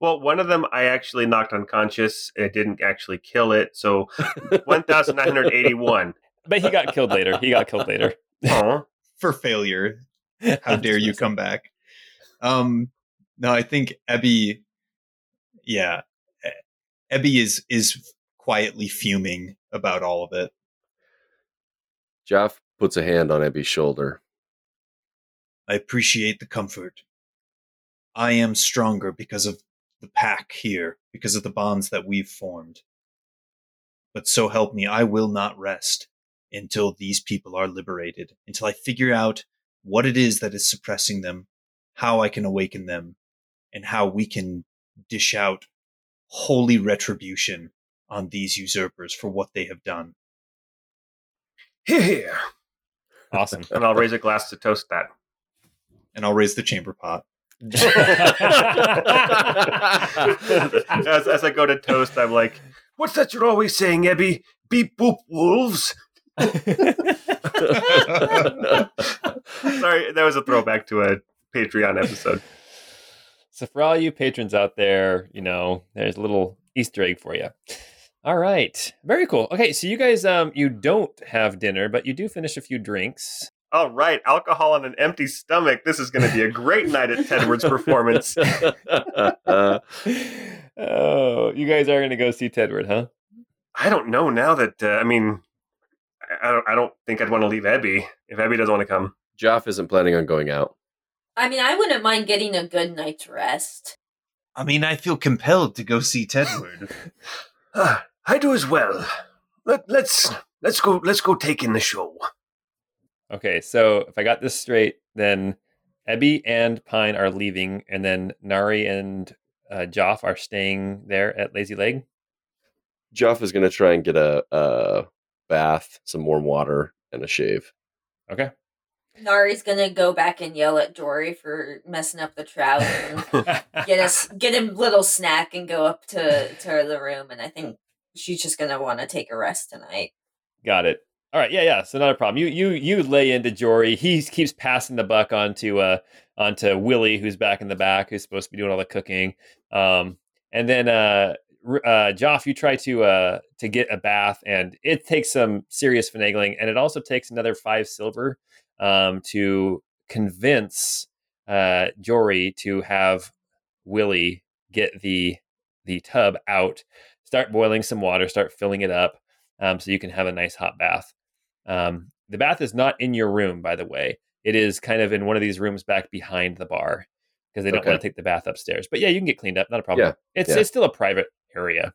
F: Well, one of them I actually knocked unconscious. It didn't actually kill it. So 1,981.
A: But he got killed later. He got killed later.
F: Aw.
D: For failure. How dare you come back? Um no, I think Ebby yeah. Ebby is is quietly fuming about all of it.
C: Jeff puts a hand on Ebby's shoulder.
D: I appreciate the comfort. I am stronger because of the pack here, because of the bonds that we've formed. But so help me, I will not rest until these people are liberated, until I figure out what it is that is suppressing them, how I can awaken them, and how we can dish out holy retribution on these usurpers for what they have done.
B: Here, here.
A: Awesome.
F: And I'll raise a glass to toast that.
D: And I'll raise the chamber pot.
F: as, as I go to toast, I'm like,
B: What's that you're always saying, Ebby? Beep boop wolves?
F: sorry, that was a throwback to a Patreon episode.
A: So for all you patrons out there, you know, there's a little Easter egg for you. All right. Very cool. Okay, so you guys um you don't have dinner, but you do finish a few drinks.
F: All right, alcohol on an empty stomach. This is going to be a great night at Tedward's performance.
C: Uh,
A: oh, you guys are going to go see Tedward, huh?
F: I don't know now that uh, I mean, I- I don't. I don't think I'd want to leave Ebby if Ebby doesn't want to come.
C: Joff isn't planning on going out.
E: I mean, I wouldn't mind getting a good night's rest.
D: I mean, I feel compelled to go see Tedward.
B: Ah, I do as well. Let, let's let's go let's go take in the show.
A: Okay, so if I got this straight, then Ebby and Pine are leaving, and then Nari and uh, Joff are staying there at Lazy Leg.
C: Joff is going to try and get a, a bath, some warm water, and a shave.
A: Okay.
E: Nari's gonna go back and yell at Jory for messing up the trout and get us get him a little snack and go up to to the room. And I think she's just gonna want to take a rest tonight.
A: Got it. All right, yeah, yeah. So not a problem. You you you lay into Jory. He keeps passing the buck onto uh onto Willie, who's back in the back, who's supposed to be doing all the cooking. Um, and then uh uh, Joff, you try to uh, to get a bath, and it takes some serious finagling, and it also takes another five silver um, to convince uh, Jory to have Willie get the the tub out, start boiling some water, start filling it up, um, so you can have a nice hot bath. Um, the bath is not in your room, by the way. It is kind of in one of these rooms back behind the bar because they don't
C: Okay.
A: want to take the bath upstairs. But yeah, you can get cleaned up, not a problem.
C: Yeah,
A: It's
C: yeah.
A: it's still a private area.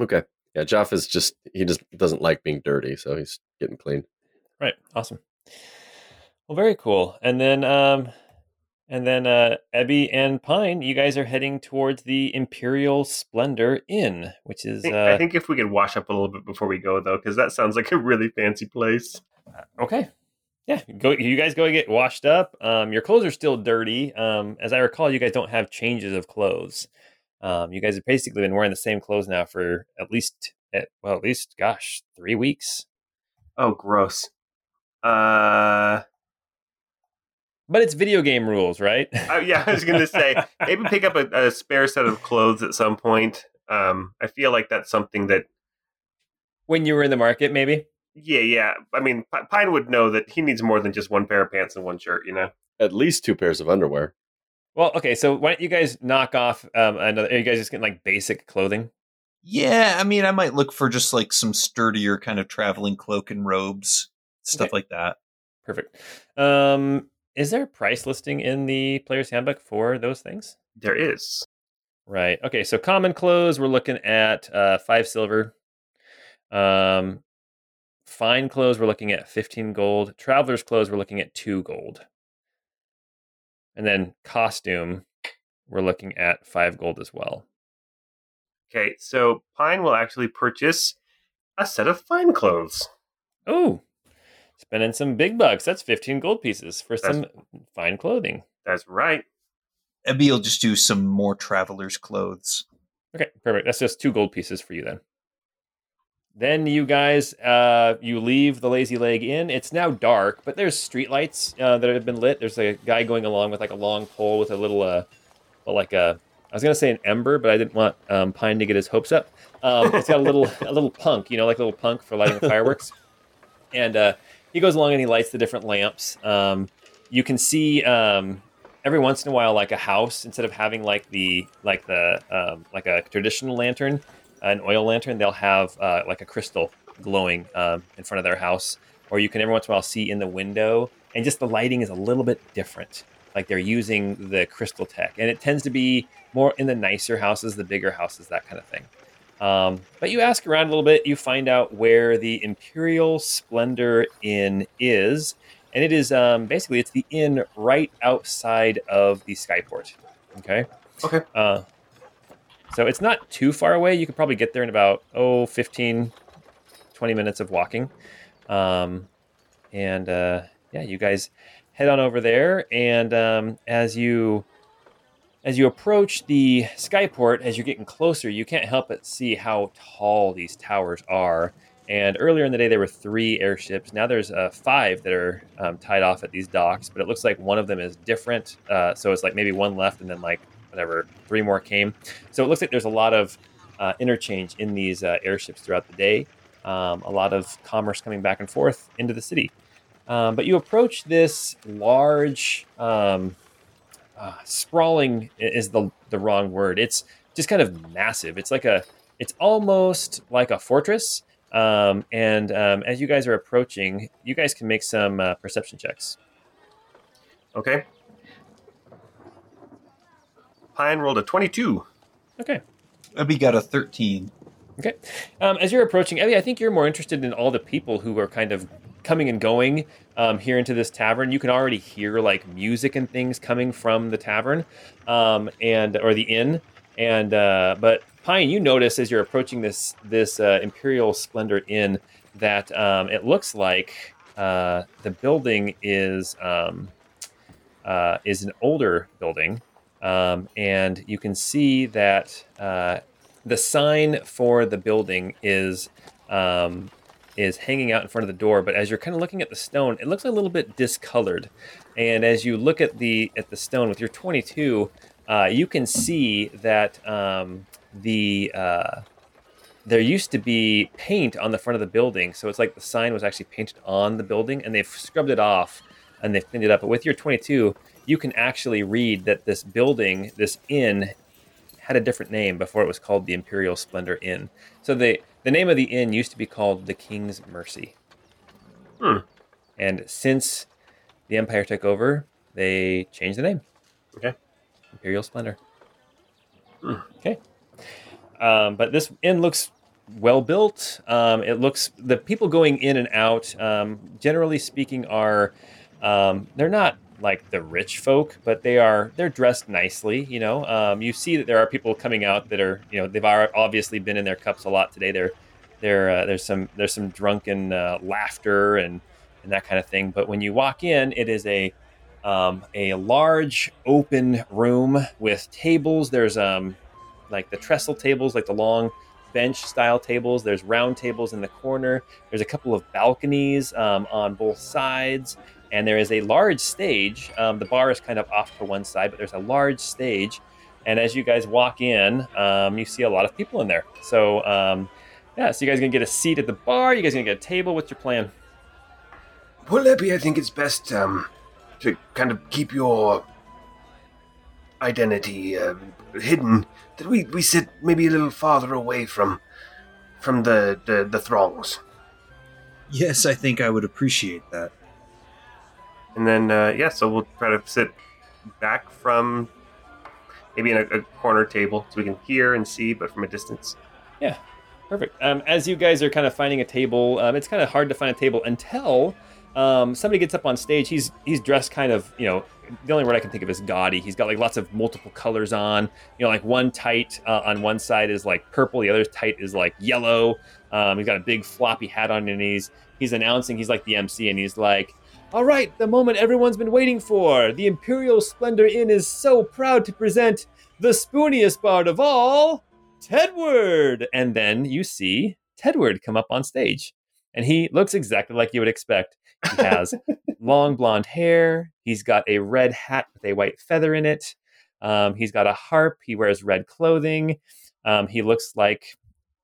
C: Okay. Yeah, Joff is just he just doesn't like being dirty, so he's getting clean.
A: Right. Awesome. Well, very cool. And then um and then uh Ebby and Pine, you guys are heading towards the Imperial Splendor Inn, which
F: I
A: is
F: think,
A: uh
F: I think if we could wash up a little bit before we go, though, because that sounds like a really fancy place.
A: okay. Yeah, go you guys go get washed up. Um your clothes are still dirty. Um as I recall, you guys don't have changes of clothes. Um you guys have basically been wearing the same clothes now for at least at, well, at least gosh, 3 weeks.
F: Oh, gross. Uh,
A: But it's video game rules, right?
F: I, yeah, I was gonna say maybe pick up a, a spare set of clothes at some point. Um, I feel like that's something that,
A: when you were in the market maybe?
F: yeah, yeah. I mean, P- Pine would know that he needs more than just one pair of pants and one shirt. You know.
C: At least two pairs of underwear.
A: Well, okay, so why don't you guys knock off um another are you guys just getting like basic clothing?
D: Yeah, I mean, I might look for just like some sturdier kind of traveling cloak and robes, stuff
A: Okay.
D: like that.
A: Perfect. Um is there a price listing in the player's handbook for those things?
F: There is.
A: Right. Okay, so common clothes we're looking at uh 5 silver. Um fine clothes we're looking at 15 gold. Traveler's clothes we're looking at 2 gold. And then costume we're looking at 5 gold as well.
F: Okay, so Pine will actually purchase a set of fine clothes.
A: Oh, spending some big bucks. That's 15 gold pieces for
F: That's-
A: some fine clothing.
F: That's right.
D: Ebby will just do some more traveler's clothes.
A: Okay, perfect. That's just two gold pieces for you then. Then you guys, uh, you leave the Lazy Leg Inn. It's now dark, but there's streetlights uh, that have been lit. There's a guy going along with like a long pole with a little, uh, well, like a, I was gonna say an ember, but I didn't want um, Pine to get his hopes up. Um, it's got a little, a little punk, you know, like a little punk for lighting the fireworks. And uh, he goes along and he lights the different lamps. Um, you can see um, every once in a while, like a house, instead of having like the like the um, like a traditional lantern, an oil lantern, they'll have uh, like a crystal glowing um, in front of their house, or you can every once in a while see in the window, and just the lighting is a little bit different. Like they're using the crystal tech, and it tends to be more in the nicer houses, the bigger houses, that kind of thing. Um, but you ask around a little bit, you find out where the Imperial Splendor Inn is, and it is um, basically it's the inn right outside of the Skyport. Okay.
F: Okay.
A: Uh, so it's not too far away. You could probably get there in about oh 15, 20 minutes of walking. Um, and uh, yeah, you guys head on over there, and um, as you as you approach the skyport, as you're getting closer, you can't help but see how tall these towers are. And earlier in the day, there were three airships. Now there's uh, five that are um, tied off at these docks, but it looks like one of them is different. Uh, so it's like maybe one left, and then like whatever, three more came. So it looks like there's a lot of uh, interchange in these uh, airships throughout the day. Um, a lot of commerce coming back and forth into the city. Um, but you approach this large, um, uh, sprawling is the the wrong word. It's just kind of massive. It's like a, it's almost like a fortress. Um, and um, as you guys are approaching, you guys can make some uh, perception checks.
F: Okay. Pine rolled a 22.
A: Okay.
D: Ebby got a 13.
A: Okay. Um, as you're approaching, Ebby, I think you're more interested in all the people who are kind of coming and going um, here into this tavern. You can already hear like music and things coming from the tavern, um, and or the inn. And uh, but Pine, you notice as you're approaching this this uh, Imperial Splendor Inn that um, it looks like uh, the building is um, uh, is an older building, um, and you can see that uh, the sign for the building is um, is hanging out in front of the door. But as you're kind of looking at the stone, it looks a little bit discolored. And as you look at the at the stone with your 22, uh, you can see that um, the uh, there used to be paint on the front of the building, so it's like the sign was actually painted on the building, and they've scrubbed it off and they've cleaned it up. But with your 22, you can actually read that this building, this inn, had a different name before it was called the Imperial Splendor Inn. So the the name of the inn used to be called the King's Mercy.
F: Hmm.
A: And since the Empire took over, they changed the name.
F: Okay.
A: Imperial Splendor.
F: Hmm.
A: Okay. Um, but this inn looks well built. Um, it looks the people going in and out, um, generally speaking, are um, they're not like the rich folk, but they are they're dressed nicely. You know, um, you see that there are people coming out that are you know they've obviously been in their cups a lot today. They're there uh, there's some there's some drunken uh, laughter and and that kind of thing. But when you walk in, it is a um, a large open room with tables. There's um like the trestle tables, like the long bench style tables. There's round tables in the corner. There's a couple of balconies um, on both sides, and there is a large stage. Um, the bar is kind of off to one side, but there's a large stage. And as you guys walk in, um, you see a lot of people in there. So um, yeah, so you guys gonna get a seat at the bar. You guys gonna get a table. What's your plan?
B: Well, Ebby, I think it's best um, to kind of keep your identity uh, hidden. That we, we sit maybe a little farther away from from the, the, the throngs.
G: Yes, I think I would appreciate that.
F: And then, uh, yeah, so we'll try to sit back from maybe in a, a corner table so we can hear and see, but from a distance.
A: Yeah, perfect. Um, as you guys are kind of finding a table, um, it's kind of hard to find a table until um, somebody gets up on stage. He's he's dressed kind of you know the only word I can think of is gaudy. He's got like lots of multiple colors on. You know, like one tight uh, on one side is like purple, the other tight is like yellow. Um, he's got a big floppy hat on, and he's he's announcing he's like the MC, and he's like. All right, the moment everyone's been waiting for. The Imperial Splendor Inn is so proud to present the spooniest bard of all, Tedward. And then you see Tedward come up on stage. And he looks exactly like you would expect. He has long blonde hair. He's got a red hat with a white feather in it. Um, he's got a harp. He wears red clothing. Um, he looks like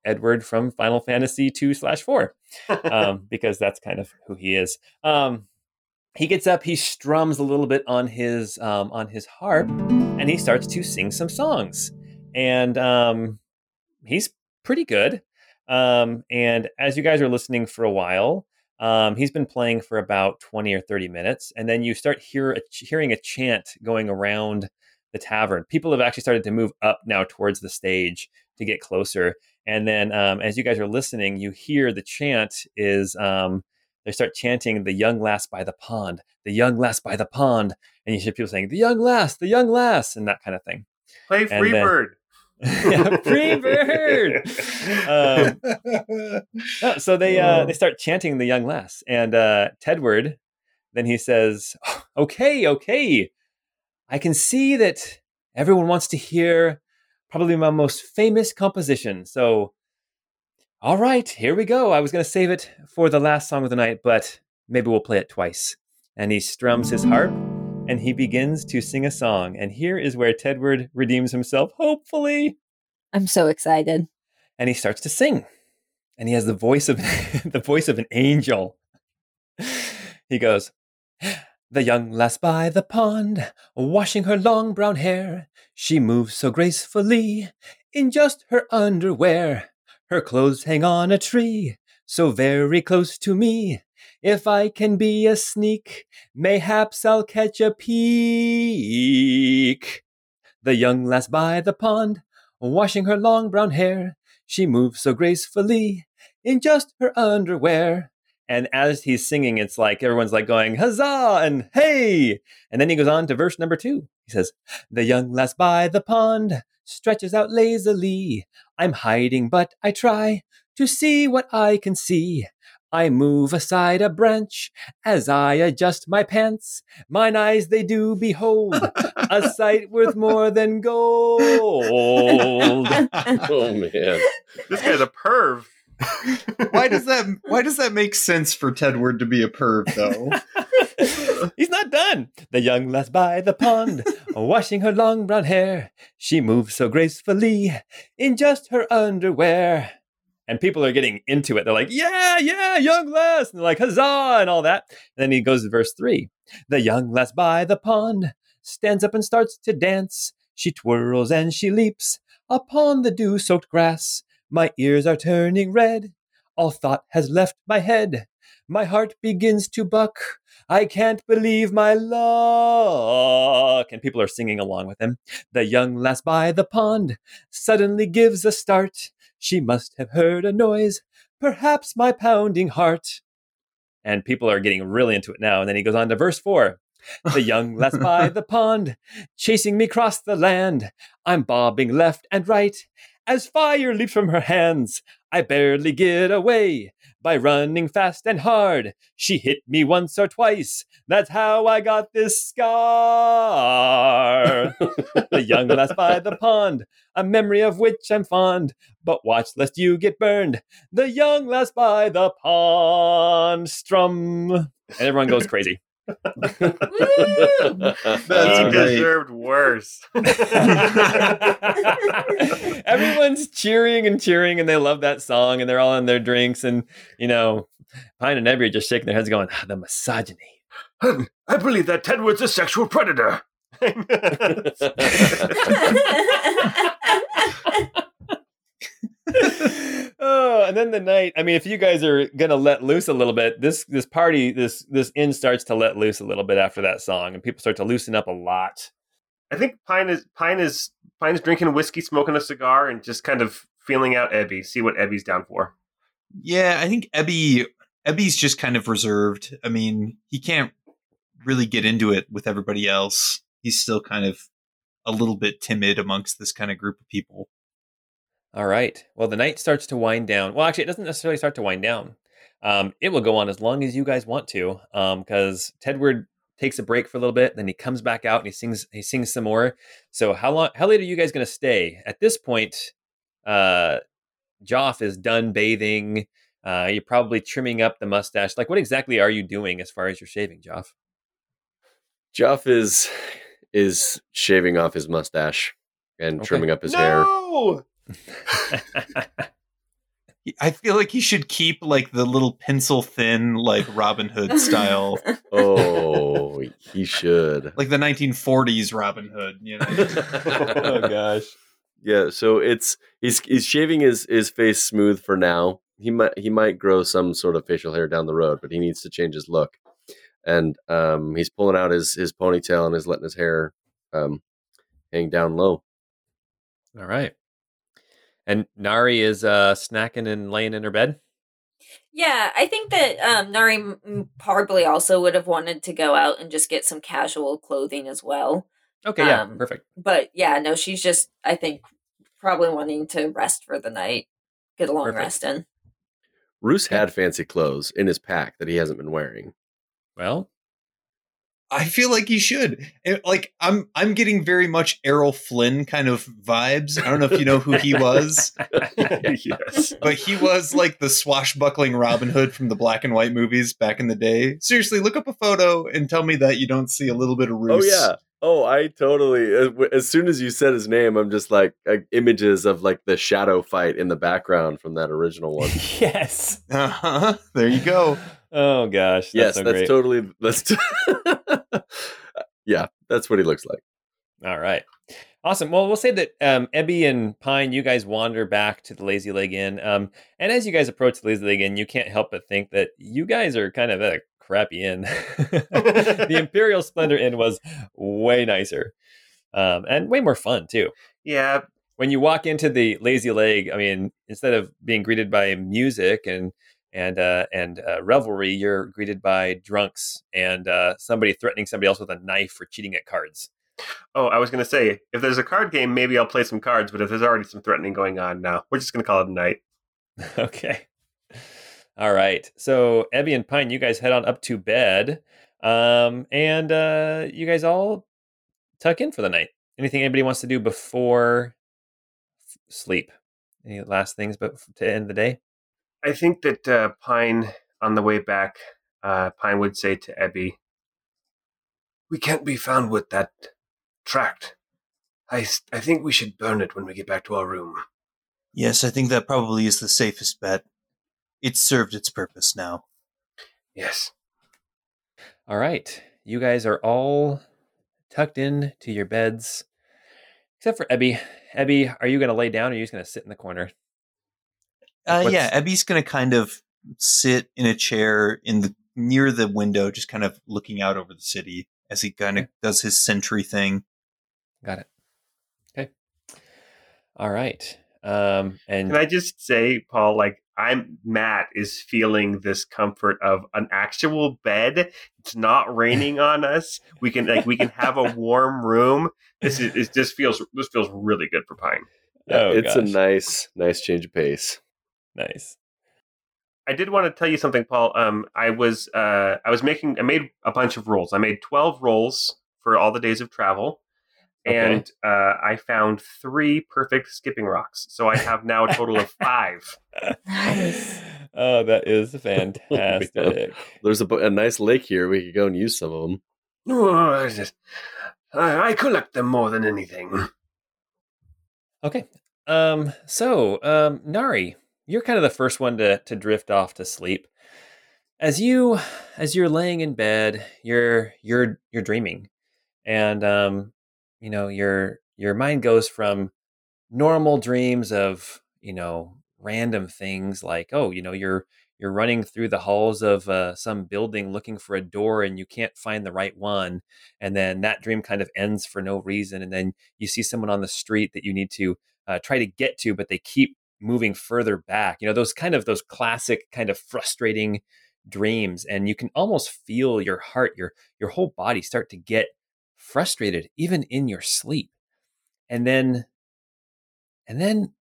A: Edward from Final Fantasy two slash four, um, because that's kind of who he is. Um, he gets up. He strums a little bit on his um, on his harp, and he starts to sing some songs. And um, he's pretty good. Um, and as you guys are listening for a while, um, he's been playing for about 20 or 30 minutes. And then you start hear a, hearing a chant going around the tavern. People have actually started to move up now towards the stage to get closer. And then um, as you guys are listening, you hear the chant is um, they start chanting the young lass by the pond, the young lass by the pond. And you hear people saying, the young lass, the young lass, and that kind of thing.
F: Play
A: And then-
F: Freebird.
A: yeah, free bird. Um, no, so they uh, they start chanting the young lass, and uh, Tedward. Then he says, "Okay, okay, I can see that everyone wants to hear probably my most famous composition. So, all right, here we go. I was going to save it for the last song of the night, but maybe we'll play it twice." And he strums his harp, and he begins to sing a song. And here is where Tedward redeems himself, hopefully
H: I'm so excited.
A: and he starts to sing and he has the voice of the voice of an angel he goes the young lass by the pond washing her long brown hair she moves so gracefully in just her underwear her clothes hang on a tree so very close to me if i can be a sneak mayhaps i'll catch a peek the young lass by the pond washing her long brown hair. She moves so gracefully in just her underwear. And as he's singing, it's like everyone's like going, huzzah and hey. And then he goes on to verse number two. He says, The young lass by the pond stretches out lazily. I'm hiding, but I try to see what I can see. I move aside a branch as I adjust my pants. Mine eyes they do behold a sight worth more than gold.
C: Oh man.
F: This guy's a perv.
D: Why does that why does that make sense for Tedward to be a perv though?
A: He's not done. The young lass by the pond, washing her long brown hair. She moves so gracefully in just her underwear. And people are getting into it. They're like, yeah, yeah, young lass. And they're like, huzzah, and all that. And then he goes to verse three. The young lass by the pond stands up and starts to dance. She twirls and she leaps upon the dew soaked grass. My ears are turning red. All thought has left my head. My heart begins to buck. I can't believe my luck. And people are singing along with him. The young lass by the pond suddenly gives a start. She must have heard a noise, perhaps my pounding heart. And people are getting really into it now. And then he goes on to verse four. The young lass by the pond, chasing me across the land. I'm bobbing left and right as fire leaps from her hands. I barely get away by running fast and hard. She hit me once or twice. That's how I got this scar. the young lass by the pond, a memory of which I'm fond. But watch lest you get burned. The young lass by the pond, strum. And everyone goes crazy.
F: He
C: Uh,
F: deserved worse.
A: Everyone's cheering and cheering, and they love that song, and they're all on their drinks, and you know, Pine and Ebby are just shaking their heads, going, ah, "The misogyny."
B: I believe that Ted Tedward's a sexual predator.
A: oh, and then the night. I mean, if you guys are gonna let loose a little bit, this this party, this this inn starts to let loose a little bit after that song, and people start to loosen up a lot.
F: I think Pine is Pine is Pine is drinking whiskey, smoking a cigar, and just kind of feeling out Ebby, see what Ebby's down for.
D: Yeah, I think Ebby Ebby's just kind of reserved. I mean, he can't really get into it with everybody else. He's still kind of a little bit timid amongst this kind of group of people.
A: All right. Well, the night starts to wind down. Well, actually, it doesn't necessarily start to wind down. Um, it will go on as long as you guys want to, because Tedward takes a break for a little bit, then he comes back out and he sings. He sings some more. So, how long? How late are you guys going to stay? At this point, uh, Joff is done bathing. Uh, you're probably trimming up the mustache. Like, what exactly are you doing as far as your shaving, Joff?
C: Joff is is shaving off his mustache and
A: Okay.
C: trimming up his hair.
F: No!
D: I feel like he should keep like the little pencil thin, like Robin Hood style,
C: Oh, he should.
D: like the 1940s Robin Hood. You know,
A: oh gosh.
C: Yeah, so it's he's he's shaving his his face smooth for now. He might he might grow some sort of facial hair down the road, but he needs to change his look. And um, he's pulling out his his ponytail and is letting his hair um, hang down low.
A: All right. And Nari is uh, snacking and laying in her bed.
E: Yeah, I think that um, Nari m- m- probably also would have wanted to go out and just get some casual clothing as well.
A: Okay, yeah,
E: Um,
A: perfect.
E: But yeah, no, she's just, I think, probably wanting to rest for the night, get a long
A: Perfect.
E: rest in.
C: Roos had fancy clothes in his pack that he hasn't been wearing.
A: Well,
D: I feel like he should. It- like I'm, I'm getting very much Errol Flynn kind of vibes. I don't know if you know who he was,
F: yes.
D: but he was like the swashbuckling Robin Hood from the black and white movies back in the day. Seriously, look up a photo and tell me that you don't see a little bit of Roos.
C: Oh yeah. Oh, I totally. as- As soon as you said his name, I'm just like uh, images of like the shadow fight in the background from that original one.
A: yes.
D: Uh-huh. There you go.
A: Oh gosh. That's
C: yes,
A: so
C: that's
A: great.
C: totally. That's. T- yeah, that's what he looks like.
A: All right. Awesome. Well, we'll say that um, Ebby and Pine, you guys wander back to the Lazy Leg Inn. Um, and as you guys approach the Lazy Leg Inn, you can't help but think that you guys are kind of a crappy inn. the Imperial Splendor Inn was way nicer um, and way more fun, too.
F: Yeah,
A: When you walk into the Lazy Leg, I mean, instead of being greeted by music and and uh, and uh, revelry, you're greeted by drunks and uh, somebody threatening somebody else with a knife for cheating at cards.
F: Oh, I was going to say, if there's a card game, maybe I'll play some cards, but if there's already some threatening going on now, we're just going to call it a night.
A: Okay. All right. So Ebby and Pine, you guys head on up to bed. Um, and uh you guys all tuck in for the night. Anything anybody wants to do before f- sleep? Any last things but to end the day?
F: I think that uh, Pine, on the way back, uh, Pine would say to Ebby,
B: we can't be found with that tract. I I think we should burn it when we get back to our room.
D: Yes, I think that probably is the safest bet. It's served its purpose now.
B: Yes.
A: All right. You guys are all tucked in to your beds, except for Ebby. Ebby, are you going to lay down or are you just going to sit in the corner?
D: Uh, yeah, Ebby's going to kind of sit in a chair in the near the window, just kind of looking out over the city as he kind of does his sentry thing.
A: Got it. Okay. All right. Um, and
F: Can I just say, Paul, like I'm Matt is feeling this comfort of an actual bed. It's not raining on us. We can like we can have a warm room. This is it just feels this feels really good for Pine.
A: Oh,
C: it's a nice, nice change of pace.
A: Nice.
F: I did want to tell you something, Paul. Um, I was uh, I was making I made a bunch of rolls. I made twelve rolls for all the days of travel,
A: Okay.
F: and uh, I found three perfect skipping rocks. So I have now a total of five.
E: Nice.
A: oh, that is fantastic.
C: There's a, a nice lake here. We could go and use some of them.
B: No, I just, I, I collect them more than anything.
A: Okay. Um, so, um, Nari, you're kind of the first one to to drift off to sleep. As you as you're laying in bed, you're you're you're dreaming. And um, you know, your your mind goes from normal dreams of, you know, random things like, oh, you know, you're you're running through the halls of uh, some building looking for a door and you can't find the right one and then that dream kind of ends for no reason and then you see someone on the street that you need to uh, try to get to, but they keep moving further back. You know, those kind of those classic kind of frustrating dreams, and you can almost feel your heart, your your whole body start to get frustrated, even in your sleep. And then, and then,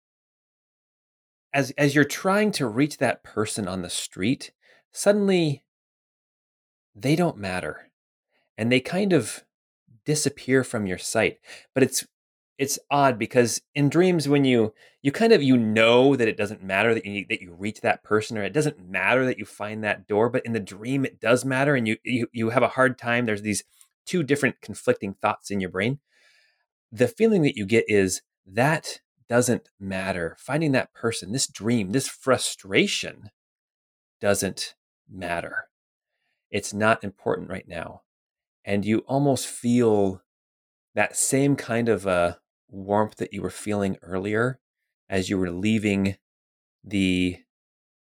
A: as as you're trying to reach that person on the street, suddenly they don't matter, and they kind of disappear from your sight. But it's it's odd because in dreams when you you kind of you know that it doesn't matter that you that you reach that person or it doesn't matter that you find that door but in the dream it does matter and you you, you have a hard time. There's these two different conflicting thoughts in your brain. The feeling that you get is that doesn't matter. Finding that person this dream this frustration doesn't matter. It's not important right now. And you almost feel that same kind of uh, warmth that you were feeling earlier as you were leaving the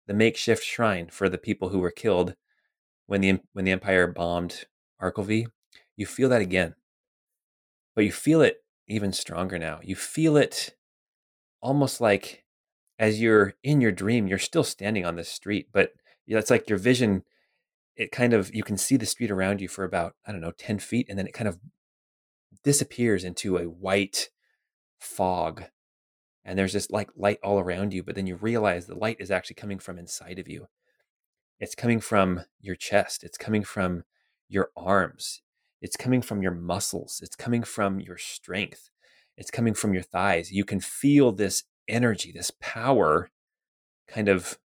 A: the makeshift shrine for the people who were killed when the when the empire bombed Arkelvy. You feel that again, but you feel it even stronger now. You feel it almost like as you're in your dream, you're still standing on this street, but it's like your vision. It kind of you can see the street around you for about I don't know ten feet, and then it kind of disappears into a white fog and there's this like light all around you but then you realize the light is actually coming from inside of you. It's coming from your chest it's coming from your arms it's coming from your muscles it's coming from your strength it's coming from your thighs. You can feel this energy this power kind of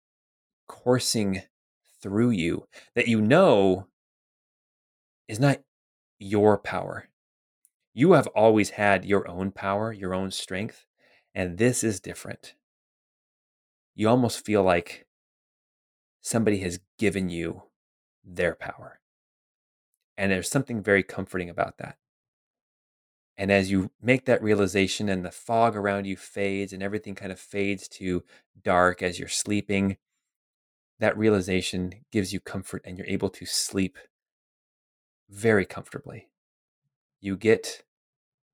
A: coursing through you that you know is not your power you have always had your own power, your own strength, and this is different. You almost feel like somebody has given you their power. And there's something very comforting about that. And as you make that realization and the fog around you fades and everything kind of fades to dark as you're sleeping, that realization gives you comfort and you're able to sleep very comfortably. You get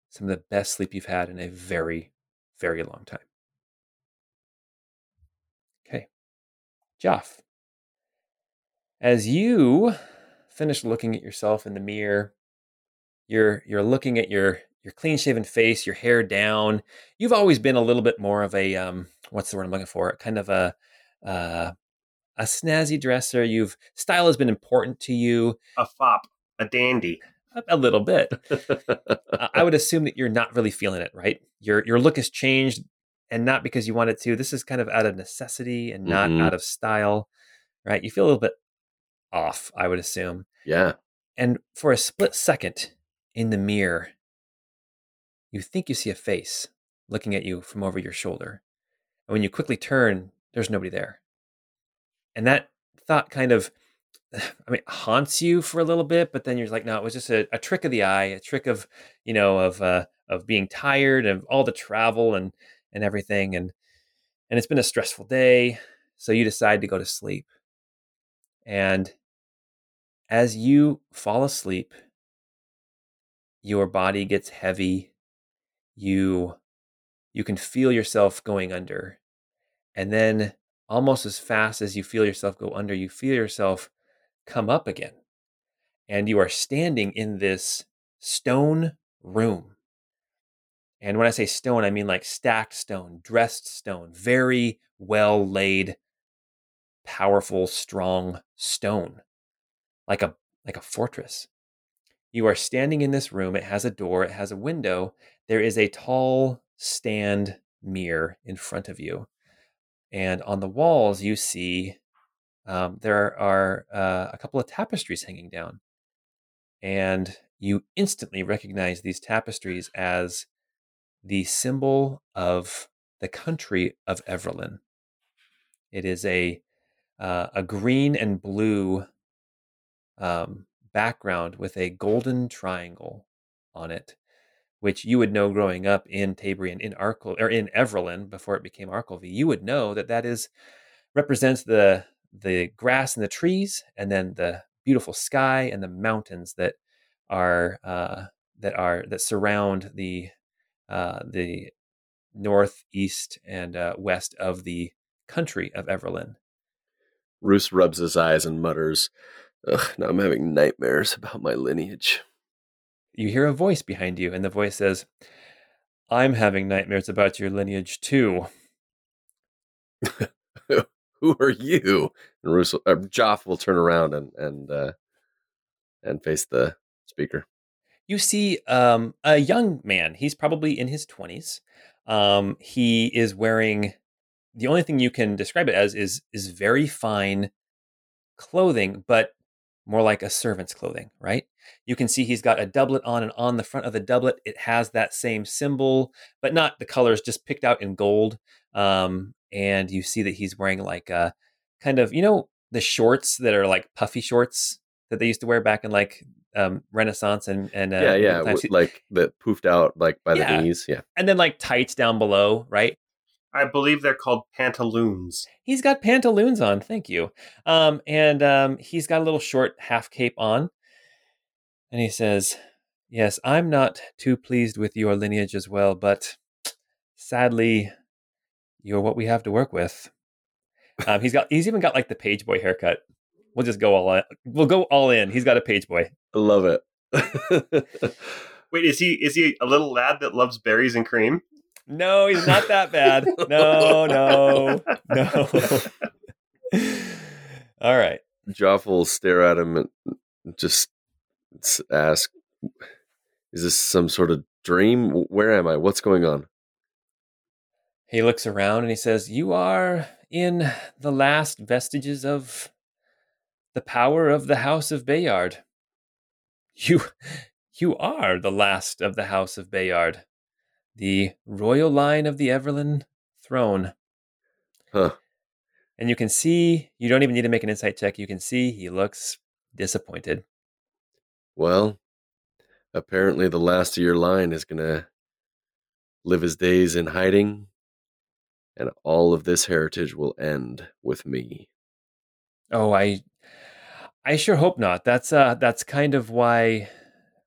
A: some of the best sleep you've had in a very, very long time. Okay. Joff, as you finish looking at yourself in the mirror, you're you're looking at your your clean shaven face, your hair down. You've always been a little bit more of a um, what's the word I'm looking for? Kind of a uh, a snazzy dresser. You've style has been important to you
F: A fop, a dandy.
A: A, little bit. I- I would assume that you're not really feeling it, right? Your your look has changed, and not because you wanted to. This is kind of out of necessity and not
C: Mhm.
A: out of style, right? You feel a little bit off, I would assume.
C: yeah.
A: And for a split second in the mirror, you think you see a face looking at you from over your shoulder. And when you quickly turn, there's nobody there. And that thought kind of, I mean, haunts you for a little bit, but then you're like, no, it was just a, a trick of the eye, a trick of, you know, of, uh, of being tired of all the travel and, and everything. And, and it's been a stressful day. So you decide to go to sleep. And as you fall asleep, your body gets heavy. You you can feel yourself going under. And then almost as fast as you feel yourself go under, you feel yourself come up again. And you are standing in this stone room. And when I say stone, I mean like stacked stone, dressed stone, very well laid, powerful, strong stone like a like a fortress. You are standing in this room. It has a door, it has a window. There is a tall stand mirror in front of you. And on the walls, you see um, there are uh, a couple of tapestries hanging down. And you instantly recognize these tapestries as the symbol of the country of Everlyn. It is a uh, a green and blue um, background with a golden triangle on it, which you would know growing up in Tabrian, in Arkle or in Everlyn before it became Arkelvy. You would know that that is represents the the grass and the trees, and then the beautiful sky and the mountains that are uh, that are that surround the uh, the northeast and uh, west of the country of Everlyn.
C: Roos rubs his eyes and mutters, Ugh, now I'm having nightmares about my lineage.
A: You hear a voice behind you, and the voice says, I'm having nightmares about your lineage too.
C: Who are you? And Roos, uh, Joff will turn around and and uh, and face the speaker.
A: You see um, a young man. He's probably in his twenties. Um, he is wearing the only thing you can describe it as is is very fine clothing, but more like a servant's clothing, right? You can see he's got a doublet on, and on the front of the doublet, it has that same symbol, but not the colors, just picked out in gold. Um, and you see that he's wearing like a kind of, you know, the shorts that are like puffy shorts that they used to wear back in like um, Renaissance and and uh,
C: yeah, yeah, w- like that poofed out like by
A: Yeah.
C: the knees. Yeah,
A: and then like tights down below, right?
F: I believe they're called pantaloons.
A: He's got pantaloons on, thank you. Um, and um, he's got a little short half cape on. And he says, Yes, I'm not too pleased with your lineage as well, but sadly, you're what we have to work with. Um, he's got he's even got like the page boy haircut. We'll just go all in. We'll go all in. He's got a page boy.
C: I love it.
F: Wait, is he is he a little lad that loves berries and cream?
A: No, he's not that bad. No, no, no. all right.
C: Joff will stare at him and just ask, "Is this some sort of dream? Where am I? What's going on?"
A: He looks around and he says, You are in the last vestiges of the power of the House of Bayard. You you are the last of the House of Bayard, the royal line of the Everlyn throne.
C: Huh.
A: And you can see, you don't even need to make an insight check. You can see he looks disappointed.
C: Well, apparently the last of your line is gonna live his days in hiding, and all of this heritage will end with me.
A: Oh, I I sure hope not. That's uh that's kind of why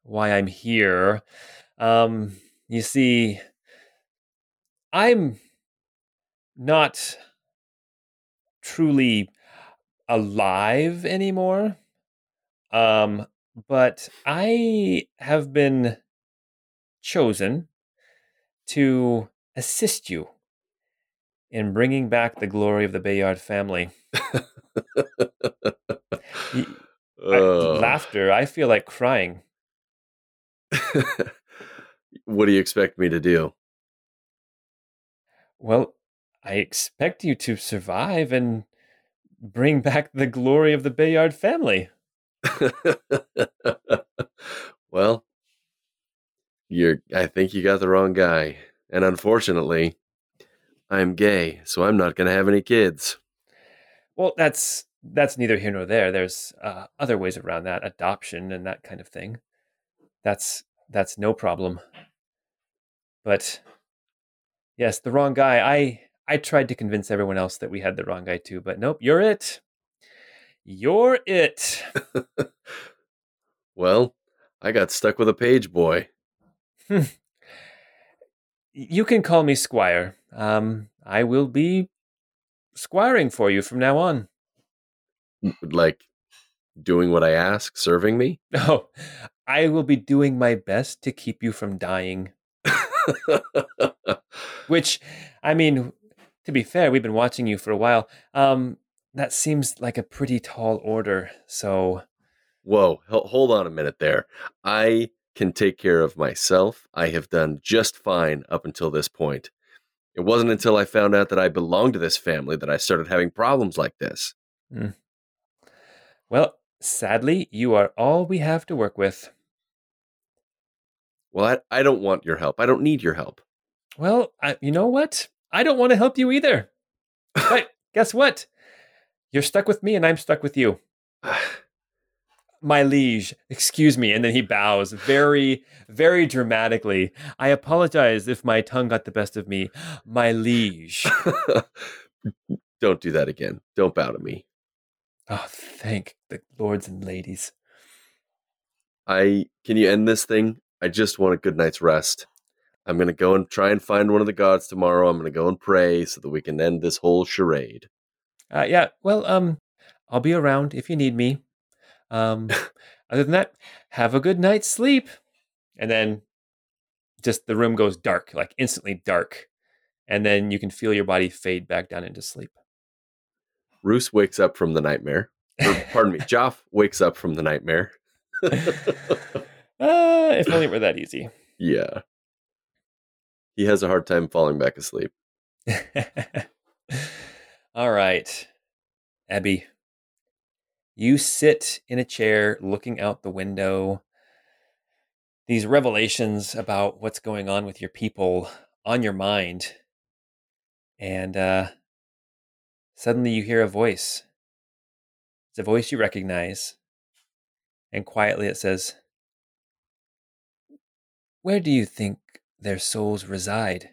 A: why I'm here. Um you see I'm not truly alive anymore. Um but I have been chosen to assist you in bringing back the glory of the Bayard family. I,
C: Oh.
A: laughter. I feel like crying.
C: what do you expect me to do?
A: Well, I expect you to survive and bring back the glory of the Bayard family.
C: well, you're I think you got the wrong guy. And unfortunately, I'm gay, so I'm not going to have any kids.
A: Well, that's that's neither here nor there. There's uh, other ways around that, adoption and that kind of thing. That's that's no problem. But yes, the wrong guy. I I tried to convince everyone else that we had the wrong guy too, but nope, you're it. You're it.
C: well, I got stuck with a page boy.
A: you can call me Squire. Um, I will be squiring for you from now on.
C: Like doing what I ask, serving me?
A: Oh, I will be doing my best to keep you from dying. Which, I mean, to be fair, we've been watching you for a while. Um, that seems like a pretty tall order. So,
C: whoa, hold on a minute there. I can take care of myself. I have done just fine up until this point. It wasn't until I found out that I belonged to this family that I started having problems like this.
A: Mm. Well, sadly, you are all we have to work with.
C: Well, I, I don't want your help. I don't need your help.
A: Well, I, you know what? I don't want to help you either. but guess what? You're stuck with me and I'm stuck with you. My liege, excuse me. And then he bows very, very dramatically. I apologize if my tongue got the best of me. My liege.
C: Don't do that again. Don't bow to me.
A: Oh, thank the lords and ladies.
C: I can you end this thing? I just want a good night's rest. I'm going to go and try and find one of the gods tomorrow. I'm going to go and pray so that we can end this whole charade.
A: Uh, yeah, well, um, I'll be around if you need me. Um, other than that, have a good night's sleep. And then just the room goes dark, like instantly dark. And then you can feel your body fade back down into sleep.
C: Roos wakes up from the nightmare. Or, pardon me, Joff wakes up from the nightmare.
A: uh, if only it were that easy.
C: Yeah. He has a hard time falling back asleep.
A: All right. Ebby, you sit in a chair looking out the window. These revelations about what's going on with your people on your mind. And uh, suddenly you hear a voice. It's a voice you recognize. And quietly it says, Where do you think their souls reside?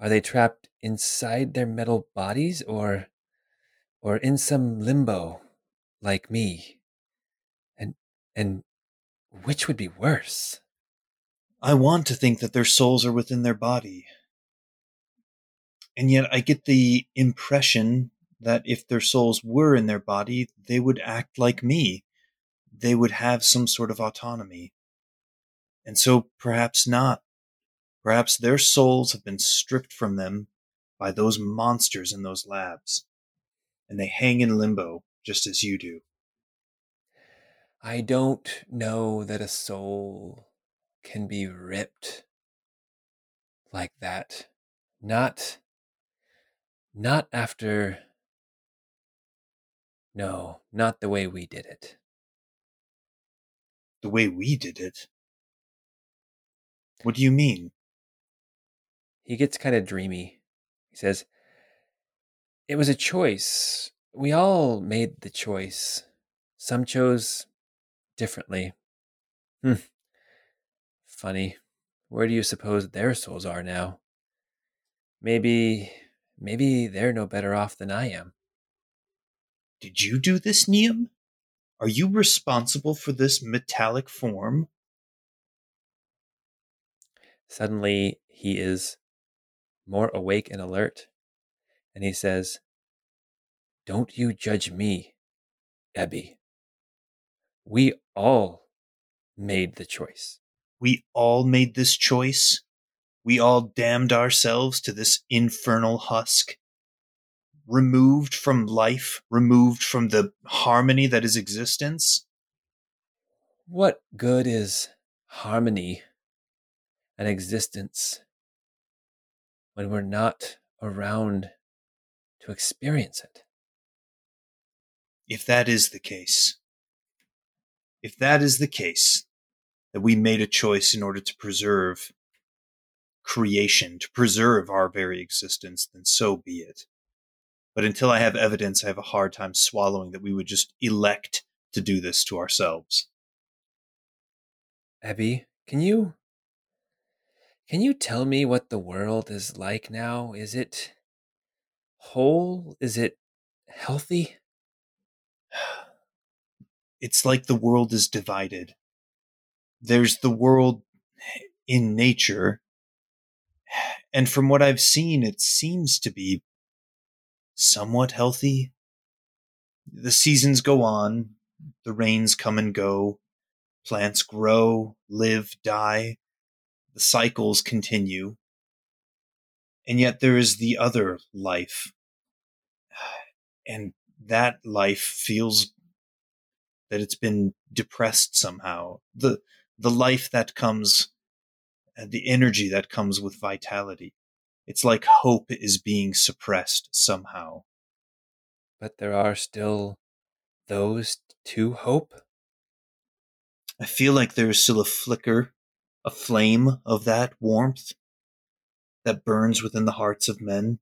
A: Are they trapped inside their metal bodies or or in some limbo like me? And and which would be worse?
D: I want to think that their souls are within their body. And yet I get the impression that if their souls were in their body, they would act like me. They would have some sort of autonomy. And so perhaps not. Perhaps their souls have been stripped from them by those monsters in those labs, and they hang in limbo just as you do.
A: I don't know that a soul can be ripped like that. Not not after No, not the way we did it.
D: The way we did it? What do you mean?
A: he gets kind of dreamy. He says, It was a choice. We all made the choice. Some chose differently. Hmm. Funny. Where do you suppose their souls are now? Maybe, maybe they're no better off than I am.
D: Did you do this, Niam? Are you responsible for this metallic form?
A: Suddenly, he is more awake and alert. And he says, Don't you judge me, Ebby. We all made the choice.
D: We all made this choice. We all damned ourselves to this infernal husk. Removed from life, removed from the harmony that is existence.
A: What good is harmony and existence when we're not around to experience it.
D: If that is the case, if that is the case, that we made a choice in order to preserve creation, to preserve our very existence, then so be it. But until I have evidence, I have a hard time swallowing that we would just elect to do this to ourselves.
A: Ebby, can you can you tell me what the world is like now? Is it whole? Is it healthy?
D: It's like the world is divided. There's the world in nature, and from what I've seen, it seems to be somewhat healthy. The seasons go on, the rains come and go, plants grow, live, die, the cycles continue. And yet there is the other life. And that life feels that it's been depressed somehow. The the life that comes uh, the energy that comes with vitality. It's like hope is being suppressed somehow.
A: But there are still those to hope.
D: I feel like there is still a flicker, a flame of that warmth that burns within the hearts of men.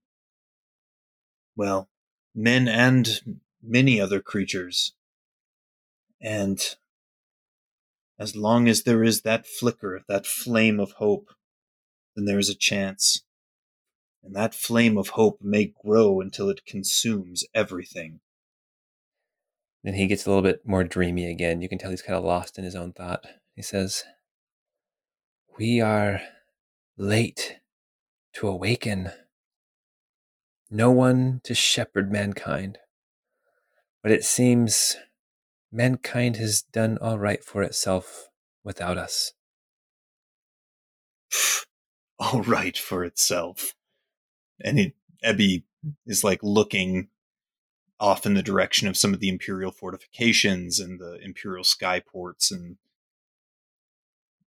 D: Well, men and many other creatures. And as long as there is that flicker, that flame of hope, then there is a chance. And that flame of hope may grow until it consumes everything.
A: Then he gets a little bit more dreamy again. You can tell he's kind of lost in his own thought. He says, We are late to awaken. No one to shepherd mankind. But it seems mankind has done all right for itself without us.
D: all right for itself. And it, Ebby is like looking off in the direction of some of the imperial fortifications and the imperial skyports and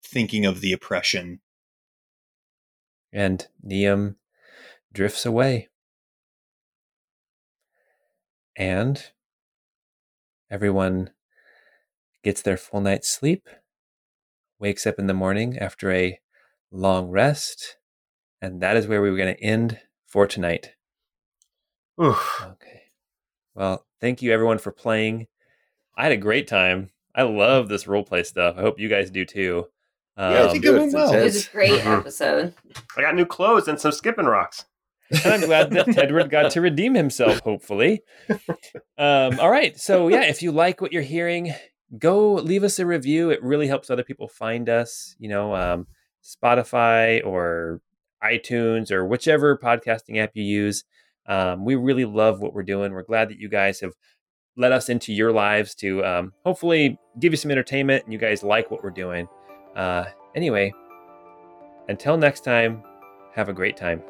D: thinking of the oppression.
A: And Neum drifts away. And everyone gets their full night's sleep, wakes up in the morning after a long rest, and that is where we were going to end for tonight.
B: Oof.
A: Okay. Well, thank you everyone for playing. I had a great time. I love this role play stuff. I hope you guys do too. Um,
D: Yeah, I think it went well.
E: It was a great episode.
B: I got new clothes and some skipping rocks.
A: And I'm glad that Tedward got to redeem himself, hopefully. Um, all right. So, yeah, if you like what you're hearing, go leave us a review. It really helps other people find us, you know, um, Spotify or iTunes or whichever podcasting app you use. Um, we really love what we're doing. We're glad that you guys have let us into your lives to um, hopefully give you some entertainment and you guys like what we're doing. Uh, anyway, until next time, have a great time.